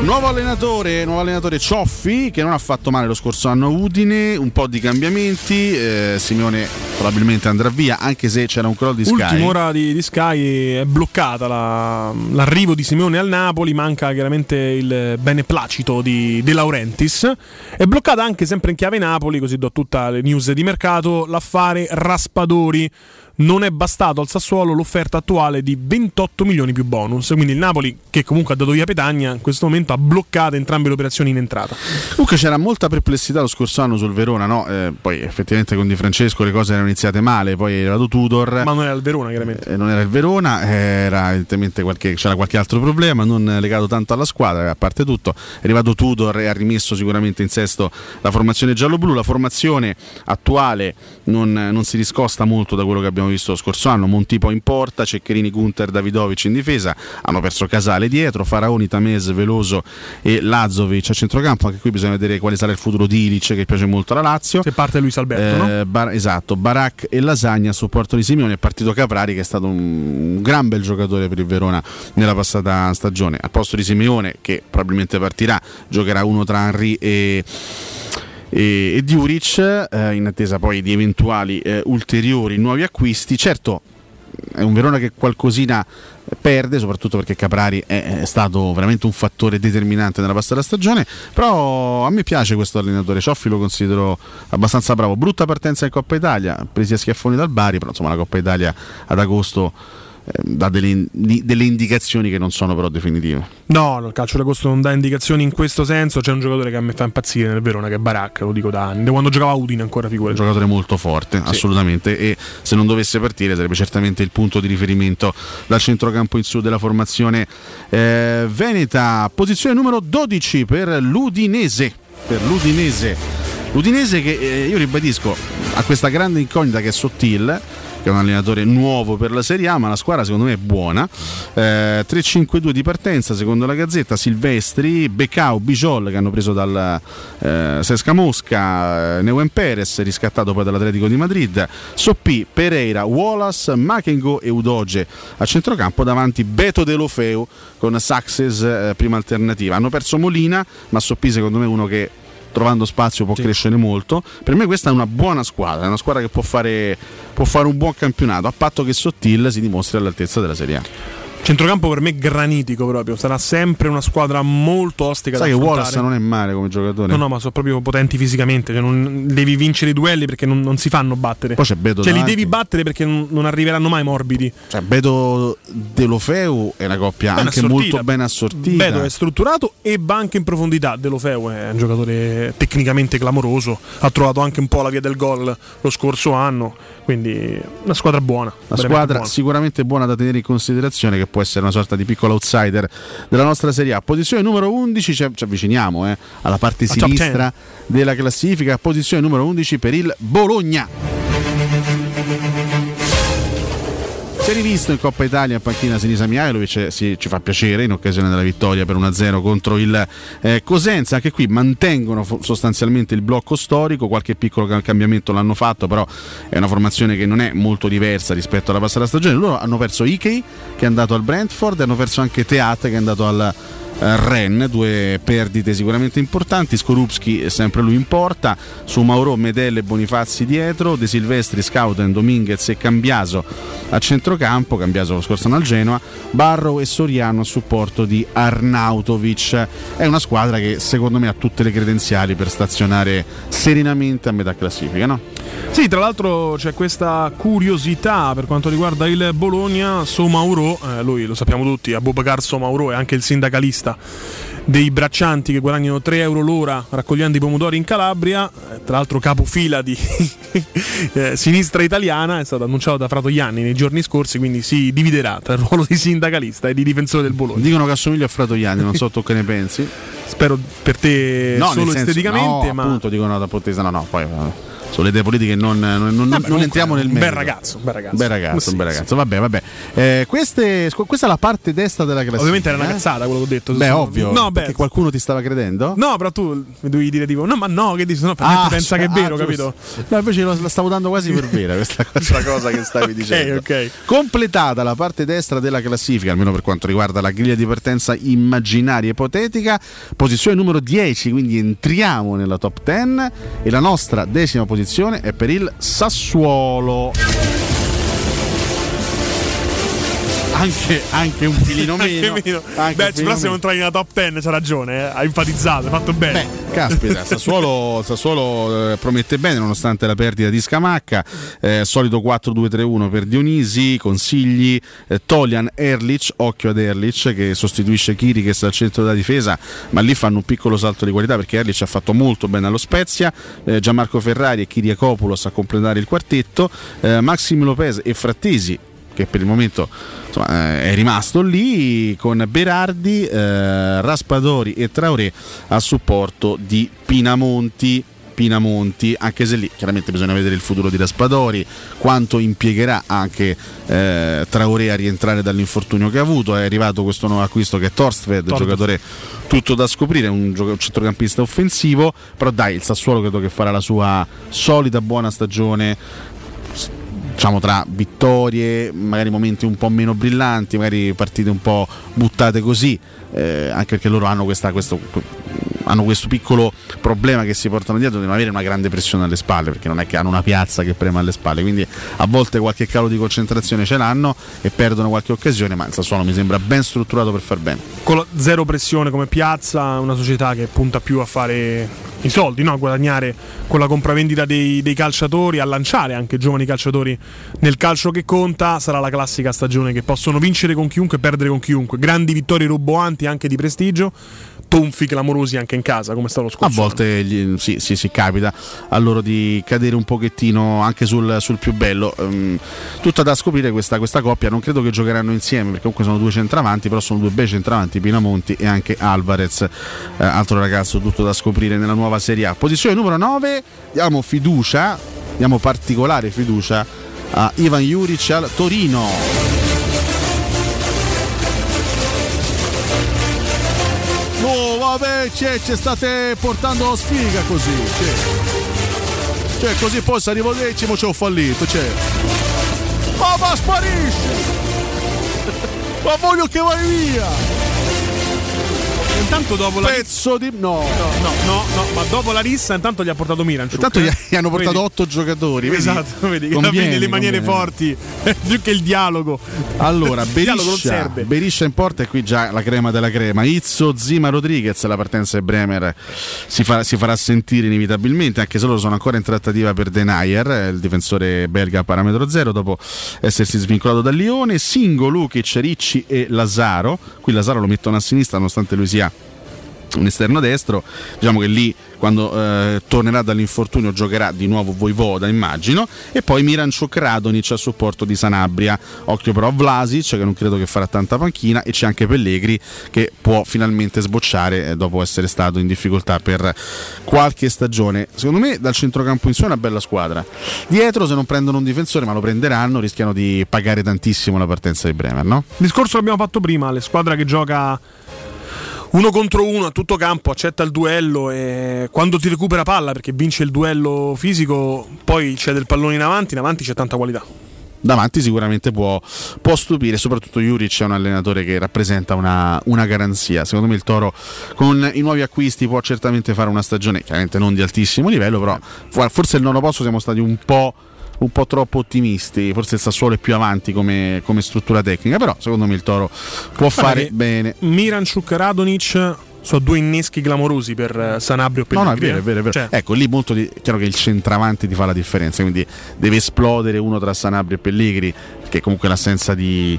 Speaker 6: Nuovo allenatore, nuovo allenatore Cioffi che non ha fatto male lo scorso anno a Udine, un po' di cambiamenti, eh, Simeone probabilmente andrà via anche se c'era un crollo di Sky.
Speaker 7: Ultima ora di, di Sky è bloccata la- l'arrivo di Simeone al Napoli, manca chiaramente il beneplacito di De Laurentiis. È bloccata anche sempre in chiave Napoli, così do tutta le news di mercato, l'affare Raspadori. Non è bastato al Sassuolo l'offerta attuale di 28 milioni più bonus. Quindi il Napoli, che comunque ha dato via Petagna, in questo momento ha bloccato entrambe le operazioni in entrata.
Speaker 6: Comunque c'era molta perplessità lo scorso anno sul Verona, no? Eh, poi effettivamente con Di Francesco le cose erano iniziate male, poi è arrivato Tudor.
Speaker 7: Ma non era il Verona, chiaramente.
Speaker 6: Eh, non era il Verona, era qualche, c'era qualche altro problema, non legato tanto alla squadra, a parte tutto. È arrivato Tudor e ha rimesso sicuramente in sesto la formazione giallo-blu. La formazione attuale non, non si discosta molto da quello che abbiamo visto lo scorso anno. Montipo in porta, Ceccherini, Gunter, Davidovic in difesa. Hanno perso Casale dietro, Faraoni, Tamez, Veloso e Lazovic a centrocampo. Anche qui bisogna vedere quale sarà il futuro di Ilic, che piace molto alla Lazio.
Speaker 7: Se parte Luis Alberto, no?
Speaker 6: Eh, Bar- esatto, Barak e Lasagna a supporto di Simeone. È partito Caprari, che è stato un, un gran bel giocatore per il Verona nella passata stagione. Al posto di Simeone, che probabilmente partirà, giocherà uno tra Henry e e, e Diuric eh, in attesa poi di eventuali eh, ulteriori nuovi acquisti. Certo, è un Verona che qualcosina perde, soprattutto perché Caprari è, è stato veramente un fattore determinante nella passata stagione. Però a me piace questo allenatore. Cioffi lo considero abbastanza bravo. Brutta partenza in Coppa Italia, presi a schiaffoni dal Bari, però insomma la Coppa Italia ad agosto dà delle, delle indicazioni che non sono però definitive.
Speaker 7: No, il calcio d'agosto non dà indicazioni in questo senso. C'è un giocatore che a me fa impazzire nel Verona, che è Baracca, lo dico da anni. Quando giocava a Udine ancora
Speaker 6: un
Speaker 7: figurati.
Speaker 6: giocatore molto forte, assolutamente. E se non dovesse partire, sarebbe certamente il punto di riferimento dal centrocampo in su della formazione eh, Veneta. Posizione numero 12 per l'Udinese. Per l'Udinese. L'Udinese che eh, io ribadisco ha questa grande incognita che è Sottil che è un allenatore nuovo per la Serie A, ma la squadra secondo me è buona. Eh, 3-5-2 di partenza, secondo la Gazzetta, Silvestri, Becao, Bijol che hanno preso dal eh, Sesca Mosca, eh, Neuen Perez, riscattato poi dall'Atletico di Madrid, Soppi, Pereira, Wallace, Machengo e Udoge a centrocampo davanti Beto De Lofeu con Saxes eh, prima alternativa. Hanno perso Molina, ma Soppi secondo me è uno che trovando spazio può crescere molto. Per me questa è una buona squadra, è una squadra che può fare, può fare un buon campionato, a patto che Sottil si dimostri all'altezza della Serie A.
Speaker 7: Centrocampo per me granitico proprio, sarà sempre una squadra molto ostica
Speaker 6: Sai che
Speaker 7: affrontare.
Speaker 6: Wallace non è male come giocatore.
Speaker 7: No, no, ma sono proprio potenti fisicamente. Cioè non devi vincere i duelli perché non, non si fanno battere.
Speaker 6: Poi c'è Beto
Speaker 7: Cioè, li
Speaker 6: davanti.
Speaker 7: devi battere perché non, non arriveranno mai morbidi.
Speaker 6: Cioè, Beto Delofeu è una coppia
Speaker 7: Ben
Speaker 6: anche
Speaker 7: assortita.
Speaker 6: molto ben assortita.
Speaker 7: Beto è strutturato e va anche in profondità. Delofeu è un giocatore tecnicamente clamoroso. Ha trovato anche un po' la via del gol lo scorso anno. Quindi, una squadra buona.
Speaker 6: Una squadra
Speaker 7: buona.
Speaker 6: sicuramente buona da tenere in considerazione, che può essere una sorta di piccolo outsider della nostra Serie A. Posizione numero 11, ci, ci avviciniamo eh, alla parte sinistra della classifica. Posizione numero 11 per il Bologna. Rivisto in Coppa Italia in panchina Sinisa Mihailovic, si, ci fa piacere in occasione della vittoria per 1-0 contro il eh, Cosenza. Anche qui mantengono fo- sostanzialmente il blocco storico, qualche piccolo ca- cambiamento l'hanno fatto, però è una formazione che non è molto diversa rispetto alla passata stagione. Loro hanno perso Ikei che è andato al Brentford e hanno perso anche Teat che è andato al eh, Ren, due perdite sicuramente importanti. Skorupski sempre lui in porta, su Mauro, Medelle e Bonifazzi dietro, De Silvestri, Scouten, Dominguez e Cambiaso a centrocampo, Cambiaso lo scorso anno al Genoa, Barrow e Soriano a supporto di Arnautovic. È una squadra che secondo me ha tutte le credenziali per stazionare serenamente a metà classifica, no?
Speaker 7: Sì, tra l'altro c'è questa curiosità per quanto riguarda il Bologna. Somauro, eh, lui lo sappiamo tutti, Abubakar Somauro è anche il sindacalista dei braccianti che guadagnano 3 euro l'ora raccogliendo i pomodori in Calabria, eh, tra l'altro capofila di eh, sinistra italiana, è stato annunciato da Fratoianni nei giorni scorsi, quindi si dividerà tra il ruolo di sindacalista e di difensore del Bologna.
Speaker 6: Dicono che assomiglia a Fratoianni, non so tu che ne pensi.
Speaker 7: Spero per te
Speaker 6: No,
Speaker 7: solo
Speaker 6: senso-
Speaker 7: esteticamente,
Speaker 6: no,
Speaker 7: ma
Speaker 6: appunto dicono da Pottesa, no, no, poi eh, sulle idee politiche non, non- non- non
Speaker 7: Vabbè, comunque
Speaker 6: entriamo nel merito.
Speaker 7: bel ragazzo, un bel ragazzo.
Speaker 6: Bel ragazzo,
Speaker 7: Sì,
Speaker 6: un bel
Speaker 7: sì.
Speaker 6: ragazzo. Vabbè, vabbè. Eh, queste- questa è la parte destra della classifica.
Speaker 7: Ovviamente era una
Speaker 6: eh?
Speaker 7: cazzata quello che ho detto.
Speaker 6: Beh,
Speaker 7: Sono-
Speaker 6: ovvio.
Speaker 7: No, beh,
Speaker 6: perché qualcuno ti stava credendo?
Speaker 7: No, però tu mi dovevi dire tipo, no, ma no, che dici? No, per
Speaker 6: Ah,
Speaker 7: pensa che è
Speaker 6: ah,
Speaker 7: vero,
Speaker 6: giusto.
Speaker 7: capito?
Speaker 6: No, invece la stavo dando quasi per vera questa, questa cosa che stavi dicendo.
Speaker 7: ok.
Speaker 6: Completata la parte destra della classifica, almeno per quanto riguarda la griglia di partenza immaginaria ipotetica, posizione numero 10, quindi entriamo nella top 10 e la nostra decima posizione è per il Sassuolo. Anche, anche un filino meno.
Speaker 7: Anche meno.
Speaker 6: anche
Speaker 7: Beh, però se non nella top 10 c'ha ragione, eh. ha enfatizzato, hai fatto bene.
Speaker 6: Caspita, Sassuolo, Sassuolo eh, promette bene nonostante la perdita di Scamacca, eh, solito 4-2-3-1 per Dionisi, consigli eh, Tolian Erlich, occhio ad Erlich che sostituisce Kirikes al centro della difesa, ma lì fanno un piccolo salto di qualità perché Erlich ha fatto molto bene allo Spezia, eh, Gianmarco Ferrari e Kiriakopoulos a completare il quartetto, eh, Maxim Lopez e Frattesi che per il momento insomma, eh, è rimasto lì con Berardi, eh, Raspadori e Traoré a supporto di Pinamonti. Pinamonti, anche se lì chiaramente bisogna vedere il futuro di Raspadori, quanto impiegherà anche eh, Traoré a rientrare dall'infortunio che ha avuto. È arrivato questo nuovo acquisto che è Torstved,
Speaker 7: Torstvedt.
Speaker 6: giocatore tutto da scoprire, un, gioca- un centrocampista offensivo, però dai, il Sassuolo credo che farà la sua solita buona stagione diciamo tra vittorie, magari momenti un po' meno brillanti, magari partite un po' buttate così, eh, anche perché loro hanno, questa- questo, hanno questo piccolo problema che si portano dietro di non avere una grande pressione alle spalle, perché non è che hanno una piazza che prema alle spalle, quindi a volte qualche calo di concentrazione ce l'hanno e perdono qualche occasione, ma il Sassuolo mi sembra ben strutturato per far bene.
Speaker 7: Con zero pressione come piazza, una società che punta più a fare i soldi, no? a guadagnare con la compravendita dei, dei calciatori, a lanciare anche giovani calciatori nel calcio che conta, sarà la classica stagione che possono vincere con chiunque e perdere con chiunque. Grandi vittorie roboanti anche di prestigio, tonfi clamorosi anche in casa, come sta lo
Speaker 6: A
Speaker 7: scorso. anno.
Speaker 6: volte gli- sì, sì, sì, capita a loro di cadere un pochettino anche sul, sul più bello. Ehm, tutta da scoprire questa, questa coppia. Non credo che giocheranno insieme perché comunque sono due centravanti, però sono due bei centravanti, Pinamonti e anche Alvarez, eh, altro ragazzo tutto da scoprire nella nuova Serie A. Posizione numero 9, diamo fiducia, diamo particolare fiducia a Ivan Juric al Torino. No, vabbè, c'è, ci state portando sfiga così. Cioè, cioè così poi se arrivo decimo c'è un fallito, cioè. Ma va sparisce! Ma voglio che vai via!
Speaker 7: Intanto dopo la
Speaker 6: Pezzo di. No.
Speaker 7: No, no, no, ma dopo la rissa intanto gli ha portato Miran.
Speaker 6: Intanto gli, gli hanno portato
Speaker 7: Vedi?
Speaker 6: otto giocatori. vedi?
Speaker 7: Esatto, vedi che
Speaker 6: Conviene,
Speaker 7: fine le maniere
Speaker 6: conviene.
Speaker 7: forti più che il dialogo.
Speaker 6: Allora,
Speaker 7: il dialogo non
Speaker 6: Beriscia. Beriscia in porta e qui già la crema della crema. Izzo, Zima, Rodriguez, la partenza di Bremer si, fa- si farà sentire inevitabilmente, anche se loro sono ancora in trattativa per Denayer, eh, il difensore belga a parametro zero, dopo essersi svincolato dal Lione. Singo, Lukic, Ricci e Lazaro. Qui Lazaro lo mettono a sinistra nonostante lui sia un esterno destro, diciamo che lì quando eh, tornerà dall'infortunio giocherà di nuovo Voivoda immagino e poi Miranchuk Radonic a supporto di Sanabria. Occhio però a Vlasic che non credo che farà tanta panchina e c'è anche Pellegri che può finalmente sbocciare eh, dopo essere stato in difficoltà per qualche stagione. Secondo me dal centrocampo in su è una bella squadra. Dietro se non prendono un difensore ma lo prenderanno rischiano di pagare tantissimo la partenza di Bremer no?
Speaker 7: Discorso l'abbiamo fatto prima, le squadre che gioca uno contro uno a tutto campo, accetta il duello e quando ti recupera palla perché vince il duello fisico, poi c'è del pallone in avanti, in avanti c'è tanta qualità.
Speaker 6: davanti sicuramente può, può stupire, soprattutto Juric è un allenatore che rappresenta una, una garanzia. Secondo me il Toro con i nuovi acquisti può certamente fare una stagione, chiaramente non di altissimo livello, però forse il nono posto siamo stati un po', un po' troppo ottimisti, forse il Sassuolo è più avanti come, come struttura tecnica, però secondo me il Toro può fare
Speaker 7: che
Speaker 6: bene.
Speaker 7: Miranchuk Radonic sono due inneschi clamorosi per eh, Sanabria o
Speaker 6: No,
Speaker 7: Pellegrini.
Speaker 6: no, è vero, è vero, è vero.
Speaker 7: Cioè,
Speaker 6: Ecco, lì molto di- chiaro che il centravanti ti fa la differenza, quindi deve esplodere uno tra Sanabria e Pellegrini, che comunque l'assenza di,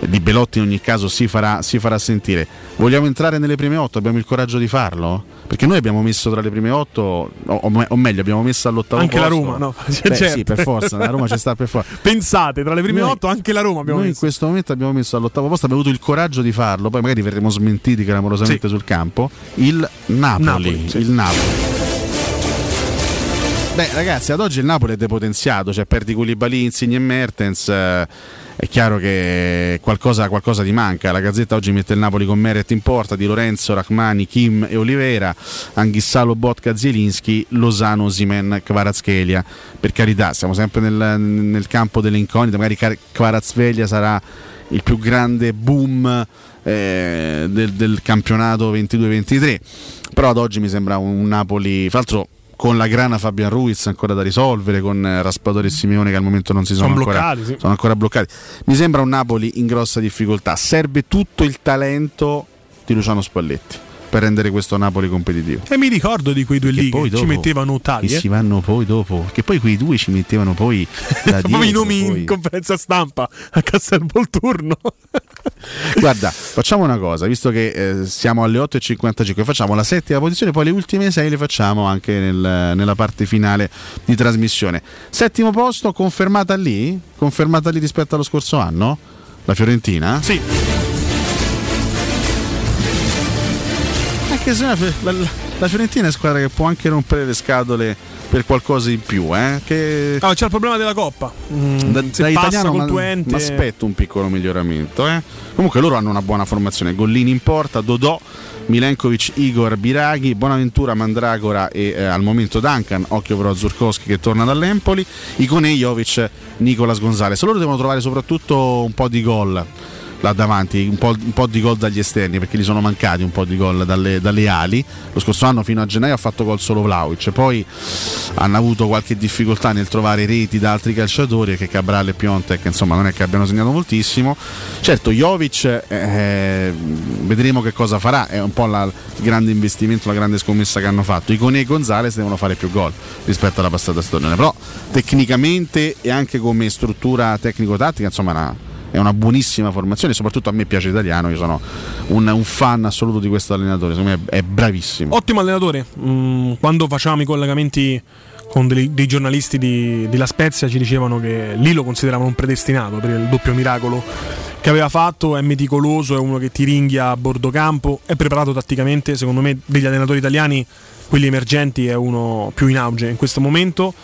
Speaker 6: di Belotti in ogni caso si farà, si farà sentire. Vogliamo entrare nelle prime otto? Abbiamo il coraggio di farlo? Perché noi abbiamo messo tra le prime otto, o, o me- o meglio, abbiamo messo all'ottavo
Speaker 7: Anche la
Speaker 6: posto.
Speaker 7: Roma, no?
Speaker 6: Beh,
Speaker 7: Certo.
Speaker 6: Sì, per forza, la Roma ci sta per forza.
Speaker 7: Pensate, tra le prime
Speaker 6: Noi-
Speaker 7: otto anche la Roma abbiamo
Speaker 6: Noi in
Speaker 7: messo.
Speaker 6: questo momento abbiamo messo all'ottavo posto, abbiamo avuto il coraggio di farlo, poi magari verremo smentiti clamorosamente sul campo. Il Napoli.
Speaker 7: Napoli, sì.
Speaker 6: Il Napoli. Beh, ragazzi, ad oggi il Napoli è depotenziato, cioè perdi Koulibaly, Insigne e Mertens. eh, è chiaro che qualcosa, qualcosa ti manca. La Gazzetta oggi mette il Napoli con Meret in porta, Di Lorenzo, Rachmani, Kim e Olivera, Anghissalo, Botka, Zielinski, Lozano, Simen, Kvaratskhelia. Per carità, siamo sempre nel, nel campo delle incognite, magari Kvaratskhelia sarà il più grande boom eh, del, del campionato 22-23 però ad oggi mi sembra un Napoli fra l'altro con la grana Fabian Ruiz ancora da risolvere con eh, Raspadori e Simeone che al momento non si sono,
Speaker 7: Sono
Speaker 6: ancora,
Speaker 7: bloccati, sì.
Speaker 6: sono ancora bloccati mi sembra un Napoli in grossa difficoltà serve tutto il talento di Luciano Spalletti per rendere questo Napoli competitivo
Speaker 7: E mi ricordo di quei due
Speaker 6: Che
Speaker 7: lì che ci
Speaker 6: dopo-
Speaker 7: mettevano tali.
Speaker 6: che
Speaker 7: eh.
Speaker 6: si vanno poi dopo che poi quei due ci mettevano poi da
Speaker 7: i nomi
Speaker 6: poi-
Speaker 7: in conferenza stampa a Castel Volturno.
Speaker 6: Guarda, facciamo una cosa, visto che eh, siamo alle 8.55, facciamo la settima posizione, poi le ultime sei le facciamo anche nel- nella parte finale di trasmissione. Settimo posto, confermata lì? Confermata lì rispetto allo scorso anno? La Fiorentina?
Speaker 7: Sì.
Speaker 6: Anche se la, la- la Fiorentina è una squadra che può anche rompere le scatole per qualcosa in più, eh? Che
Speaker 7: Ah, c'è il problema della coppa. Mm,
Speaker 6: da, da
Speaker 7: passa
Speaker 6: italiano mi aspetto un piccolo miglioramento eh. comunque loro hanno una buona formazione Gollini in porta, Dodò Milenkovic, Igor, Biraghi, Bonaventura, Mandragora e eh, al momento Duncan occhio però a Zurkowski che torna dall'Empoli Icone, Jovic, Nicolas Gonzalez loro devono trovare soprattutto un po' di gol là davanti, un po', un po' di gol dagli esterni perché gli sono mancati un po' di gol dalle, dalle ali. Lo scorso anno fino a gennaio ha fatto gol solo Vlaovic, poi hanno avuto qualche difficoltà nel trovare reti da altri calciatori che Cabral e Piontek insomma non è che abbiano segnato moltissimo. Certo Jovic eh, vedremo che cosa farà, è un po' la- il grande investimento, la grande scommessa che hanno fatto. Icone e Gonzalez devono fare più gol rispetto alla passata stagione, però tecnicamente e anche come struttura tecnico-tattica insomma una- è una buonissima formazione, soprattutto a me piace l'italiano, io sono un, un fan assoluto di questo allenatore, secondo me è, è bravissimo.
Speaker 7: Ottimo allenatore. Mm, quando facevamo i collegamenti con dei, dei giornalisti di, di La Spezia ci dicevano che lì lo consideravano un predestinato per il doppio miracolo che aveva fatto, è meticoloso, è uno che ti ringhia a bordo campo, è preparato tatticamente, secondo me degli allenatori italiani, quelli emergenti, è uno più in auge in questo momento.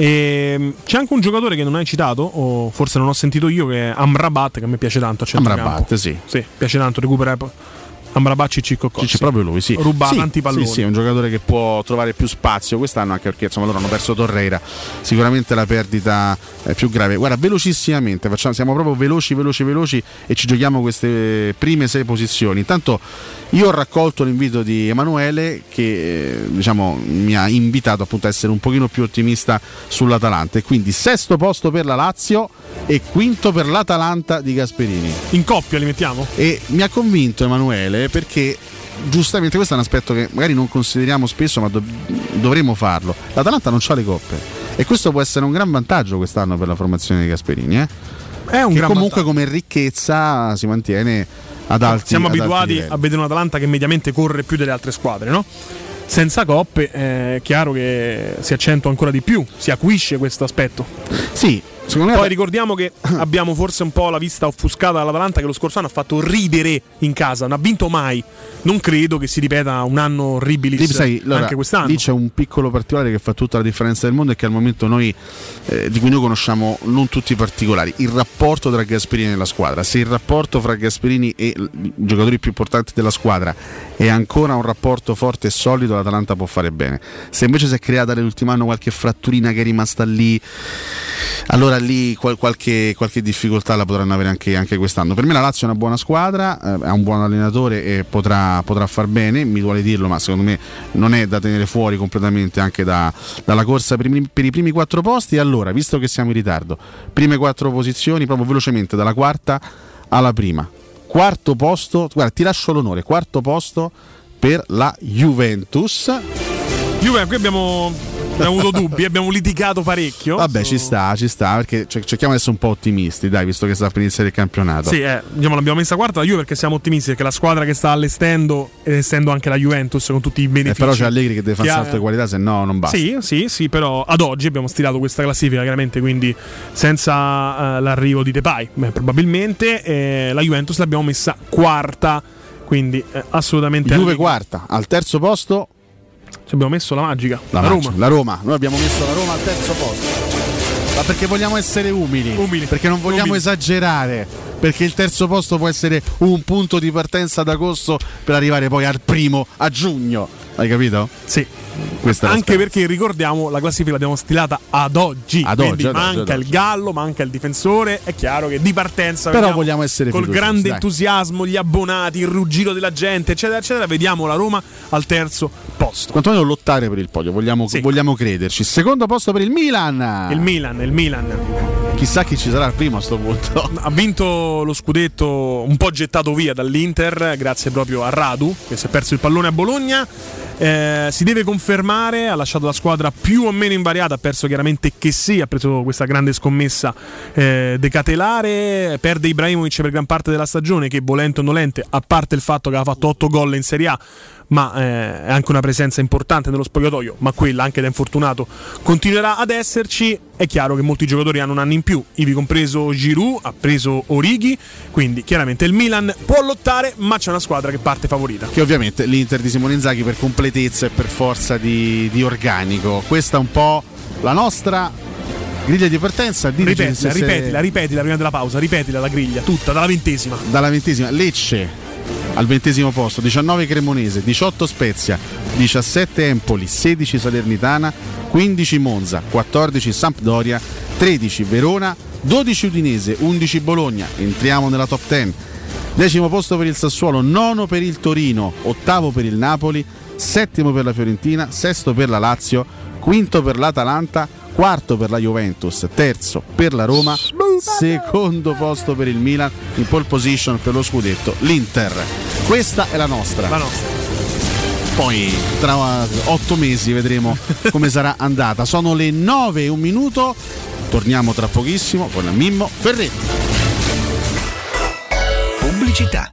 Speaker 7: E c'è anche un giocatore che non hai citato, o forse non ho sentito io, che è Amrabat, che a me piace tanto.
Speaker 6: Amrabat, sì.
Speaker 7: Sì, piace tanto, recupera Amrabaci Cicco Cozzi.
Speaker 6: C'è proprio lui, sì.
Speaker 7: Ruba
Speaker 6: Sì,
Speaker 7: tanti palloni.
Speaker 6: Sì, sì, è un giocatore che può trovare più spazio quest'anno, anche perché insomma loro hanno perso Torreira. Sicuramente la perdita è più grave. Guarda, velocissimamente, facciamo, siamo proprio veloci, veloci, veloci e ci giochiamo queste prime sei posizioni. Intanto io ho raccolto l'invito di Emanuele che eh, diciamo, mi ha invitato appunto a essere un pochino più ottimista sull'Atalanta. E quindi sesto posto per la Lazio e quinto per l'Atalanta di Gasperini.
Speaker 7: In coppia li mettiamo?
Speaker 6: E mi ha convinto Emanuele perché giustamente questo è un aspetto che magari non consideriamo spesso, ma do- dovremmo farlo. L'Atalanta non ha le coppe e questo può essere un gran vantaggio quest'anno per la formazione di Gasperini. Eh?
Speaker 7: È un
Speaker 6: che comunque come ricchezza si mantiene ad alti
Speaker 7: Siamo
Speaker 6: ad alti
Speaker 7: abituati
Speaker 6: livelli.
Speaker 7: a vedere un Atalanta che mediamente corre più delle altre squadre, no? Senza coppe è chiaro che si accentua ancora di più, si acuisce questo aspetto.
Speaker 6: Sì, secondo me
Speaker 7: Poi ricordiamo che abbiamo forse un po' la vista offuscata dall'Atalanta che lo scorso anno ha fatto ridere in casa, non ha vinto mai. Non credo che si ripeta un anno
Speaker 6: sai, allora,
Speaker 7: anche quest'anno.
Speaker 6: lì c'è un piccolo particolare che fa tutta la differenza del mondo e che al momento noi eh, di cui noi conosciamo non tutti i particolari il rapporto tra Gasperini e la squadra se il rapporto fra Gasperini e i giocatori più importanti della squadra è ancora un rapporto forte e solido l'Atalanta può fare bene se invece si è creata nell'ultimo anno qualche fratturina che è rimasta lì allora lì qual- qualche, qualche difficoltà la potranno avere anche, anche quest'anno. Per me la Lazio è una buona squadra, eh, ha un buon allenatore e potrà, potrà far bene, mi duole dirlo, ma secondo me non è da tenere fuori completamente anche da- dalla corsa per i, per i primi quattro posti. Allora, visto che siamo in ritardo, prime quattro posizioni, proprio velocemente, dalla quarta alla prima. Quarto posto, guarda, ti lascio l'onore, quarto posto per la Juventus.
Speaker 7: Juve, qui abbiamo, abbiamo avuto dubbi, abbiamo litigato parecchio.
Speaker 6: Vabbè, ci sta, ci sta, perché cer- cerchiamo di essere un po' ottimisti, dai, visto che sta per iniziare il campionato.
Speaker 7: Sì, eh, diciamo, l'abbiamo messa quarta Juve perché siamo ottimisti, perché la squadra che sta allestendo ed essendo anche la Juventus con tutti i
Speaker 6: Eh,
Speaker 7: benefici.
Speaker 6: però c'è Allegri che deve fare un salto di qualità, se no non basta.
Speaker 7: Sì, sì, sì, però ad oggi abbiamo stilato questa classifica chiaramente, quindi senza eh, l'arrivo di Depay, beh, probabilmente eh, la Juventus l'abbiamo messa quarta, quindi eh, assolutamente
Speaker 6: Juve
Speaker 7: Allegri.
Speaker 6: quarta, al terzo posto
Speaker 7: Ci abbiamo messo la magica,
Speaker 6: la,
Speaker 7: la, Roma.
Speaker 6: la Roma. Noi abbiamo messo la Roma al terzo posto. Ma perché vogliamo essere umili, perché non vogliamo
Speaker 7: Umili.
Speaker 6: esagerare, perché il terzo posto può essere un punto di partenza ad agosto per arrivare poi al primo a giugno. Hai capito?
Speaker 7: Sì.
Speaker 6: Questa
Speaker 7: Anche perché ricordiamo la classifica l'abbiamo stilata ad oggi.
Speaker 6: Ad
Speaker 7: quindi
Speaker 6: oggi, ad oggi,
Speaker 7: manca
Speaker 6: ad
Speaker 7: il gallo, manca il difensore. È chiaro che di partenza
Speaker 6: Però vogliamo essere
Speaker 7: col
Speaker 6: fiduciosi,
Speaker 7: grande
Speaker 6: dai.
Speaker 7: entusiasmo, gli abbonati, il ruggito della gente, eccetera, eccetera. Vediamo la Roma al terzo posto.
Speaker 6: Quantomeno lottare per il podio, vogliamo, vogliamo crederci. Secondo posto per il Milan.
Speaker 7: Il Milan, il Milan.
Speaker 6: Chissà chi ci sarà al primo a sto punto.
Speaker 7: Ha vinto lo scudetto un po' gettato via dall'Inter, grazie proprio a Radu, che si è perso il pallone a Bologna. Eh, si deve confermare, ha lasciato la squadra più o meno invariata, ha perso chiaramente che sì, ha preso questa grande scommessa eh, decatelare, perde Ibrahimovic per gran parte della stagione che volente o nolente, a parte il fatto che ha fatto 8 gol in Serie A, ma eh, è anche una presenza importante nello spogliatoio, ma quella anche da infortunato continuerà ad esserci. È chiaro che molti giocatori hanno un anno in più, ivi compreso Giroud, ha preso Orighi, quindi chiaramente il Milan può lottare, ma c'è una squadra che parte favorita.
Speaker 6: Che ovviamente l'Inter di Simone Inzaghi per completezza e per forza di, di organico. Questa è un po' la nostra griglia di partenza.
Speaker 7: Ripetila,
Speaker 6: se
Speaker 7: ripetila, ripetila prima della pausa, ripetila la griglia, tutta, dalla ventesima.
Speaker 6: Dalla ventesima Lecce al ventesimo posto, 19 Cremonese, 18 Spezia, 17 Empoli, 16 Salernitana, 15 Monza, 14 Sampdoria, 13 Verona, 12 Udinese, 11 Bologna. Entriamo nella top 10. Decimo posto per il Sassuolo, nono per il Torino, ottavo per il Napoli, settimo per la Fiorentina, sesto per la Lazio, quinto per l'Atalanta, quarto per la Juventus, terzo per la Roma, secondo posto per il Milan, in pole position per lo scudetto l'Inter. Questa è la nostra.
Speaker 7: La nostra.
Speaker 6: Poi tra otto mesi vedremo come sarà andata. Sono le 9 e un minuto. Torniamo tra pochissimo con Mimmo Ferretti.
Speaker 44: Pubblicità.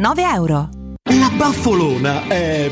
Speaker 45: euro.
Speaker 35: La baffolona è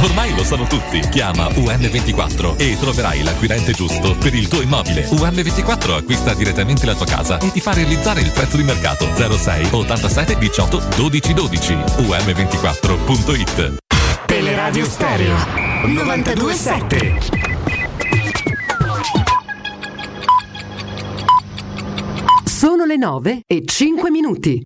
Speaker 46: Ormai lo sanno tutti. Chiama UM24 e troverai l'acquirente giusto per il tuo immobile. UM24 acquista direttamente la tua casa e ti fa realizzare il prezzo di mercato 06 87 18 12 12. UM24.it.
Speaker 47: Teleradio Stereo 927.
Speaker 27: Sono le 9 e 5 minuti.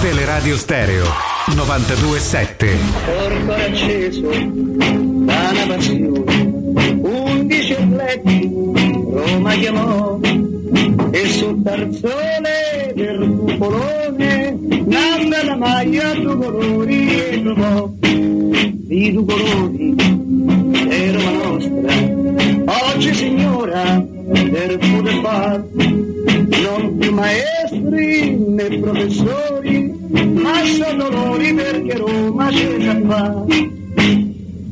Speaker 47: Teleradio Stereo 927.
Speaker 48: Corpo acceso da una passione, undici letti, Roma chiamò, e sul tarzone del cupolone, nanda la maglia due colori e trovò, di due colori, è Roma nostra, oggi signora del poter far, non più maestri né professori, ma sono loro perché Roma c'è già fa.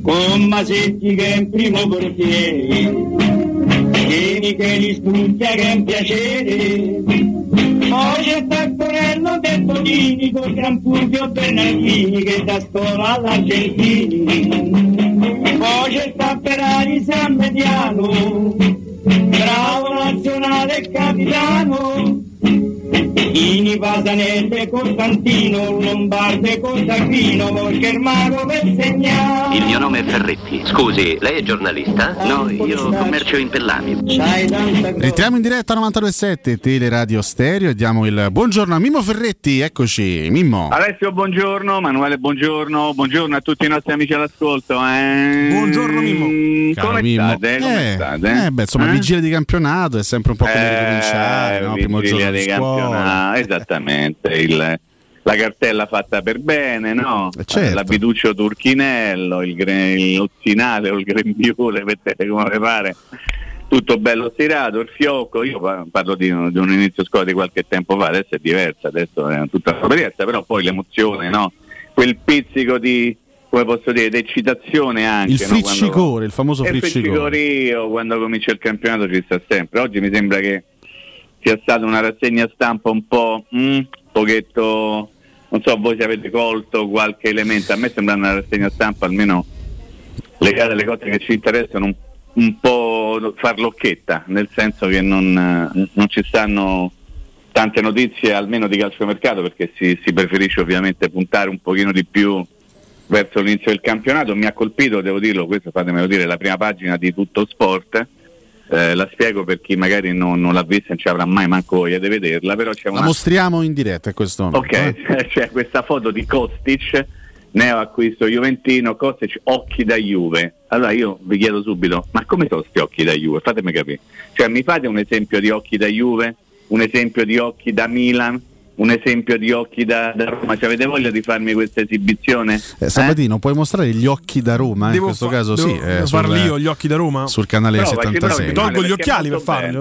Speaker 48: Con Masetti che è in primo portiere, Vieni che li studia che è un piacere, poi c'è Taccorello del Bonini con Gran Fulvio Bernardini che da scuola all'Argentini, poi c'è Tapperari San Mediano, bravo nazionale capitano, Ini Pasanelle Costantino, Lombardo e Costantino, il per segnare.
Speaker 31: Il mio nome è Ferretti. Scusi, lei è giornalista? No, io commercio in Pellami.
Speaker 6: Rientriamo in diretta a 927 Teleradio Stereo e diamo il buongiorno a Mimmo Ferretti, eccoci Mimmo.
Speaker 49: Alessio, buongiorno, Manuele, buongiorno, buongiorno a tutti i nostri amici all'ascolto. Eh.
Speaker 7: Buongiorno Mimmo.
Speaker 6: Caro
Speaker 49: Come
Speaker 6: Mimmo.
Speaker 49: state? Come
Speaker 6: Eh,
Speaker 49: state?
Speaker 6: eh, beh, insomma,
Speaker 49: Eh?
Speaker 6: vigilia di campionato è sempre un po' come
Speaker 49: Eh,
Speaker 6: ricominciare, no? primo giorno di
Speaker 49: di
Speaker 6: scuola.
Speaker 49: campionato, esattamente. Il, la cartella fatta per bene, no?
Speaker 6: certo.
Speaker 49: L'abituccio turchinello, il, gre- il lozzinale o il grembiule, mettete come pare. Tutto bello stirato, il fiocco, io pa- parlo di, di un inizio scuola di qualche tempo fa, adesso è diversa, adesso è tutta un'esperienza, però poi l'emozione, no? Quel pizzico di, come posso dire, di eccitazione anche.
Speaker 6: Il
Speaker 49: no? Quando-
Speaker 6: friccicore, il famoso
Speaker 49: e il
Speaker 6: friccicore.
Speaker 49: friccicorio quando comincia il campionato ci sta sempre. Oggi mi sembra che sia stata una rassegna stampa un po' mm, pochetto, non so voi se avete colto qualche elemento, a me sembra una rassegna stampa almeno legata alle cose che ci interessano un, un po' farlocchetta, nel senso che non, non ci stanno tante notizie almeno di calciomercato perché si, si preferisce ovviamente puntare un pochino di più verso l'inizio del campionato. Mi ha colpito, devo dirlo, questo fatemelo dire, la prima pagina di Tutto Sport. Eh, la spiego per chi magari non, non l'ha vista e non ci avrà mai manco voglia di vederla, però c'è
Speaker 6: La
Speaker 49: una,
Speaker 6: mostriamo in diretta, questo. momento,
Speaker 49: Ok,
Speaker 6: eh.
Speaker 49: c'è questa foto di Kostic, neo acquisto Juventino, Kostic occhi da Juve. Allora io vi chiedo subito, ma come sono questi occhi da Juve? Fatemi capire. Cioè mi fate un esempio di occhi da Juve, un esempio di occhi da Milan, un esempio di occhi da, da Roma? Cioè, avete voglia di farmi questa esibizione?
Speaker 6: Eh, Sabatino, puoi mostrare gli occhi da Roma?
Speaker 7: Devo
Speaker 6: in questo
Speaker 7: fa-
Speaker 6: caso
Speaker 7: devo-
Speaker 6: sì. eh,
Speaker 7: devo
Speaker 6: sul-
Speaker 7: farli io, gli occhi da Roma?
Speaker 6: Sul canale
Speaker 49: provaci,
Speaker 6: 76.
Speaker 49: mi
Speaker 7: Tolgo gli occhiali per farli.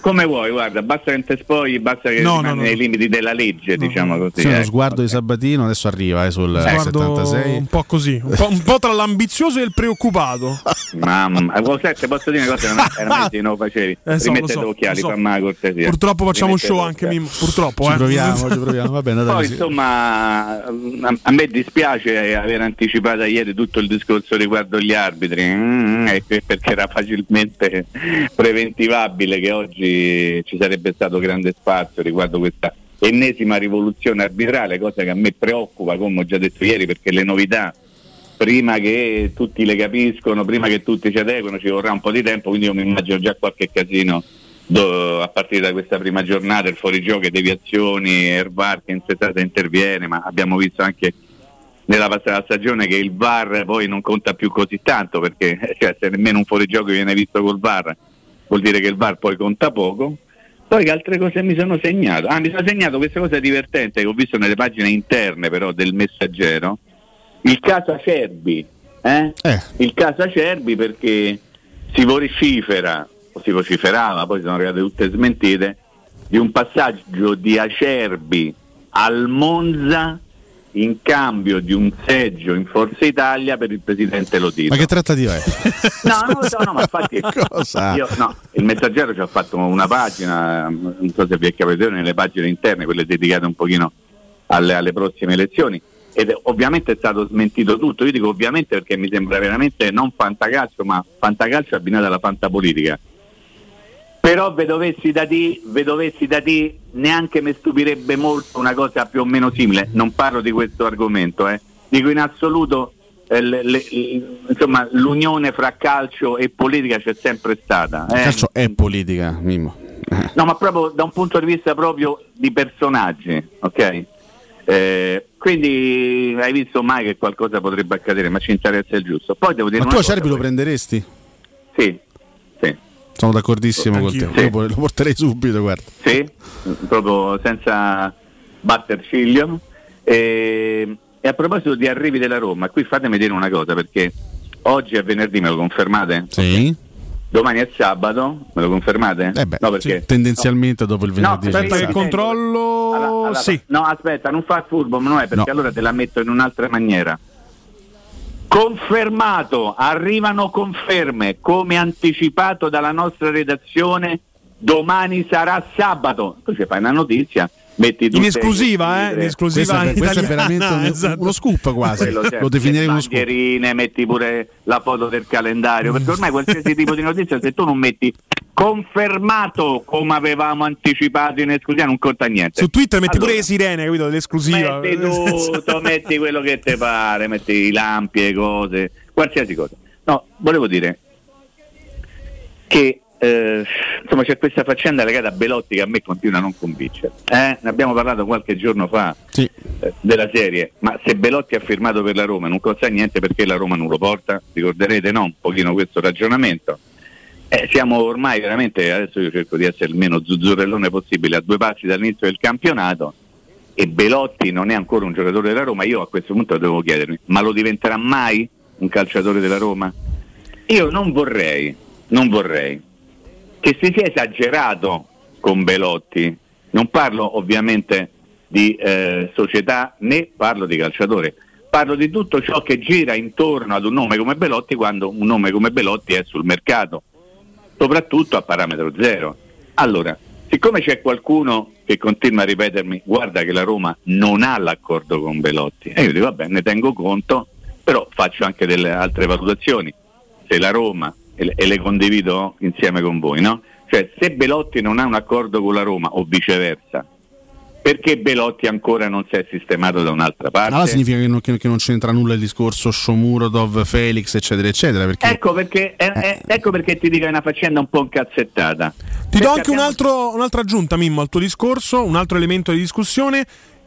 Speaker 49: Come vuoi, guarda, basta che non te spogli, basta che
Speaker 7: No,
Speaker 49: rimani
Speaker 7: no, no.
Speaker 49: nei limiti della legge, diciamo così.
Speaker 6: Sì, uno
Speaker 49: ecco.
Speaker 6: sguardo di Sabatino adesso arriva eh, sul eh,
Speaker 7: Guardo
Speaker 6: 76.
Speaker 7: un po' così, un po', un po' tra l'ambizioso e il preoccupato.
Speaker 49: Mamma, a sette posso dire una cosa che non era mesi che non lo facevi.
Speaker 7: Eh, so,
Speaker 49: Rimettete
Speaker 7: lo so,
Speaker 49: occhiali,
Speaker 7: lo so.
Speaker 49: fammi la cortesia.
Speaker 7: Purtroppo facciamo un
Speaker 49: Rimettete
Speaker 7: show anche. Mimmo, purtroppo.
Speaker 6: Ci
Speaker 7: eh.
Speaker 6: proviamo, ci proviamo. Va bene,
Speaker 49: Poi insomma a, a me dispiace aver anticipato ieri tutto il discorso riguardo gli arbitri, mm, e que- perché era facilmente preventivabile che oggi ci sarebbe stato grande spazio riguardo questa ennesima rivoluzione arbitrale, cosa che a me preoccupa, come ho già detto ieri, perché le novità prima che tutti le capiscono, prima che tutti ci adeguano, ci vorrà un po' di tempo, quindi io mi immagino già qualche casino do- a partire da questa prima giornata, il fuorigioco, deviazioni, Ervar che in settata interviene, ma abbiamo visto anche nella passata stagione che il VAR poi non conta più così tanto perché cioè, se nemmeno un fuorigioco viene visto col VAR vuol dire che il VAR poi conta poco. Poi che altre cose mi sono segnato? Ah, mi sono segnato questa cosa divertente che ho visto nelle pagine interne però del messaggero, il caso Acerbi, eh? il caso Acerbi perché si vocifera, o si vociferava, poi sono arrivate tutte smentite, di un passaggio di Acerbi al Monza in cambio di un seggio in Forza Italia per il presidente Lotito.
Speaker 6: Ma che trattativa è?
Speaker 49: No, non lo so, no, ma infatti
Speaker 6: Cosa?
Speaker 49: io, no, il messaggero ci ha fatto una pagina, non so se vi è capitato nelle pagine interne, quelle dedicate un pochino alle, alle prossime elezioni. Ed ovviamente è stato smentito tutto, io dico ovviamente perché mi sembra veramente non fantacalcio, ma fantacalcio abbinato alla fantapolitica. Però ve dovessi da di, ve dovessi da di, neanche mi stupirebbe molto una cosa più o meno simile, non parlo di questo argomento, eh. dico in assoluto eh, le- le- insomma, l'unione fra calcio e politica c'è sempre stata.
Speaker 6: Il
Speaker 49: eh.
Speaker 6: calcio è politica, Mimmo.
Speaker 49: No, ma proprio da un punto di vista proprio di personaggi, ok? Eh, quindi hai visto mai che qualcosa potrebbe accadere, ma ci interessa il giusto. Poi devo dire
Speaker 6: Ma tu Acerbi
Speaker 49: cosa,
Speaker 6: lo prenderesti?
Speaker 49: Sì.
Speaker 6: Sono d'accordissimo con te. Io lo porterei subito, guarda.
Speaker 49: Sì, proprio senza batter ciglio. E, e a proposito di arrivi della Roma, qui fatemi dire una cosa perché oggi è venerdì, me lo confermate?
Speaker 6: Sì.
Speaker 49: Domani è sabato, me lo confermate?
Speaker 6: Eh beh,
Speaker 49: no, perché
Speaker 6: tendenzialmente dopo il venerdì.
Speaker 49: aspetta
Speaker 6: ci sta.
Speaker 49: che
Speaker 7: controllo.
Speaker 49: Alla- alla-
Speaker 7: sì.
Speaker 49: No, aspetta, non fa furbo, ma non è perché
Speaker 6: No.
Speaker 49: allora te la metto in un'altra maniera. Confermato, arrivano conferme, come anticipato dalla nostra redazione, domani sarà sabato. Tu ci fai una notizia, metti
Speaker 7: In esclusiva, eh? In esclusiva
Speaker 6: Questo è, questo è
Speaker 7: italiana,
Speaker 6: veramente un-
Speaker 7: esatto.
Speaker 6: uno scoop quasi.
Speaker 49: certo,
Speaker 6: Lo definirei
Speaker 49: le
Speaker 6: uno scoop.
Speaker 49: metti pure la foto del calendario, perché ormai qualsiasi tipo di notizia, se tu non metti confermato come avevamo anticipato in esclusiva, non conta niente.
Speaker 7: Su Twitter metti pure
Speaker 49: Allora,
Speaker 7: le sirene, capito? Dell'esclusiva.
Speaker 49: Metti tutto, metti quello che ti pare, metti i lampi e cose, qualsiasi cosa. No, volevo dire che eh, insomma c'è questa faccenda legata a Belotti che a me continua a non convincere. Eh? Ne abbiamo parlato qualche giorno fa eh, della serie, ma se Belotti ha firmato per la Roma non costa niente perché la Roma non lo porta, ricorderete no? Un pochino questo ragionamento. Eh, siamo ormai veramente, adesso io cerco di essere il meno zuzzurellone possibile, a due passi dall'inizio del campionato e Belotti non è ancora un giocatore della Roma, io a questo punto devo chiedermi, ma lo diventerà mai un calciatore della Roma? Io non vorrei, non vorrei che si sia esagerato con Belotti, non parlo ovviamente di eh, società né parlo di calciatore, parlo di tutto ciò che gira intorno ad un nome come Belotti quando un nome come Belotti è sul mercato, soprattutto a parametro zero. Allora, siccome c'è qualcuno che continua a ripetermi guarda che la Roma non ha l'accordo con Belotti, e io dico vabbè ne tengo conto, però faccio anche delle altre valutazioni. Se la Roma, e le, condivido insieme con voi, no? Cioè se Belotti non ha un accordo con la Roma o viceversa, perché Belotti ancora non si è sistemato da un'altra parte?
Speaker 6: Allora significa che non, che- che non c'entra nulla il discorso Shomurodov, Felix, eccetera, eccetera. Perché
Speaker 49: Ecco perché, eh, eh, ecco perché ti dico è una faccenda un po' incazzettata.
Speaker 7: Ti do anche un altro- un'altra aggiunta, Mimmo, al tuo discorso, un altro elemento di discussione.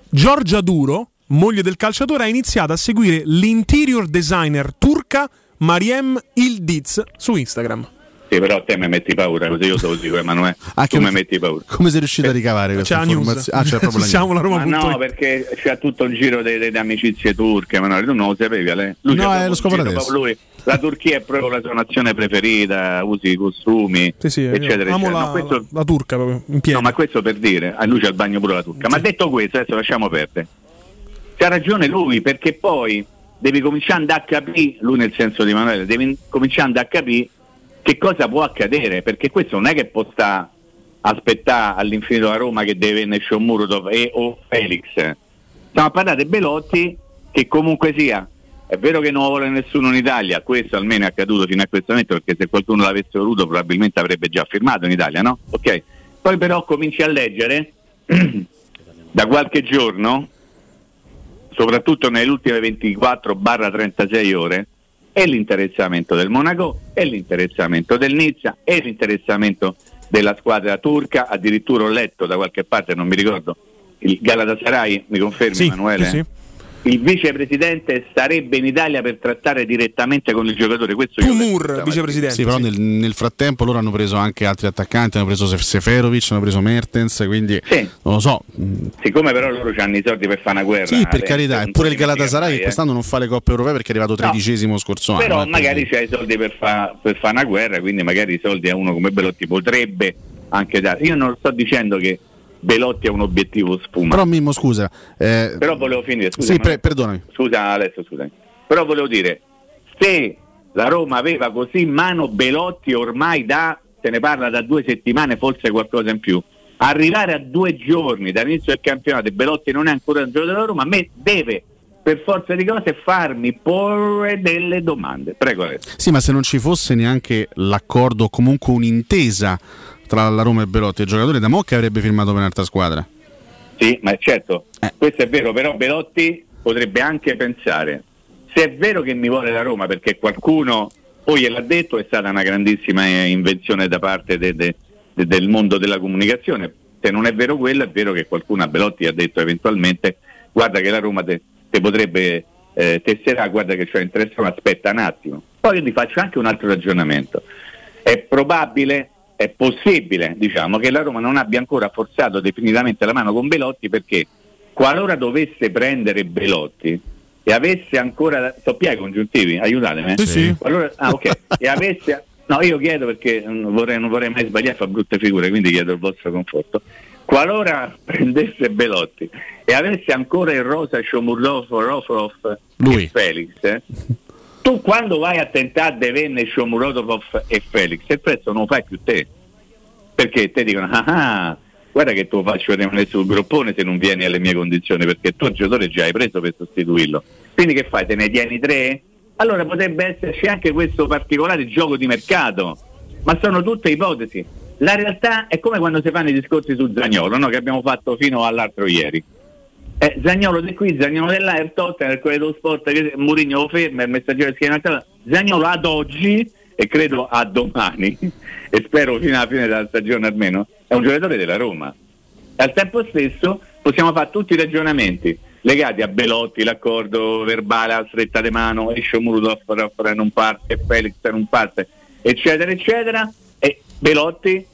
Speaker 7: Giorgia Duro, moglie del calciatore, ha iniziato a seguire l'interior designer turca Mariem Ildiz su Instagram.
Speaker 49: Sì, però te mi metti paura, così io te lo dico Emanuele. Tu mi metti paura.
Speaker 6: come sei riuscito a ricavare questa
Speaker 7: c'è la news.
Speaker 6: informazione? Ah, c'è proprio la
Speaker 7: Siamo la
Speaker 49: Ma no, perché c'è tutto il giro delle, delle amicizie turche, Emanuele, tu non lo sapevi, Ale? Lui
Speaker 6: No,
Speaker 49: c'ha
Speaker 6: eh, lo scopro adesso.
Speaker 49: lui. La Turchia è proprio la sua nazione preferita, usi i costumi,
Speaker 7: Sì, sì,
Speaker 49: eccetera,
Speaker 7: amo
Speaker 49: eccetera.
Speaker 7: la,
Speaker 49: No, questo-
Speaker 7: la- la turca proprio, in pieno.
Speaker 49: No, ma questo per dire, a lui c'è il bagno pure la turca. Ma detto questo, adesso lasciamo perdere. C'ha ragione lui, perché poi devi cominciare a capire, lui nel senso di Emanuele, devi cominciare a capire che cosa può accadere, perché questo non è che può stare aspettare all'infinito a Roma che deve venire Shomurotov e o Felix. Stiamo a parlare di Belotti che comunque sia, è vero che non vuole nessuno in Italia, questo almeno è accaduto fino a questo momento perché se qualcuno l'avesse voluto probabilmente avrebbe già firmato in Italia, no? Ok. Poi però cominci a leggere da qualche giorno, soprattutto nelle ultime 24-36 ore, e l'interessamento del Monaco, e l'interessamento del Nizza, e l'interessamento della squadra turca, addirittura ho letto da qualche parte, non mi ricordo, il Galatasaray, mi confermi
Speaker 7: Sì,
Speaker 49: Emanuele?
Speaker 7: sì, sì.
Speaker 49: Il vicepresidente sarebbe in Italia per trattare direttamente con il giocatore. Questo stamattina.
Speaker 7: vicepresidente.
Speaker 6: Sì, però nel, nel frattempo loro hanno preso anche altri attaccanti, hanno preso Sef- Seferovic, hanno preso Mertens, quindi non lo so.
Speaker 49: Siccome però loro hanno i soldi per fare una guerra.
Speaker 6: Sì, per
Speaker 49: eh,
Speaker 6: carità, eppure il Galatasaray che
Speaker 49: eh.
Speaker 6: quest'anno non fa le coppe europee perché è arrivato
Speaker 49: No.
Speaker 6: tredicesimo scorso anno.
Speaker 49: Però magari c'hai i soldi per fare per fa una guerra, quindi magari i soldi a uno come Belotti potrebbe anche dare. Io non sto dicendo che Belotti è un obiettivo sfumato.
Speaker 6: Però Mimmo, scusa, eh,
Speaker 49: Però volevo finire, scusa.
Speaker 6: sì, pre- perdonami.
Speaker 49: Scusa Alessio, scusami. Però volevo dire, se la Roma aveva così in mano Belotti ormai da, se ne parla da due settimane, forse qualcosa in più, arrivare a due giorni dall'inizio del campionato e Belotti non è ancora un giocatore della Roma, a me deve per forza di cose farmi porre delle domande. Prego Alessio.
Speaker 6: Sì, ma se non ci fosse neanche l'accordo o comunque un'intesa tra la Roma e Belotti, il giocatore da Mocca avrebbe firmato per un'altra squadra.
Speaker 49: Sì, ma certo, questo è vero, però Belotti potrebbe anche pensare, se è vero che mi vuole la Roma perché qualcuno poi gliel'ha detto, è stata una grandissima eh, invenzione da parte de- de- de- del mondo della comunicazione, se non è vero quello è vero che qualcuno a Belotti ha detto eventualmente guarda che la Roma te, te potrebbe eh, tesserà, guarda che c'è interesse, ma aspetta un attimo. Poi io ti faccio anche un altro ragionamento. È probabile, è possibile, diciamo, che la Roma non abbia ancora forzato definitivamente la mano con Belotti perché qualora dovesse prendere Belotti e avesse ancora sto più ai congiuntivi, aiutatemi.
Speaker 7: Sì, sì.
Speaker 49: Qualora- ah, ok. e avesse No, io chiedo perché mm, vorrei- non vorrei mai sbagliare, fa brutte figure, quindi chiedo il vostro conforto. Qualora prendesse Belotti e avesse ancora in rosa Shomurlov, Rofrov
Speaker 6: Lui.
Speaker 49: e Felix, eh, tu quando vai a tentare di vendere Shomurodov e Felix, il prezzo non lo fai più te. Perché te dicono, ah, ah, guarda che tu faccio rimanere sul groppone se non vieni alle mie condizioni, perché tu il giocatore già hai preso per sostituirlo. Quindi che fai? Te ne tieni tre? Allora potrebbe esserci anche questo particolare gioco di mercato, ma sono tutte ipotesi. La realtà è come quando si fanno i discorsi su Zagnolo, no? che abbiamo fatto fino all'altro ieri. Eh, Zagnolo di qui, Zagnolo il Tottenham, il quello dello sport, Mourinho lo ferma, il messaggero di schiena Zagnolo ad oggi, e credo a domani, e spero fino alla fine della stagione almeno, è un giocatore della Roma. E al tempo stesso possiamo fare tutti i ragionamenti legati a Belotti, l'accordo verbale, la stretta di mano, esce Murudov, non parte, Felix non parte, eccetera, eccetera, e Belotti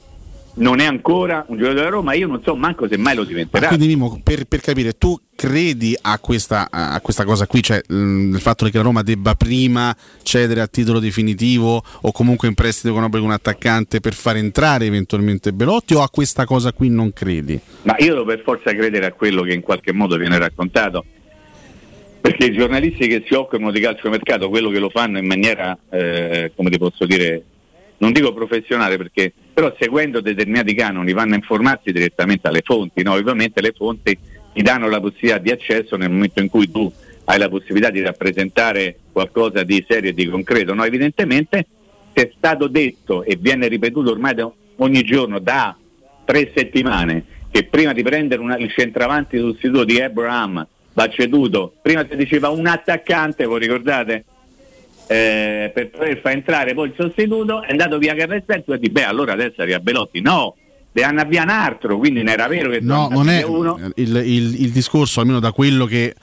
Speaker 49: non è ancora un giocatore della Roma, io non so manco se mai lo
Speaker 6: Ma
Speaker 49: diventerà.
Speaker 6: quindi Mimo, per, per capire, tu credi a questa, a questa cosa qui, cioè mh, il fatto che la Roma debba prima cedere a titolo definitivo o comunque in prestito con obbligo un attaccante per far entrare eventualmente Belotti o a questa cosa qui non credi?
Speaker 49: Ma io devo per forza credere a quello che in qualche modo viene raccontato. Perché i giornalisti che si occupano di calciomercato, quello che lo fanno in maniera, eh, come ti posso dire, non dico professionale, perché però seguendo determinati canoni vanno a informarsi direttamente alle fonti, no? ovviamente le fonti ti danno la possibilità di accesso nel momento in cui tu hai la possibilità di rappresentare qualcosa di serio e di concreto. No? Evidentemente se è stato detto e viene ripetuto ormai da- ogni giorno da tre settimane che prima di prendere una- il centravanti sostituto di Abraham va ceduto, prima si diceva un attaccante, voi ricordate? Eh, per poter far entrare poi il sostituto è andato via Carles Perzo e di beh allora adesso arriva Belotti. No ne hanno via un altro quindi non era vero che
Speaker 6: No, non è
Speaker 49: uno.
Speaker 6: il, il- il discorso, almeno da quello che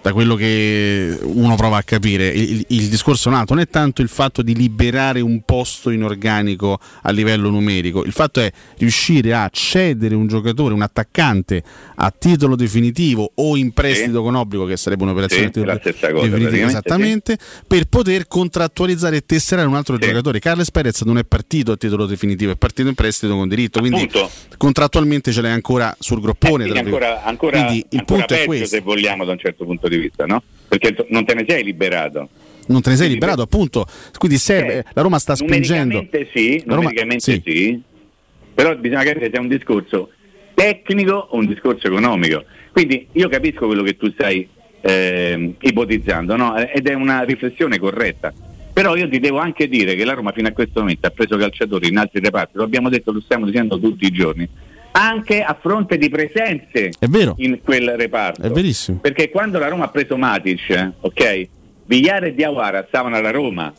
Speaker 6: da quello che uno prova a capire, il, il- discorso nato non è tanto il fatto di liberare un posto in organico a livello numerico, il fatto è riuscire a cedere un giocatore, un attaccante a titolo definitivo o in prestito con obbligo, che sarebbe un'operazione
Speaker 49: Sì,
Speaker 6: titolo
Speaker 49: praticamente,
Speaker 6: esattamente, per poter contrattualizzare e tesserare un altro giocatore. Carles Perez non è partito a titolo definitivo, è partito in prestito con diritto, quindi
Speaker 49: Appunto.
Speaker 6: contrattualmente ce l'hai ancora sul groppone. Virgolette.
Speaker 49: ancora, ancora,
Speaker 6: Quindi il
Speaker 49: ancora
Speaker 6: punto è questo.
Speaker 49: se vogliamo da un certo punto di vista no? perché non te ne sei liberato
Speaker 6: Non te ne sei liberato, appunto. Quindi serve. la Roma sta spingendo.
Speaker 49: sì,
Speaker 6: La Roma-
Speaker 49: numericamente sì. però bisogna capire se è un discorso tecnico o un discorso economico quindi io capisco quello che tu stai ehm, ipotizzando no? ed è una riflessione corretta però io ti devo anche dire che la Roma fino a questo momento ha preso calciatori in altri reparti lo abbiamo detto, lo stiamo dicendo tutti i giorni anche a fronte di presenze
Speaker 6: È vero.
Speaker 49: in quel reparto
Speaker 6: È verissimo.
Speaker 49: perché quando la Roma ha preso Matic, eh, ok, Vigliare e Diawara stavano alla Roma.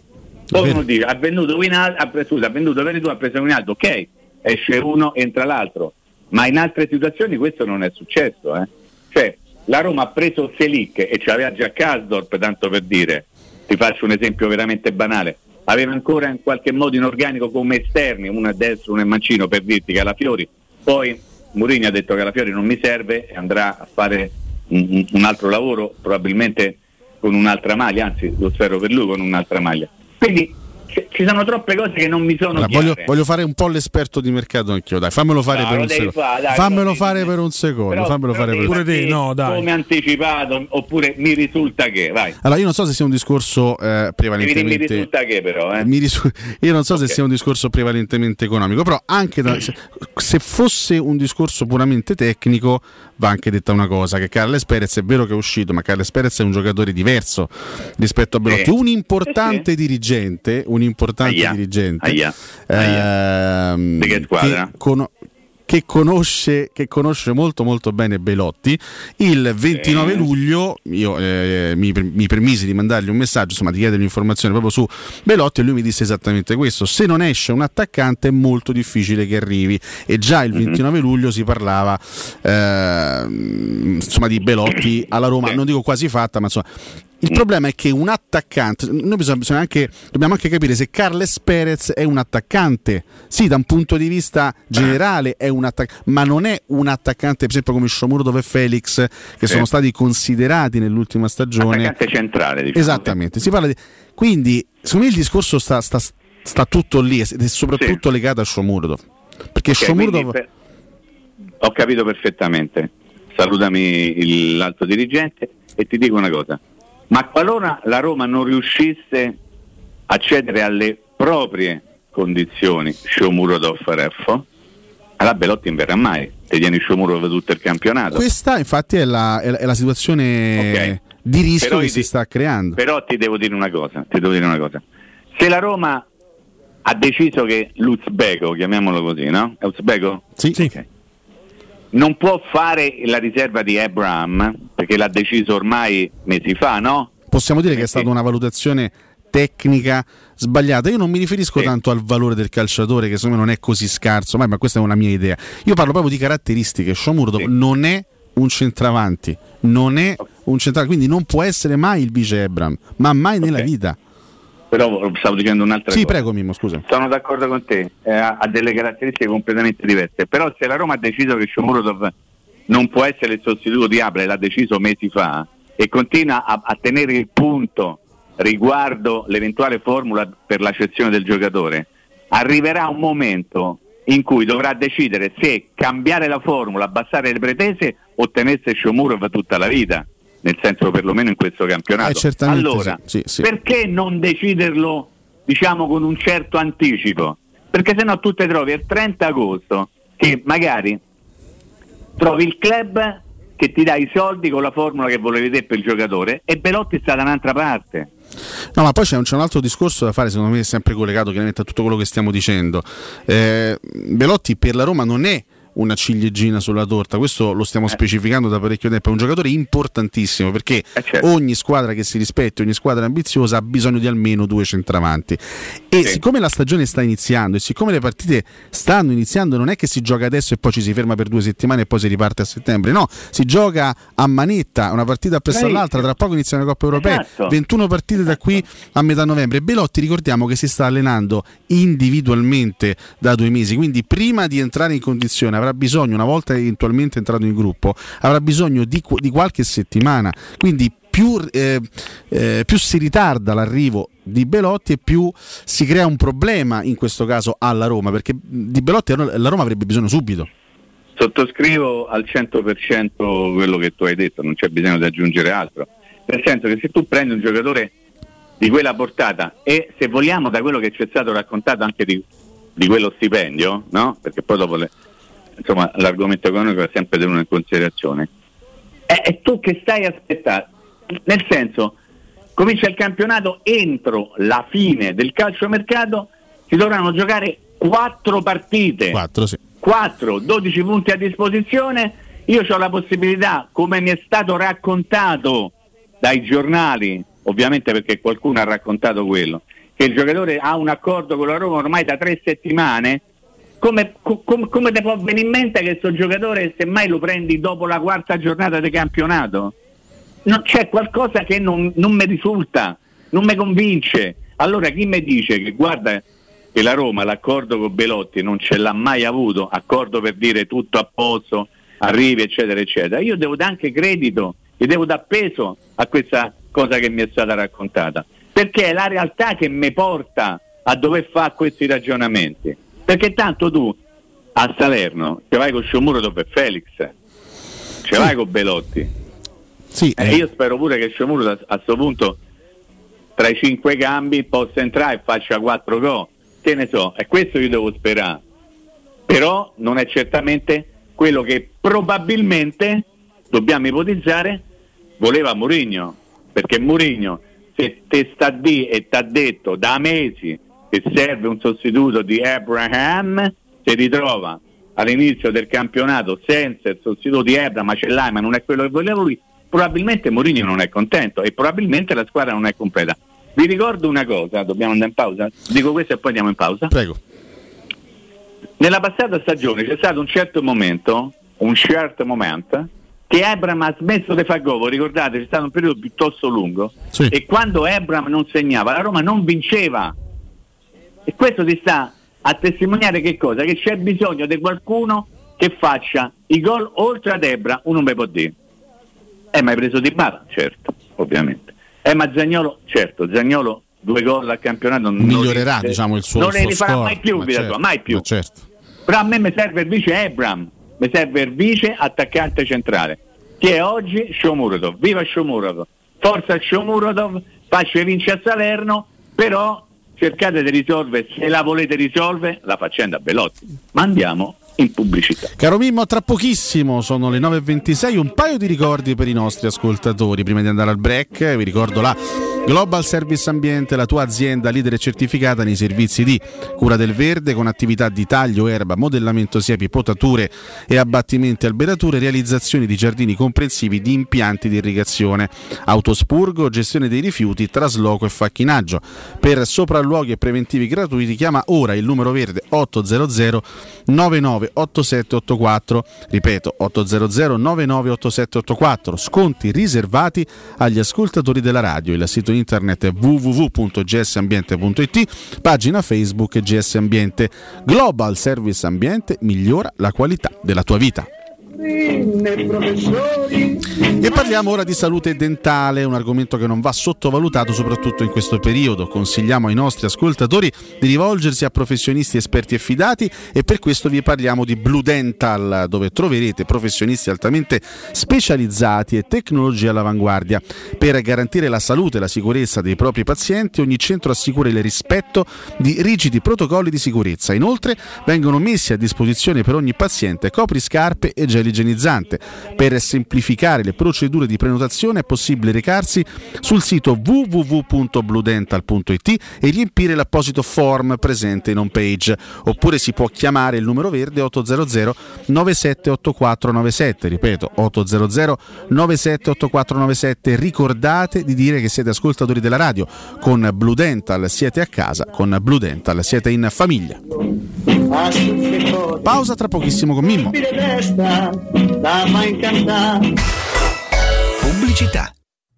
Speaker 49: Poi uno dice, ha venduto Winaldo, ha, pre- scusa, ha venduto Veneto, ha preso Winaldo, ok, esce uno, entra l'altro. Ma in altre situazioni questo non è successo, eh. Cioè, la Roma ha preso Selic e ce l'aveva già Kasdorp, tanto per dire. Ti faccio un esempio veramente banale. Aveva ancora in qualche modo in organico come esterni, uno a destra, uno a mancino, per dirti che alla Fiori. Poi Mourinho ha detto che alla Fiori non mi serve e andrà a fare un, un- altro lavoro, probabilmente con un'altra maglia, anzi lo spero per lui con un'altra maglia. Quindi ci sono troppe cose che non mi sono
Speaker 6: Allora, voglio, voglio fare un po' l'esperto di mercato anch'io, dai, fammelo fare
Speaker 49: No,
Speaker 6: per un secondo.
Speaker 49: dai,
Speaker 6: fammelo
Speaker 49: lo
Speaker 6: fare per un secondo,
Speaker 49: Però-
Speaker 6: fammelo
Speaker 49: però
Speaker 6: fare per un secondo.
Speaker 49: Come anticipato, oppure mi risulta che, vai.
Speaker 6: Allora, io non so se sia un discorso eh,
Speaker 49: dire mi
Speaker 6: prevalentemente.
Speaker 49: risulta che però, eh.
Speaker 6: Mi risu- io non so se sia un discorso prevalentemente economico, però anche da- se, se fosse un discorso puramente tecnico, va anche detta una cosa: che Carles Perez è vero che è uscito, ma Carles Perez è un giocatore diverso rispetto a Belotti.
Speaker 49: Sì.
Speaker 6: Un importante dirigente, un importante
Speaker 49: Aia,
Speaker 6: dirigente
Speaker 49: aia,
Speaker 6: ehm,
Speaker 49: Di che squadra?
Speaker 6: che cono- che conosce, che conosce molto molto bene Belotti. Il 29 luglio io eh, mi, mi permisi di mandargli un messaggio insomma di chiedergli informazioni proprio su Belotti e lui mi disse esattamente questo se non esce un attaccante è molto difficile che arrivi e già il 29 luglio si parlava ehm, insomma di Belotti alla Roma. Non dico quasi fatta ma insomma il problema è che un attaccante, noi bisogna, bisogna anche, dobbiamo anche capire se Carles Perez è un attaccante. Sì, da un punto di vista generale è un attaccante, ma non è un attaccante, per esempio, come Sciomuro dove Felix, che
Speaker 49: Sì.
Speaker 6: sono stati considerati nell'ultima stagione.
Speaker 49: Attaccante centrale, diciamo.
Speaker 6: Esattamente, si parla di... Quindi, secondo me il discorso sta, sta- sta tutto lì ed è soprattutto legato a Sciomuro. Perché
Speaker 49: Ok,
Speaker 6: Sciomuro
Speaker 49: quindi per- Ho capito perfettamente. Salutami l'alto dirigente e ti dico una cosa. Ma qualora la Roma non riuscisse a cedere alle proprie condizioni Shomurodov Reffo, allora Belotti non verrà mai. Ti tieni Shomurodov tutto il campionato.
Speaker 6: Questa infatti è la, è la- è la situazione di rischio
Speaker 49: Però
Speaker 6: che
Speaker 49: io
Speaker 6: si
Speaker 49: ti-
Speaker 6: sta creando.
Speaker 49: Però ti devo dire una cosa, ti devo dire una cosa. Se la Roma ha deciso che l'Uzbeko, chiamiamolo così, no? È Uzbeko?
Speaker 6: Sì.
Speaker 49: Ok. Non può fare la riserva di Abraham, perché l'ha deciso ormai mesi fa, no?
Speaker 6: Possiamo dire che è stata una valutazione tecnica sbagliata. Io non mi riferisco tanto al valore del calciatore, che secondo me non è così scarso, ma, ma questa è una mia idea. Io parlo proprio di caratteristiche. Shomurdov non è un centravanti, non è un centravanti, quindi non può essere mai il vice Ebram, ma mai nella vita.
Speaker 49: Però stavo dicendo un'altra
Speaker 6: Sì,
Speaker 49: cosa.
Speaker 6: prego Mimmo, scusa.
Speaker 49: Sono d'accordo con te, eh, ha delle caratteristiche completamente diverse, però se la Roma ha deciso che Shomurodov non può essere il sostituto di Abra, l'ha deciso mesi fa, e continua a, a tenere il punto riguardo l'eventuale formula per la cessione del giocatore, arriverà un momento in cui dovrà decidere se cambiare la formula, abbassare le pretese o tenersi Shomurov tutta la vita, nel senso perlomeno in questo campionato.
Speaker 6: Eh,
Speaker 49: allora,
Speaker 6: sì, sì,
Speaker 49: perché non deciderlo diciamo con un certo anticipo? Perché se no tu ti trovi il 30 agosto che magari trovi il club che ti dà i soldi con la formula che volevi te per il giocatore e Belotti sta da un'altra parte.
Speaker 6: No, ma poi c'è un, c'è un altro discorso da fare, secondo me, sempre collegato chiaramente a tutto quello che stiamo dicendo. Eh, Belotti per la Roma non è una ciliegina sulla torta, questo lo stiamo specificando da parecchio tempo, è un giocatore importantissimo perché ogni squadra che si rispetti, ogni squadra ambiziosa ha bisogno di almeno due centravanti. E siccome la stagione sta iniziando e siccome le partite stanno iniziando, non è che si gioca adesso e poi ci si ferma per due settimane e poi si riparte a settembre, no, si gioca a manetta, una partita appresso all'altra, tra poco iniziano le Coppe Europee,
Speaker 49: Esatto.
Speaker 6: 21 partite da qui a metà novembre. Belotti ricordiamo che si sta allenando individualmente da due mesi, quindi prima di entrare in condizione avrà bisogno, una volta eventualmente entrato in gruppo, avrà bisogno di, di qualche settimana. Quindi più, eh, eh, più si ritarda l'arrivo di Belotti e più si crea un problema in questo caso alla Roma, perché di Belotti la Roma avrebbe bisogno subito.
Speaker 49: Sottoscrivo al 100% quello che tu hai detto, non c'è bisogno di aggiungere altro. Nel senso che se tu prendi un giocatore di quella portata e se vogliamo da quello che ci è stato raccontato anche di, di quello stipendio, no? Perché poi dopo le- insomma, l'argomento economico è sempre tenuto in considerazione. E, e tu che stai aspettando? Nel senso, comincia il campionato entro la fine del calciomercato si dovranno giocare quattro partite.
Speaker 6: 4, sì.
Speaker 49: 4, 12 punti a disposizione, io ho la possibilità, come mi è stato raccontato dai giornali, ovviamente perché qualcuno ha raccontato quello, che il giocatore ha un accordo con la Roma ormai da tre settimane, come, co- com- come ti può venire in mente che questo giocatore semmai lo prendi dopo la quarta giornata di campionato? Non c'è qualcosa che non, non mi risulta, non mi convince. Allora chi mi dice che guarda che la Roma l'accordo con Belotti non ce l'ha mai avuto, accordo per dire tutto a posto, arrivi eccetera eccetera, io devo dare anche credito e devo dar peso a questa cosa che mi è stata raccontata, perché è la realtà che mi porta a dover fare questi ragionamenti, perché tanto tu a Salerno ci vai con Sciomuro dove Felix, ci vai con Belotti.
Speaker 6: Sì,
Speaker 49: Eh, io spero pure che Sciomuro a questo punto tra i cinque cambi possa entrare e faccia quattro gol. Che ne so, è questo io devo sperare. Però non è certamente quello che probabilmente dobbiamo ipotizzare voleva Mourinho. Perché Mourinho, se te sta di e ti ha detto da mesi che serve un sostituto di Abraham, si ritrova all'inizio del campionato senza il sostituto di Abraham, ma ce l'hai, ma non è quello che voleva lui, probabilmente Mourinho non è contento e probabilmente la squadra non è completa. Vi ricordo una cosa, dobbiamo andare in pausa? Dico questo e poi andiamo in pausa.
Speaker 6: Prego.
Speaker 49: Nella passata stagione c'è stato un certo momento, un certo momento, che Abram ha smesso di fare gol, ricordate, c'è stato un periodo piuttosto lungo, e quando Abram non segnava, la Roma non vinceva. E questo ti sta a testimoniare che cosa? Che c'è bisogno di qualcuno che faccia i gol oltre ad Ebra, uno me può dire. Eh, ma hai preso di Bala? Certo, ovviamente. Eh, ma Zagnolo? Certo, Zagnolo due gol al campionato non
Speaker 6: Migliorerà
Speaker 49: li-
Speaker 6: diciamo, il suo
Speaker 49: non
Speaker 6: il
Speaker 49: ne
Speaker 6: suo score,
Speaker 49: mai più,
Speaker 6: ma certo,
Speaker 49: tua, mai più.
Speaker 6: ma certo.
Speaker 49: Però a me mi serve il vice Ebram, mi serve il vice attaccante centrale, che è oggi Shomurodov. Viva Shomurodov! Forza Shomurodov, faccia vince a Salerno, però cercate di risolvere, se la volete risolvere, la faccenda Belotti. Ma andiamo in pubblicità.
Speaker 6: Caro Mimmo, tra pochissimo sono le 9.26, un paio di ricordi per i nostri ascoltatori. Prima di andare al break, vi ricordo la Global Service Ambiente, la tua azienda leader certificata nei servizi di cura del verde con attività di taglio, erba, modellamento siepi, potature e abbattimenti alberature, realizzazione di giardini comprensivi di impianti di irrigazione, autospurgo, gestione dei rifiuti, trasloco e facchinaggio. Per sopralluoghi e preventivi gratuiti chiama ora il numero verde 800 99 8784. Ripeto 800 998784. Sconti riservati agli ascoltatori della radio. Il sito internet è www.gsambiente.it, pagina Facebook GS Ambiente. Global Service Ambiente migliora la qualità della tua vita. E parliamo ora di salute dentale, un argomento che non va sottovalutato soprattutto in questo periodo. Consigliamo ai nostri ascoltatori di rivolgersi a professionisti esperti e fidati e per questo vi parliamo di Blue Dental, dove troverete professionisti altamente specializzati e tecnologie all'avanguardia. Per garantire la salute e la sicurezza dei propri pazienti, ogni centro assicura il rispetto di rigidi protocolli di sicurezza. Inoltre vengono messi a disposizione per ogni paziente copriscarpe e gel igienizzante. Per semplificare le procedure di prenotazione è possibile recarsi sul sito www.bludental.it e riempire l'apposito form presente in home page. Oppure si può chiamare il numero verde 800 978497 ripeto 800 978497 ricordate di dire che siete ascoltatori della radio. Con Blue Dental siete a casa con Blue Dental siete in famiglia. Pausa tra pochissimo con Mimmo
Speaker 48: da fa incantare.
Speaker 40: Pubblicità.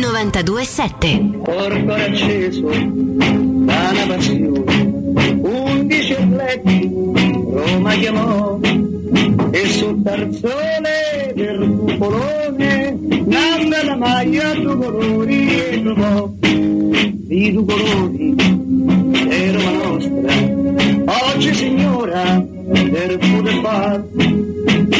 Speaker 50: 92.7
Speaker 48: Porto acceso da passione, undici atleti Roma chiamò e sul tarzone del cupolone nanna la maglia due colori e trovò. I due colori è Roma nostra. Oggi signora per poter fare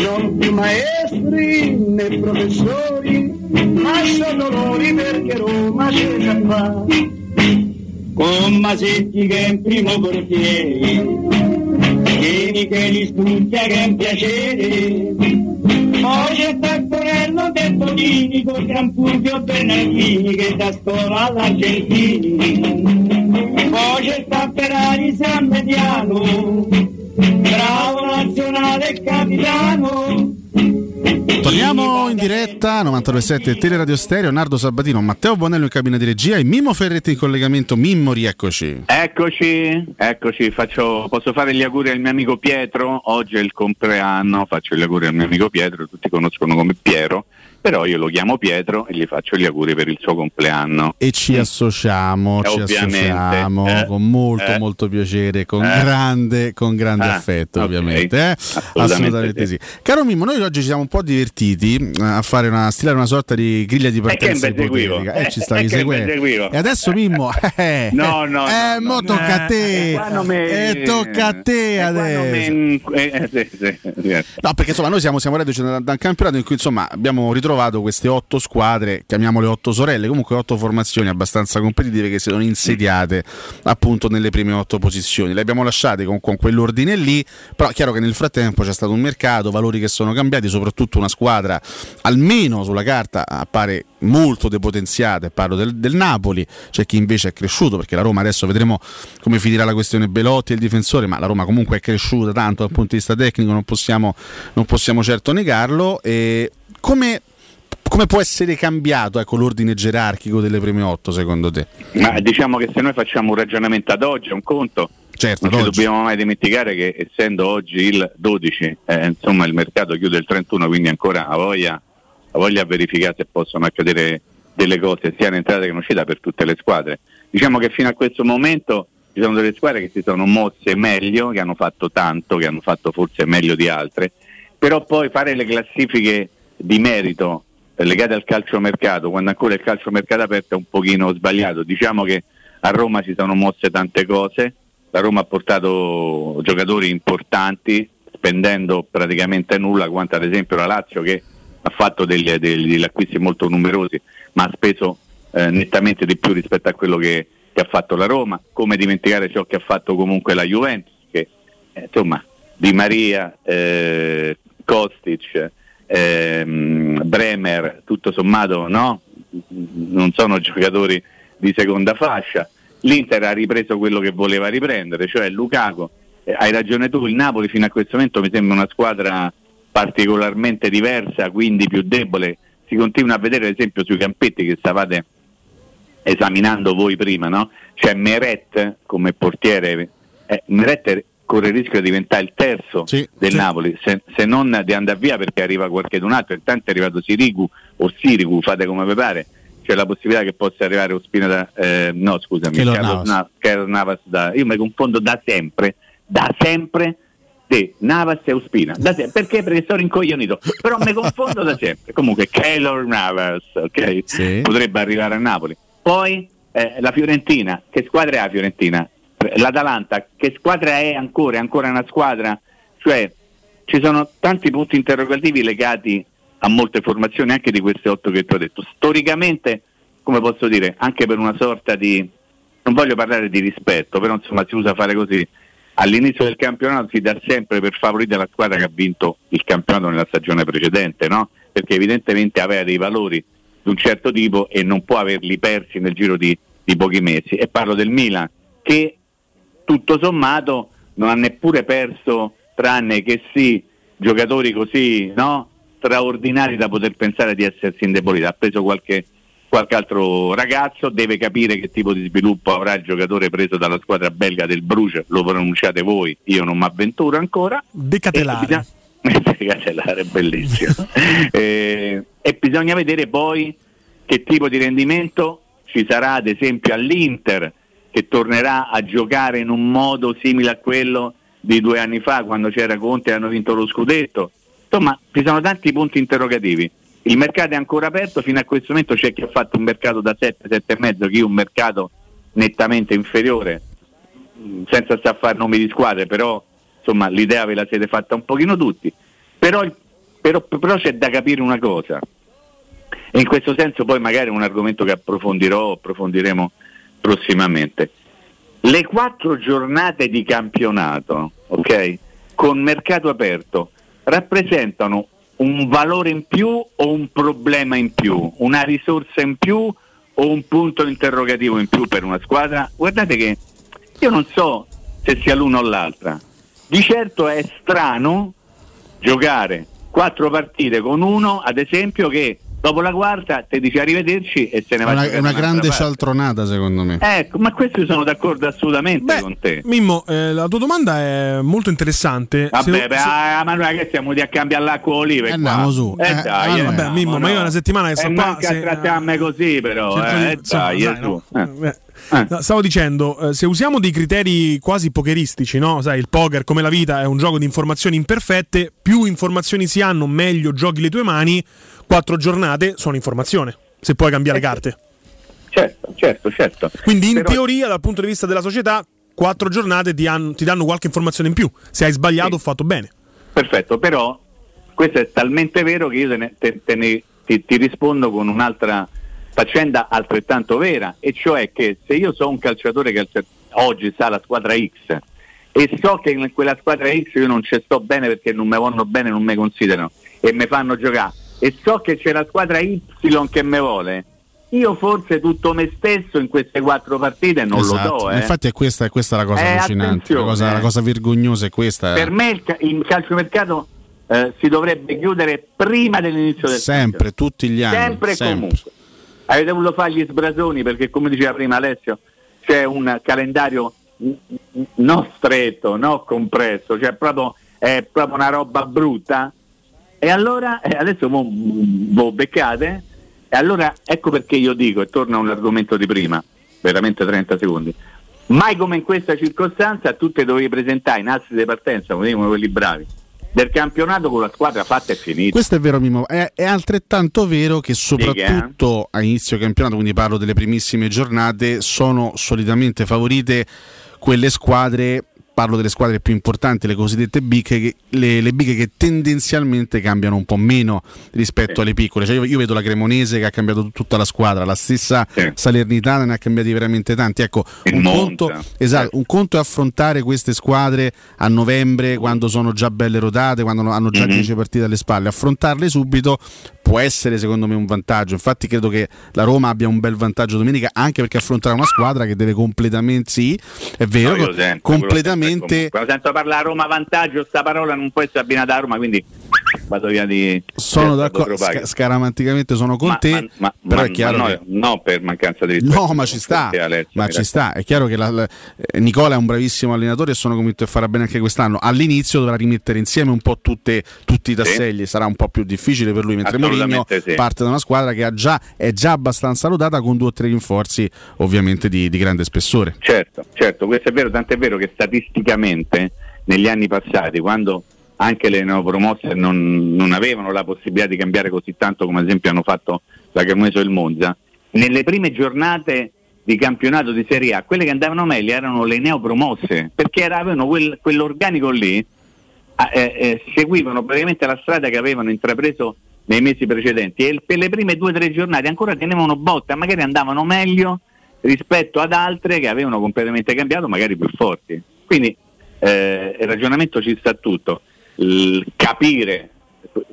Speaker 48: non più maestri né professori ma sono dolori perché Roma c'è già fa con Masetti che è in primo portiere Vieni che li studia che è un piacere. Poi c'è Taccorello del Bonini con Gran Fulvio Bernardini che da scuola all'Argentini. Poi c'è sta Ferrari San Mediano bravo nazionale capitano
Speaker 6: Torniamo in diretta 927 Teleradio Stereo, Nardo Sabatino, Matteo Bonello in cabina di regia e Mimmo Ferretti in collegamento. Mimmo, rieccoci.
Speaker 49: Eccoci, eccoci, faccio, posso fare gli auguri al mio amico Pietro, oggi è il compleanno, faccio gli auguri al mio amico Pietro, tutti conoscono come Piero, però io lo chiamo Pietro e gli faccio gli auguri per il suo compleanno.
Speaker 6: E ci associamo,
Speaker 49: Eh,
Speaker 6: ci
Speaker 49: ovviamente,
Speaker 6: associamo
Speaker 49: eh,
Speaker 6: con molto
Speaker 49: eh,
Speaker 6: molto piacere, con
Speaker 49: eh.
Speaker 6: grande, con grande
Speaker 49: Ah,
Speaker 6: affetto
Speaker 49: ok.
Speaker 6: ovviamente. eh.
Speaker 49: Assolutamente
Speaker 6: sì. Caro Mimmo, noi oggi ci siamo un po' divertiti eh, a fare una, stilare una sorta di griglia di partenza ipotetica. Eh, ci stavi
Speaker 49: che un bel
Speaker 6: seguendo. E adesso Mimmo, eh,
Speaker 49: No, no,
Speaker 6: eh,
Speaker 49: no,
Speaker 6: mo
Speaker 49: no,
Speaker 6: tocca a te. E tocca a te adesso.
Speaker 49: sì, sì, sì.
Speaker 6: No, perché insomma noi siamo, siamo reduci da, da un campionato in cui insomma abbiamo ritrovato queste otto squadre, chiamiamole otto sorelle, comunque otto formazioni abbastanza competitive che si sono insediate appunto nelle prime otto posizioni. Le abbiamo lasciate con, con quell'ordine lì, però è chiaro che nel frattempo c'è stato un mercato, valori che sono cambiati, soprattutto una squadra almeno sulla carta appare molto depotenziata, parlo del, del Napoli, c'è chi invece è cresciuto perché la Roma adesso vedremo come finirà la questione Belotti e il difensore, ma la Roma comunque è cresciuta tanto dal punto di vista tecnico, non possiamo, non possiamo certo negarlo. E come, come può essere cambiato ecco, l'ordine gerarchico delle prime otto secondo te?
Speaker 49: Ma diciamo che se noi facciamo un ragionamento ad oggi, un conto,
Speaker 6: Certo,
Speaker 49: non dobbiamo mai dimenticare che essendo oggi il 12, eh, insomma il mercato chiude il 31, quindi ancora ha voglia, ha voglia a verificare se possono accadere delle cose sia in entrata che in uscita per tutte le squadre. Diciamo che fino a questo momento ci sono delle squadre che si sono mosse meglio, che hanno fatto tanto, che hanno fatto forse meglio di altre, però poi fare le classifiche di merito legate al calciomercato, quando ancora il calciomercato aperto è un pochino sbagliato. Diciamo che a Roma si sono mosse tante cose, la Roma ha portato giocatori importanti spendendo praticamente nulla, quanto ad esempio la Lazio che ha fatto degli, degli- degli acquisti molto numerosi, ma ha speso eh, nettamente di più rispetto a quello che, che ha fatto la Roma, come dimenticare ciò che ha fatto comunque la Juventus, che eh, insomma Di Maria, eh, Kostic, ehm, Bremer, tutto sommato no? non sono giocatori di seconda fascia. L'Inter ha ripreso quello che voleva riprendere, cioè Lukaku. Eh, hai ragione tu, il Napoli fino a questo momento mi sembra una squadra particolarmente diversa, quindi più debole. Si continua a vedere ad esempio sui campetti che stavate esaminando voi prima, no? C'è Meret come portiere, eh, Meret corre il rischio di diventare il terzo del Napoli, se, se non di andare via perché arriva qualche d'un altro, intanto è arrivato Sirigu o Sirigu, fate come vi pare, c'è la possibilità che possa arrivare Ospina da, eh, no scusami, Carlos
Speaker 6: Navas.
Speaker 49: Da, io mi confondo da sempre, da sempre di Navas e Ospina. Sempre. Perché? Perché sono rincoglionito. Però mi confondo da sempre. Comunque, Keylor Navas, ok? Potrebbe arrivare a Napoli. Poi eh, la Fiorentina, che squadra è la Fiorentina? L'Atalanta, che squadra è ancora? È ancora una squadra? Cioè, ci sono tanti punti interrogativi legati a molte formazioni, anche di queste otto che ti ho detto. Storicamente, come posso dire, anche per una sorta di, non voglio parlare di rispetto, però insomma si usa fare così, all'inizio del campionato si dà sempre per favorita la squadra che ha vinto il campionato nella stagione precedente, no? perché evidentemente aveva dei valori di un certo tipo e non può averli persi nel giro di, di pochi mesi. E parlo del Milan, che tutto sommato non ha neppure perso, tranne che sì, giocatori così no? straordinari da poter pensare di essersi indebolito. Ha preso qualche, qualche altro ragazzo, deve capire che tipo di sviluppo avrà il giocatore preso dalla squadra belga del Bruce, lo pronunciate voi, io non mi avventuro ancora.
Speaker 7: Decatelare.
Speaker 49: Decatelare, bellissimo. eh, e bisogna vedere poi che tipo di rendimento ci sarà ad esempio all'Inter che tornerà a giocare in un modo simile a quello di due anni fa quando c'era Conte e hanno vinto lo scudetto. Insomma, ci sono tanti punti interrogativi. Il mercato è ancora aperto, fino a questo momento c'è chi ha fatto un mercato da 7, 7,5, chi un mercato nettamente inferiore, mh, senza stare a fare nomi di squadre, però insomma l'idea ve la siete fatta un pochino tutti. Però, però, però c'è da capire una cosa, e in questo senso poi magari è un argomento che approfondirò, approfondiremo prossimamente. Le quattro giornate di campionato, ok, con mercato aperto, rappresentano un valore in più o un problema in più, una risorsa in più o un punto interrogativo in più per una squadra? Guardate che io non so se sia l'una o l'altra. Di certo è strano giocare quattro partite con uno, ad esempio, che dopo la quarta ti dice arrivederci e se ne
Speaker 6: È
Speaker 49: va a
Speaker 6: una, è una
Speaker 49: un'altra
Speaker 6: grande
Speaker 49: parte.
Speaker 6: cialtronata, secondo me.
Speaker 49: Ecco, ma questo sono d'accordo assolutamente con te.
Speaker 7: Mimmo, eh, la tua domanda è molto interessante.
Speaker 49: Vabbè,
Speaker 7: Se-
Speaker 49: beh,
Speaker 7: se-
Speaker 49: ah, ma noi che siamo di a cambiare l'acqua olive qua.
Speaker 7: andiamo su.
Speaker 49: Eh,
Speaker 7: Eh,
Speaker 49: dai,
Speaker 7: ah,
Speaker 49: eh,
Speaker 7: vabbè,
Speaker 49: andiamo,
Speaker 7: Mimmo, ma io
Speaker 49: no.
Speaker 7: una settimana che sto
Speaker 49: Eh,
Speaker 7: qua, se-
Speaker 49: a trattarmi così però, eh, dai,
Speaker 7: dai,
Speaker 49: eh,
Speaker 7: no.
Speaker 49: Eh.
Speaker 7: No, Stavo dicendo, eh, se usiamo dei criteri quasi pokeristici, no? Sai, il poker come la vita è un gioco di informazioni imperfette, più informazioni si hanno, meglio giochi le tue mani, quattro giornate sono informazione, se puoi cambiare carte.
Speaker 49: Certo, certo, certo.
Speaker 7: Quindi in
Speaker 49: Però-
Speaker 7: teoria, dal punto di vista della società, quattro giornate ti, han- ti danno qualche informazione in più, se hai sbagliato o fatto bene.
Speaker 49: Perfetto, però questo è talmente vero che io te ne- te- te ne- ti, ti rispondo con un'altra faccenda altrettanto vera, e cioè che se io so un calciatore che oggi sta alla squadra X e so che in quella squadra X io non ci sto bene perché non mi vanno bene, non mi considerano e mi fanno giocare, e so che c'è la squadra Y che mi vuole, io forse tutto me stesso in queste quattro partite non
Speaker 6: Esatto.
Speaker 49: lo do. eh.
Speaker 6: Infatti è questa, è questa la cosa
Speaker 49: Eh,
Speaker 6: allucinante, la cosa, la
Speaker 49: eh.
Speaker 6: cosa vergognosa è questa.
Speaker 49: Per me il, ca- il calciomercato eh, si dovrebbe chiudere prima dell'inizio del
Speaker 6: sempre, tutti gli anni.
Speaker 49: sempre e comunque. Avete voluto fare gli sbrasoni perché come diceva prima Alessio c'è un calendario non stretto, non compresso, cioè proprio, è proprio una roba brutta. E allora, eh, adesso voi beccate, e allora ecco perché io dico, e torno a un argomento di prima, veramente 30 secondi, mai come in questa circostanza tu te dovevi presentare in assi di partenza, come dicono quelli bravi, del campionato con la squadra fatta e finita.
Speaker 6: Questo è vero, Mimo. È, è altrettanto vero che soprattutto a inizio campionato, quindi parlo delle primissime giornate, sono solitamente favorite quelle squadre. Parlo delle squadre più importanti, le cosiddette big, che, le, le big che tendenzialmente cambiano un po' meno rispetto alle piccole. Cioè io, io vedo la Cremonese che ha cambiato tutta la squadra, la stessa Salernitana ne ha cambiati veramente tanti. Ecco, un conto, esatto, un conto è affrontare queste squadre a novembre quando sono già belle rotate, quando hanno già
Speaker 49: Mhm.
Speaker 6: 10 partite alle spalle. Affrontarle subito può essere secondo me un vantaggio. Infatti credo che la Roma abbia un bel vantaggio domenica anche perché affronterà una squadra che deve completamente, sì, è vero,
Speaker 49: No, sento, quello
Speaker 6: completamente...
Speaker 49: comunque. Quando sento parlare a Roma vantaggio, sta parola non può essere abbinata a Roma, quindi vado via di...
Speaker 6: Sono d'accordo, sca- scaramanticamente sono con
Speaker 49: Ma-
Speaker 6: te,
Speaker 49: ma- ma-
Speaker 6: però è chiaro
Speaker 49: ma
Speaker 6: che...
Speaker 49: no, no per mancanza di.
Speaker 6: No, ma ci sta,
Speaker 49: Alessio,
Speaker 6: ma ci sta. È chiaro che la- la- eh, Nicola è un bravissimo allenatore e sono convinto che farà bene anche quest'anno. All'inizio dovrà rimettere insieme un po' tutte- tutti i tasselli, sarà un po' più difficile per lui, mentre Mourinho
Speaker 49: sì.
Speaker 6: parte da una squadra che ha già, è già abbastanza rodata con due o tre rinforzi ovviamente di, di grande spessore.
Speaker 49: Certo, certo, questo è vero, tant'è vero che statisticamente negli anni passati, quando anche le neopromosse non, non avevano la possibilità di cambiare così tanto come ad esempio hanno fatto la Cremonese o il Monza, nelle prime giornate di campionato di Serie A, quelle che andavano meglio erano le neopromosse, perché avevano quel- quell'organico lì, eh, eh, seguivano praticamente la strada che avevano intrapreso nei mesi precedenti e per le prime due o tre giornate ancora tenevano botta, magari andavano meglio rispetto ad altre che avevano completamente cambiato, magari più forti. Quindi eh, il ragionamento ci sta tutto. Capire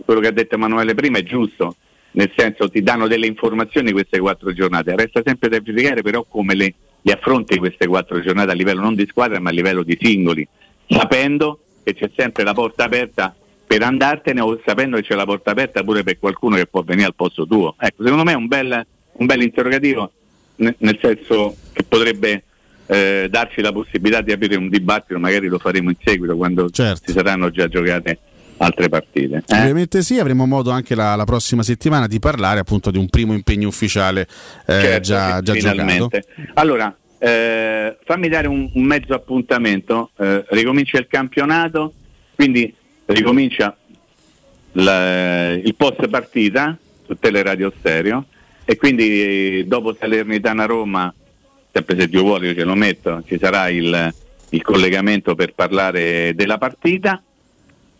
Speaker 49: quello che ha detto Emanuele prima è giusto, nel senso ti danno delle informazioni queste quattro giornate, resta sempre da verificare però come le, le affronti queste quattro giornate a livello non di squadra ma a livello di singoli, sapendo che c'è sempre la porta aperta per andartene o sapendo che c'è la porta aperta pure per qualcuno che può venire al posto tuo. Ecco, secondo me è un bel, un bel interrogativo, ne- nel senso che potrebbe eh, darci la possibilità di aprire un dibattito, magari lo faremo in seguito quando si saranno già giocate altre partite. eh?
Speaker 6: Ovviamente sì, avremo modo anche la, la prossima settimana di parlare appunto di un primo impegno ufficiale eh,
Speaker 49: Certo,
Speaker 6: già, già giocato.
Speaker 49: finalmente. Allora, eh, fammi dare un, un mezzo appuntamento. Eh, ricomincia il campionato, quindi ricomincia la- il post partita su Teleradio Stereo e quindi eh, dopo Salernitana Roma, sempre se Dio vuole io ce lo metto, ci sarà il, il collegamento per parlare della partita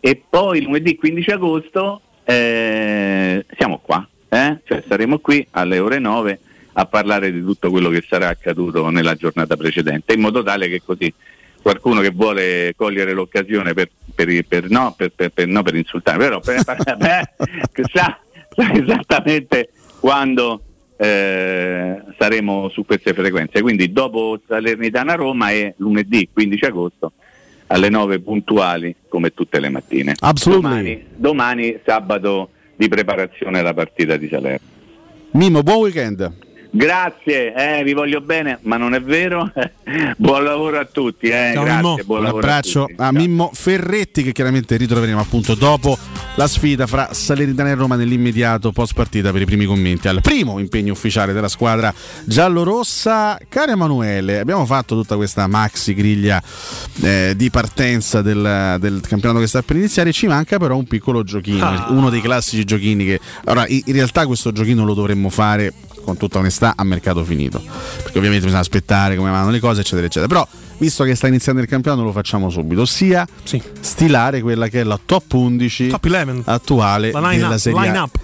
Speaker 49: e poi lunedì 15 agosto eh, siamo qua, eh? cioè saremo qui alle ore 9 a parlare di tutto quello che sarà accaduto nella giornata precedente, in modo tale che così qualcuno che vuole cogliere l'occasione per, per- per- no, per, no, per insultare, però sa, sa esattamente quando eh, saremo su queste frequenze. Quindi dopo Salernitana Roma è lunedì 15 agosto alle 9 puntuali come tutte le mattine. Domani, domani sabato di preparazione alla partita di Salerno.
Speaker 6: Mimo, buon weekend.
Speaker 49: Grazie, eh, vi voglio bene, ma non è vero. buon lavoro a tutti, eh,
Speaker 6: Ciao,
Speaker 49: grazie,
Speaker 6: Mimmo.
Speaker 49: buon
Speaker 6: Un
Speaker 49: lavoro
Speaker 6: abbraccio
Speaker 49: a tutti.
Speaker 6: a, Mimmo Ferretti che chiaramente ritroveremo appunto dopo la sfida fra Salernitana e Roma nell'immediato post partita per i primi commenti al primo impegno ufficiale della squadra giallorossa. Caro Emanuele, abbiamo fatto tutta questa maxi griglia eh, di partenza del, del campionato che sta per iniziare, ci manca però un piccolo giochino,
Speaker 7: Ah.
Speaker 6: uno dei classici giochini che... Allora, in in realtà questo giochino lo dovremmo fare con tutta onestà a mercato finito. Perché ovviamente bisogna aspettare come vanno le cose eccetera eccetera. Però visto che sta iniziando il campionato lo facciamo subito. Ossia stilare quella che è la top 11
Speaker 7: Top 11.
Speaker 6: attuale
Speaker 7: La line
Speaker 6: della
Speaker 7: up,
Speaker 6: Serie
Speaker 7: line up.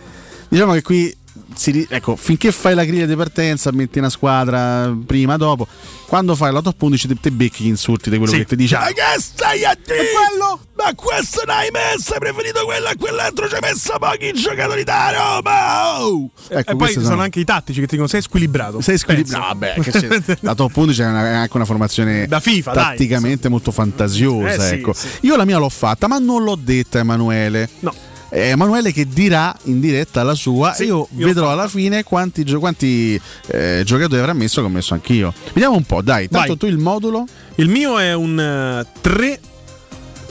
Speaker 6: diciamo che qui si ecco, finché fai la griglia di partenza metti una squadra prima dopo quando fai la top 11 te, te becchi gli insulti di quello
Speaker 7: Sì.
Speaker 6: che ti dice
Speaker 7: Ma
Speaker 6: "Ah, che stai a dire quello ma questo non hai messo hai preferito quello a quell'altro ci hai messo pochi giocatori da Roma oh!" ecco,
Speaker 7: e poi
Speaker 6: queste
Speaker 7: sono anche i tattici che ti dicono sei squilibrato.
Speaker 6: sei squilibrato. No, vabbè, la top 11 è, una- è anche una formazione
Speaker 7: Da FIFA, dai,
Speaker 6: tatticamente molto fantasiosa.
Speaker 7: Eh sì,
Speaker 6: ecco.
Speaker 7: sì.
Speaker 6: Io la mia l'ho fatta, ma non l'ho detta Emanuele.
Speaker 7: No.
Speaker 6: È Emanuele che dirà in diretta la sua
Speaker 7: Sì,
Speaker 6: e io
Speaker 7: io
Speaker 6: vedrò alla fine quanti, gio- quanti, eh, giocatori avrà messo che ho messo anch'io. Vediamo un po', dai. Tanto
Speaker 7: Vai.
Speaker 6: tu il modulo
Speaker 7: Il mio è un eh, 3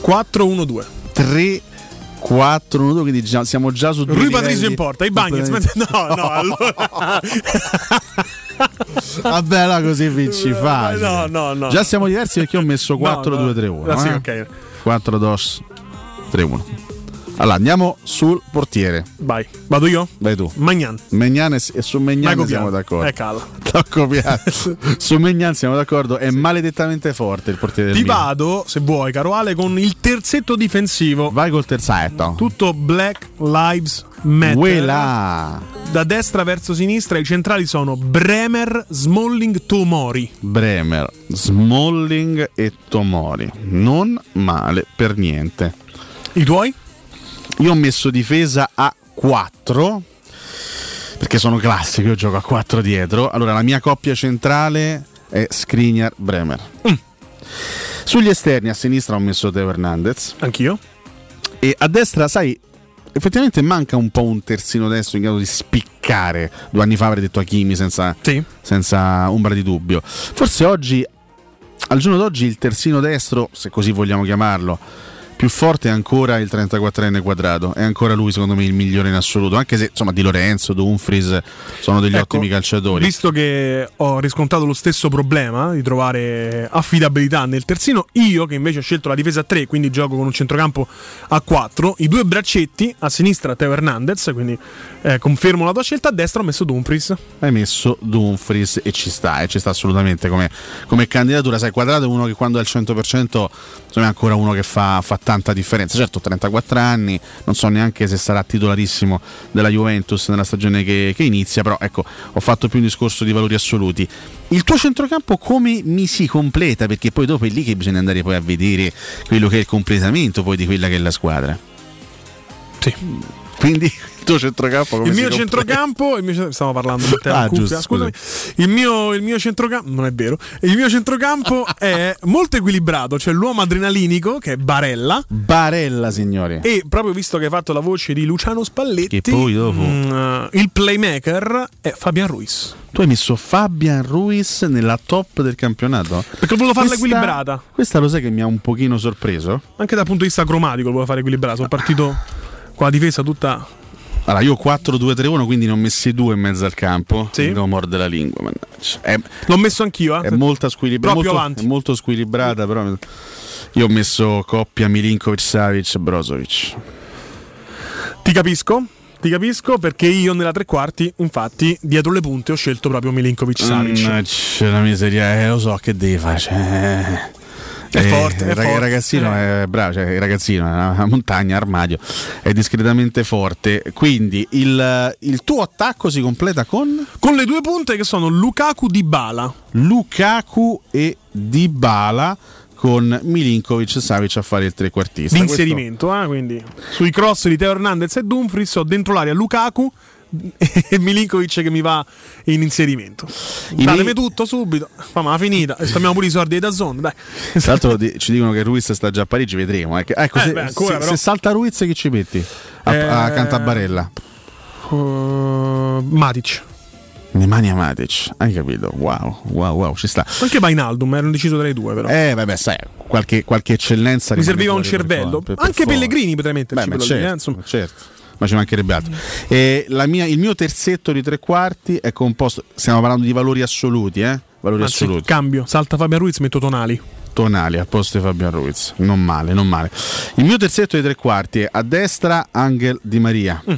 Speaker 7: 4 1 2.
Speaker 6: 3 4 1 2 quindi già- siamo già su due
Speaker 7: Rui Patricio in porta, i Bagnets.
Speaker 6: completamente-
Speaker 7: No, no, allora.
Speaker 6: Vabbè, là così vinci facile.
Speaker 7: No, no, no.
Speaker 6: Già siamo diversi perché ho messo 4
Speaker 7: no.
Speaker 6: 2 3 1.
Speaker 7: Ah, sì,
Speaker 6: eh?
Speaker 7: ok.
Speaker 6: 4 2 3 1. Allora, andiamo sul portiere.
Speaker 7: Vai, vado io?
Speaker 6: Vai tu.
Speaker 7: Magnan.
Speaker 6: Megnan e su Megnan
Speaker 7: Mai
Speaker 6: siamo d'accordo.
Speaker 7: Eh, cala.
Speaker 6: Copiato. su Megnan siamo d'accordo. È maledettamente forte il portiere
Speaker 7: Ti vado, se vuoi, caro Ale, con il terzetto difensivo.
Speaker 6: Vai col terzetto.
Speaker 7: Tutto Black Lives Matter.
Speaker 6: Quella.
Speaker 7: Da destra verso sinistra i centrali sono Bremer, Smalling, Tomori.
Speaker 6: Bremer, Smalling e Tomori. Non male per niente.
Speaker 7: I tuoi?
Speaker 6: Io ho messo difesa a 4 perché sono classico, io gioco a 4 dietro. Allora la mia coppia centrale è Skriniar Bremer.
Speaker 7: Mm.
Speaker 6: Sugli esterni a sinistra ho messo Teo Hernandez.
Speaker 7: Anch'io.
Speaker 6: E a destra, sai, effettivamente manca un po' un terzino destro in grado di spiccare. Due anni fa avrei detto Hakimi senza, senza ombra di dubbio. Forse oggi, al giorno d'oggi, il terzino destro, se così vogliamo chiamarlo, più forte è ancora il 34enne quadrato, è ancora lui secondo me il migliore in assoluto, anche se insomma Di Lorenzo, Dumfries sono degli
Speaker 7: Ecco,
Speaker 6: ottimi calciatori.
Speaker 7: Visto che ho riscontrato lo stesso problema di trovare affidabilità nel terzino, io che invece ho scelto la difesa a 3, quindi gioco con un centrocampo a 4, i due braccetti a sinistra Teo Hernandez, quindi eh, confermo la tua scelta, a destra ho messo Dumfries.
Speaker 6: Hai messo Dumfries e ci sta, e ci sta assolutamente come, come candidatura. Sai, Quadrato è uno che quando è al 100% insomma, è ancora uno che fa, fa tanta differenza. Certo, 34 anni, non so neanche se sarà titolarissimo della Juventus nella stagione che, che inizia, però ecco, ho fatto più un discorso di valori assoluti. Il tuo centrocampo come mi si completa? Perché poi dopo è lì che bisogna andare poi a vedere quello che è il completamento poi di quella che è la squadra.
Speaker 7: Sì.
Speaker 6: Quindi il tuo centrocampo come
Speaker 7: il mio centrocampo, il mio- stavo parlando di te,
Speaker 6: Ah, giusto,
Speaker 7: scusami. Il mio, il mio centrocampo, non è vero, il mio centrocampo è molto equilibrato, c'è l'uomo adrenalinico che è Barella.
Speaker 6: Barella, signori.
Speaker 7: E proprio visto che hai fatto la voce di Luciano Spalletti,
Speaker 6: Che poi dopo-
Speaker 7: mm, eh, il playmaker è Fabian Ruiz.
Speaker 6: Tu hai messo Fabian Ruiz nella top del campionato?
Speaker 7: Perché ho voluto farla
Speaker 6: Questa-
Speaker 7: equilibrata.
Speaker 6: Questa lo sai che mi ha un pochino sorpreso?
Speaker 7: Anche dal punto di vista cromatico lo volevo fare equilibrato. Sono partito con la difesa tutta.
Speaker 6: Allora, io 4-2-3-1, quindi ne ho messi due in mezzo al campo.
Speaker 7: Sì.
Speaker 6: Mi devo mordere la lingua. mannaggia. È,
Speaker 7: L'ho messo anch'io, eh.
Speaker 6: è molto squilibrata.
Speaker 7: Proprio
Speaker 6: molto,
Speaker 7: avanti.
Speaker 6: È molto squilibrata, però. Io ho messo coppia Milinkovic, Savic, Brozovic.
Speaker 7: Ti capisco. Ti capisco perché io nella tre quarti, infatti, dietro le punte ho scelto proprio Milinkovic Savic.
Speaker 6: Mannaggia, la miseria, eh, lo so che devi fare. cioè,
Speaker 7: È forte, è
Speaker 6: il rag- ragazzino è bravo, cioè il ragazzino è una, montagna, armadio, è discretamente forte. Quindi il, il tuo attacco si completa con
Speaker 7: Con le due punte che sono Lukaku di Bala.
Speaker 6: Lukaku e Dybala con Milinkovic Savic a fare il trequartista.
Speaker 7: L'inserimento, eh, quindi sui cross di Teo Hernandez e Dumfries ho dentro l'area Lukaku e Milinkovic che mi va in inserimento. Datemi tutto subito, ma ma finita, e stiamo pure i soldi da zone, dai.
Speaker 6: Tra l'altro ci dicono che Ruiz sta già a Parigi, vedremo. Ecco, ecco,
Speaker 7: Eh,
Speaker 6: se,
Speaker 7: beh, ancora,
Speaker 6: se-
Speaker 7: però.
Speaker 6: se salta Ruiz chi ci metti? A, a
Speaker 7: Eh,
Speaker 6: Cantabarella.
Speaker 7: Uh, Matic.
Speaker 6: Nemanja Matic, hai capito? Wow, wow, wow, ci sta.
Speaker 7: Anche Bainaldum, ero indeciso tra i due però.
Speaker 6: Eh, vabbè, sai, qualche, qualche eccellenza
Speaker 7: Mi serviva un
Speaker 6: fuori
Speaker 7: cervello.
Speaker 6: per- per
Speaker 7: Anche
Speaker 6: forza.
Speaker 7: Pellegrini potrei metterci
Speaker 6: Beh, ma
Speaker 7: eh,
Speaker 6: certo, certo. Ma ci mancherebbe altro. E mia- il mio terzetto di tre quarti è composto. Stiamo parlando di valori assoluti, eh? Valori
Speaker 7: Anzi,
Speaker 6: assoluti.
Speaker 7: cambio, salta Fabian Ruiz, metto Tonali.
Speaker 6: Tonali al posto di Fabian Ruiz. Non male, non male. Il mio terzetto di tre quarti è a destra Angel Di Maria.
Speaker 7: Mm.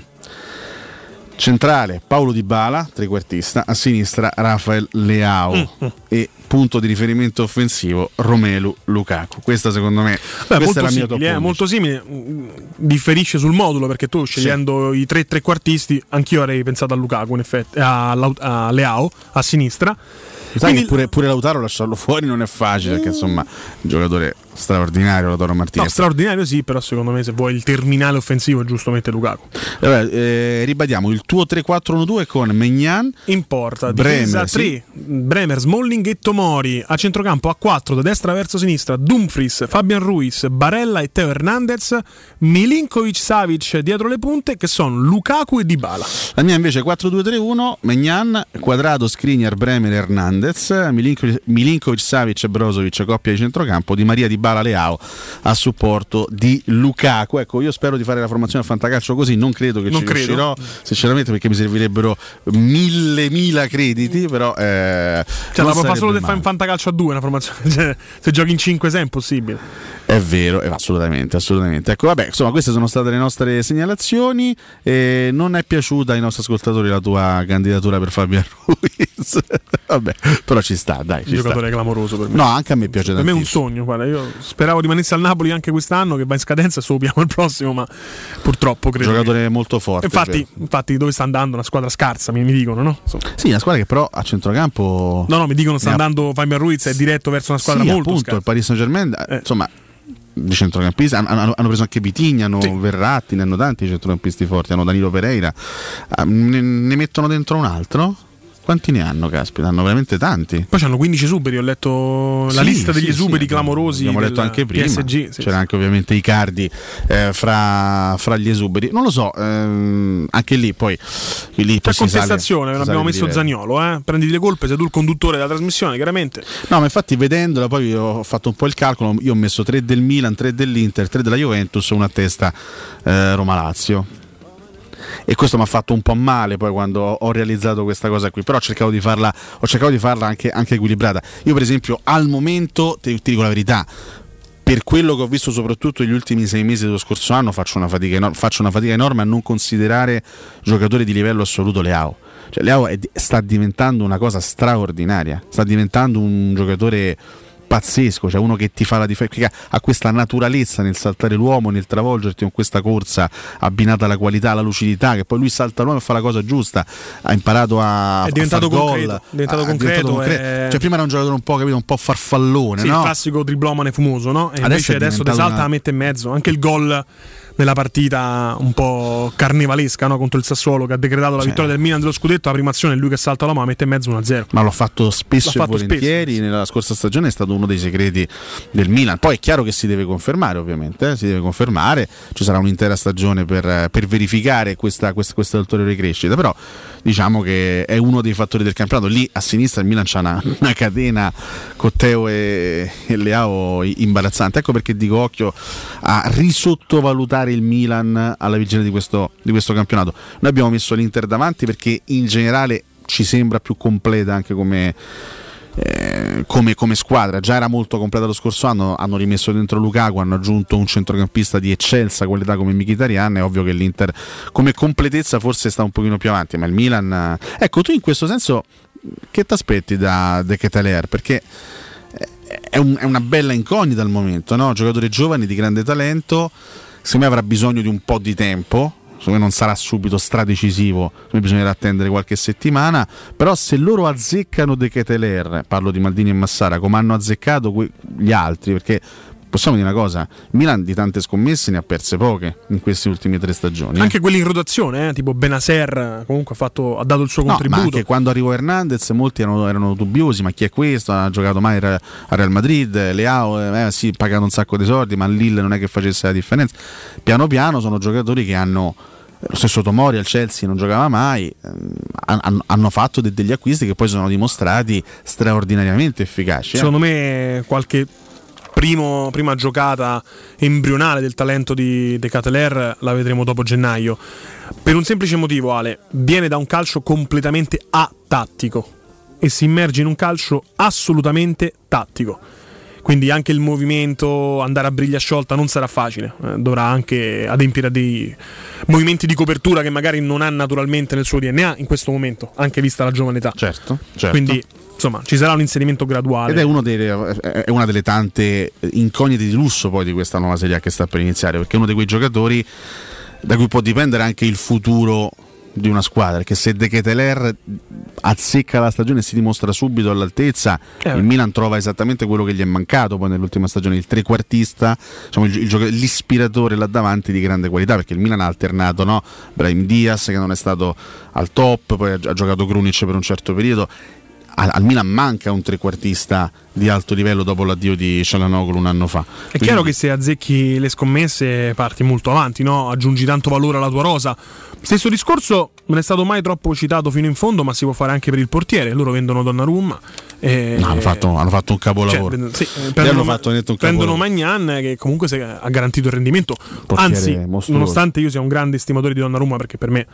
Speaker 6: Centrale Paolo Di Bala, trequartista, a sinistra Rafael Leao
Speaker 7: Mm,
Speaker 6: e punto di riferimento offensivo Romelu Lukaku. Questa secondo me
Speaker 7: Beh,
Speaker 6: questa è la mia top
Speaker 7: simile, eh,
Speaker 6: 11.
Speaker 7: molto simile. Mm, Differisce sul modulo perché tu scegliendo i tre trequartisti, anch'io avrei pensato a Lukaku, in effetti, a, a Leao a sinistra.
Speaker 6: Sai
Speaker 7: Quindi-
Speaker 6: che pure, pure Lautaro lasciarlo fuori non è facile perché insomma un giocatore straordinario Lautaro
Speaker 7: No,
Speaker 6: Martinez.
Speaker 7: straordinario sì, però secondo me se vuoi il terminale offensivo è giusto mettere Lukaku.
Speaker 6: Vabbè, eh, ribadiamo il tuo 3-4-1-2 con Megnan
Speaker 7: In porta,
Speaker 6: Bremer,
Speaker 7: difesa
Speaker 6: sì.
Speaker 7: 3, Bremer, Smalling e Tomori, a centrocampo a 4, da destra verso sinistra, Dumfries, Fabian Ruiz, Barella e Teo Hernandez, Milinkovic Savic dietro le punte che sono Lukaku e Dybala.
Speaker 6: La mia invece è 4-2-3-1, Megnan, Quadrado, Skriniar, Bremer, Hernandez, Milinkovic, Milinkovic, Savic, Brozovic, coppia di centrocampo, Di Maria, Di Bala, Leao a supporto di Lukaku. Ecco, io spero di fare la formazione a fantacalcio così, non credo che
Speaker 7: Non
Speaker 6: ci
Speaker 7: credo.
Speaker 6: riuscirò, sinceramente perché mi servirebbero mille, mila crediti, però... Eh,
Speaker 7: Cioè, la può fare solo se fa in
Speaker 6: male.
Speaker 7: fantacalcio a 2 una formazione. Cioè, se giochi in 5 6 è impossibile.
Speaker 6: È vero, eh, assolutamente, assolutamente. Ecco, vabbè, insomma, queste sono state le nostre segnalazioni. E non è piaciuta ai nostri ascoltatori la tua candidatura per Fabian Ruiz. vabbè, però ci sta, dai. Ci
Speaker 7: giocatore
Speaker 6: sta.
Speaker 7: clamoroso per me.
Speaker 6: No, anche a me piace
Speaker 7: Per me è un
Speaker 6: tantissimo.
Speaker 7: sogno, guarda, io speravo rimanesse al Napoli anche quest'anno che va in scadenza subiamo il prossimo, ma purtroppo credo.
Speaker 6: giocatore molto forte.
Speaker 7: Infatti, infatti, dove sta andando? Una squadra scarsa, mi, mi dicono, no? Insomma.
Speaker 6: Sì, una squadra che però a centrocampo.
Speaker 7: No, no, mi dicono sta andando Fabian Ruiz è diretto verso una squadra
Speaker 6: sì,
Speaker 7: molto
Speaker 6: appunto,
Speaker 7: scarsa.
Speaker 6: il Paris Saint Germain, insomma, di centrocampisti hanno, hanno- preso anche Vitigna, hanno Verratti, ne hanno tanti centrocampisti forti, hanno Danilo Pereira. Ah, Ne, ne mettono dentro un altro? Quanti ne hanno, caspita? Hanno veramente tanti.
Speaker 7: Poi c'hanno 15 esuberi, ho letto la
Speaker 6: Sì,
Speaker 7: lista degli
Speaker 6: sì,
Speaker 7: esuberi
Speaker 6: sì,
Speaker 7: clamorosi.
Speaker 6: Abbiamo letto anche prima.
Speaker 7: PSG,
Speaker 6: C'era anche ovviamente Icardi eh, fra, fra gli esuberi. Non lo so, ehm, anche lì poi. Lì sale-
Speaker 7: contestazione,
Speaker 6: sale
Speaker 7: abbiamo messo. Zagnolo, eh? prenditi le colpe, sei tu il conduttore della trasmissione, chiaramente.
Speaker 6: No, ma infatti vedendola poi ho fatto un po' il calcolo, io ho messo 3 del Milan, 3 dell'Inter, 3 della Juventus, una testa eh, Roma-Lazio. E questo mi ha fatto un po' male poi quando ho- realizzato questa cosa qui, però ho cercato di farla, cercato di farla anche, anche equilibrata. Io per esempio al momento, ti, ti dico la verità, per quello che ho visto soprattutto negli ultimi sei mesi dello scorso anno faccio una fatica, enor- faccio una fatica enorme a non considerare giocatore di livello assoluto Leao. Cioè, Leao è sta diventando una cosa straordinaria, sta diventando un giocatore pazzesco, cioè uno che ti fa la difesa, ha questa naturalezza nel saltare l'uomo, nel travolgerti con questa corsa abbinata alla qualità, alla lucidità, che poi lui salta l'uomo e fa la cosa giusta, ha imparato a,
Speaker 7: È diventato concreto,
Speaker 6: gol,
Speaker 7: è diventato
Speaker 6: ha-
Speaker 7: concreto,
Speaker 6: concreto.
Speaker 7: è-
Speaker 6: Cioè prima era un giocatore un po', capito, un po' farfallone,
Speaker 7: Sì,
Speaker 6: no?
Speaker 7: il classico triplomane fumoso, no? E
Speaker 6: Adesso
Speaker 7: invece adesso te
Speaker 6: diventato
Speaker 7: salta
Speaker 6: una-
Speaker 7: la mette in mezzo. Anche il gol nella partita un po' carnevalesca no? contro il Sassuolo che ha decretato la vittoria del Milan dello scudetto. La prima azione è lui che salta la mano, mette in mezzo 1-0.
Speaker 6: ma l'ho fatto spesso
Speaker 7: L'ha
Speaker 6: e
Speaker 7: fatto
Speaker 6: volentieri. Nella scorsa stagione è stato uno dei segreti del Milan. Poi è chiaro che si deve confermare, ovviamente. eh, Si deve confermare. Ci sarà un'intera stagione per, per verificare questa, questa, questa ulteriore crescita. Però diciamo che è uno dei fattori del campionato. Lì a sinistra il Milan c'ha una, una catena con Teo e, e Leao imbarazzante. Ecco perché dico occhio a risottovalutare il Milan alla vigilia di questo, di questo campionato. Noi abbiamo messo l'Inter davanti perché in generale ci sembra più completa anche come, eh, come, come squadra. Già era molto completa lo scorso anno, hanno rimesso dentro Lukaku, hanno aggiunto un centrocampista di eccelsa qualità come Mkhitaryan. È ovvio che l'Inter come completezza forse sta un pochino più avanti, ma il Milan... eh, Ecco, tu in questo senso che ti aspetti da De Ketelaere? Perché è, un- è una bella incognita al momento, no? Giocatore giovane di grande talento, secondo me avrà bisogno di un po' di tempo. Non sarà subito stradecisivo, bisognerà attendere qualche settimana. Però se loro azzeccano De Keteler, parlo di Maldini e Massara, come hanno azzeccato gli altri, perché possiamo dire una cosa: Milan di tante scommesse ne ha perse poche in queste ultime tre stagioni. eh.
Speaker 7: Anche quelli in rotazione, eh, tipo Benaser, comunque ha, fatto- ha dato il suo
Speaker 6: No, ma
Speaker 7: contributo.
Speaker 6: anche quando arrivò Hernandez molti erano, erano dubbiosi, ma chi è questo? Ha giocato mai a Real Madrid, Leao, eh, eh, sì, pagato un sacco di soldi, ma Lille non è che facesse la differenza. Piano piano sono giocatori che hanno lo stesso Tomori al Chelsea non giocava mai, ehm, han- hanno fatto de- degli acquisti che poi sono dimostrati straordinariamente efficaci. eh.
Speaker 7: Secondo me qualche primo- prima giocata embrionale del talento di De Cateler la vedremo dopo gennaio. Per un semplice motivo, Ale, viene da un calcio completamente atattico e si immerge in un calcio assolutamente tattico. Quindi anche il movimento, andare a briglia sciolta non sarà facile, eh, dovrà anche adempiere a dei movimenti di copertura che magari non ha naturalmente nel suo DNA in questo momento, anche vista la giovane età.
Speaker 6: Certo, certo.
Speaker 7: Quindi insomma ci sarà un inserimento graduale.
Speaker 6: Ed è, uno dei- è una delle tante incognite di lusso poi di questa nuova Serie A che sta per iniziare, perché è uno di quei giocatori da cui può dipendere anche il futuro di una squadra, perché se De Keteler azzecca la stagione e si dimostra subito all'altezza,
Speaker 7: Eh.
Speaker 6: il Milan trova esattamente quello che gli è mancato poi nell'ultima stagione, il trequartista, diciamo, il, il l'ispiratore là davanti di grande qualità, perché il Milan ha alternato no? Brahim Diaz che non è stato al top, poi ha, ha giocato Krunic per un certo periodo, al, al Milan manca un trequartista di alto livello dopo l'addio di Cialanoglu un anno fa.
Speaker 7: È chiaro che se azzecchi le scommesse parti molto avanti, no? aggiungi tanto valore alla tua rosa. Stesso discorso non è stato mai troppo citato fino in fondo, ma si può fare anche per il portiere. Loro vendono Donnarumma. E...
Speaker 6: No, hanno, fatto, hanno fatto un capolavoro.
Speaker 7: Cioè, sì, eh, prendono,
Speaker 6: netto un
Speaker 7: prendono. Magnan che comunque ha garantito il rendimento. Anzi,
Speaker 6: mostruoso.
Speaker 7: nonostante io sia un grande stimatore di Donnarumma perché per me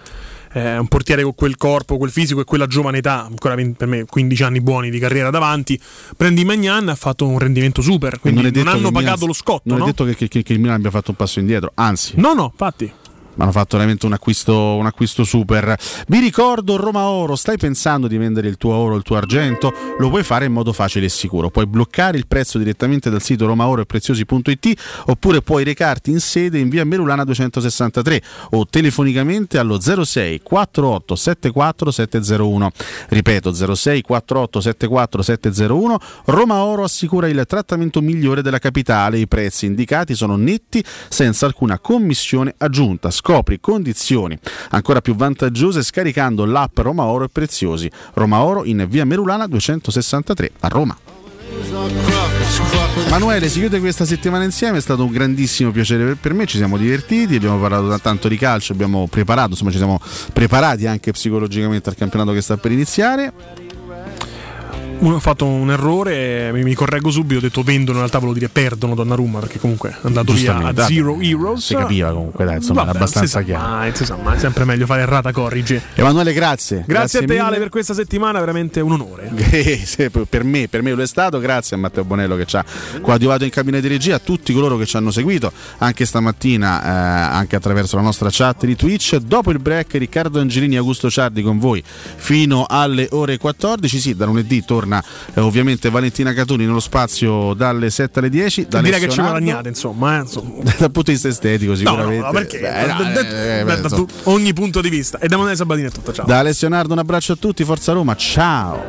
Speaker 7: è un portiere con quel corpo, quel fisico e quella giovane età, ancora 20 per me 15 anni buoni di carriera davanti, prendi Magnan ha fatto un rendimento super, quindi non,
Speaker 6: che
Speaker 7: hanno
Speaker 6: il Milan-
Speaker 7: pagato lo scotto,
Speaker 6: Non
Speaker 7: no?
Speaker 6: è detto che, che- che il Milan abbia fatto un passo indietro, anzi.
Speaker 7: No, no, infatti.
Speaker 6: Hanno fatto veramente un acquisto, un acquisto super. Vi ricordo Roma Oro, stai pensando di vendere il tuo oro il tuo argento? Lo puoi fare in modo facile e sicuro. Puoi bloccare il prezzo direttamente dal sito romaoroepreziosi.it oppure puoi recarti in sede in via Merulana 263 o telefonicamente allo 06 48 74 701. Ripeto 06 48 74 701. Roma Oro assicura il trattamento migliore della capitale. I prezzi indicati sono netti senza alcuna commissione aggiunta. Scopri condizioni ancora più vantaggiose scaricando l'app Roma Oro e Preziosi. Roma Oro in via Merulana 263 a Roma. Manuele, si chiude questa settimana insieme, è stato un grandissimo piacere per, me, ci siamo divertiti, abbiamo parlato tanto di calcio, abbiamo preparato, insomma ci siamo preparati anche psicologicamente al campionato che sta per iniziare.
Speaker 7: Uno- ho fatto un errore, mi, mi correggo subito, ho detto vendono, in realtà volevo dire perdono Donnarumma perché comunque è andato via a Zero Heroes.
Speaker 6: si capiva comunque, dai, insomma,
Speaker 7: Vabbè,
Speaker 6: abbastanza chiaro.
Speaker 7: mai, si sa mai, è sempre meglio fare errata corrige.
Speaker 6: Emanuele, grazie.
Speaker 7: Grazie, a te
Speaker 6: mille.
Speaker 7: Ale per questa settimana, veramente un onore.
Speaker 6: Eh, per me, per me lo è stato, grazie a Matteo Bonello che ci ha coadiuvato in cabina di regia, a tutti coloro che ci hanno seguito anche stamattina, eh, anche attraverso la nostra chat di Twitch. Dopo il break, Riccardo Angelini e Augusto Ciardi con voi fino alle ore 14. Sì, da lunedì torna eh, ovviamente Valentina Catuni nello spazio dalle 7 alle 10. Da
Speaker 7: Direi che ci guadagnate, insomma. eh, insomma.
Speaker 6: Dal punto di vista estetico, sicuramente.
Speaker 7: no, no, perché?
Speaker 6: Beh, no,
Speaker 7: Da- da-
Speaker 6: eh,
Speaker 7: da- da ogni punto di vista. E da Manuele Sabatini è tutto, ciao.
Speaker 6: Da Alessio Nardo un abbraccio a tutti, Forza Roma, ciao!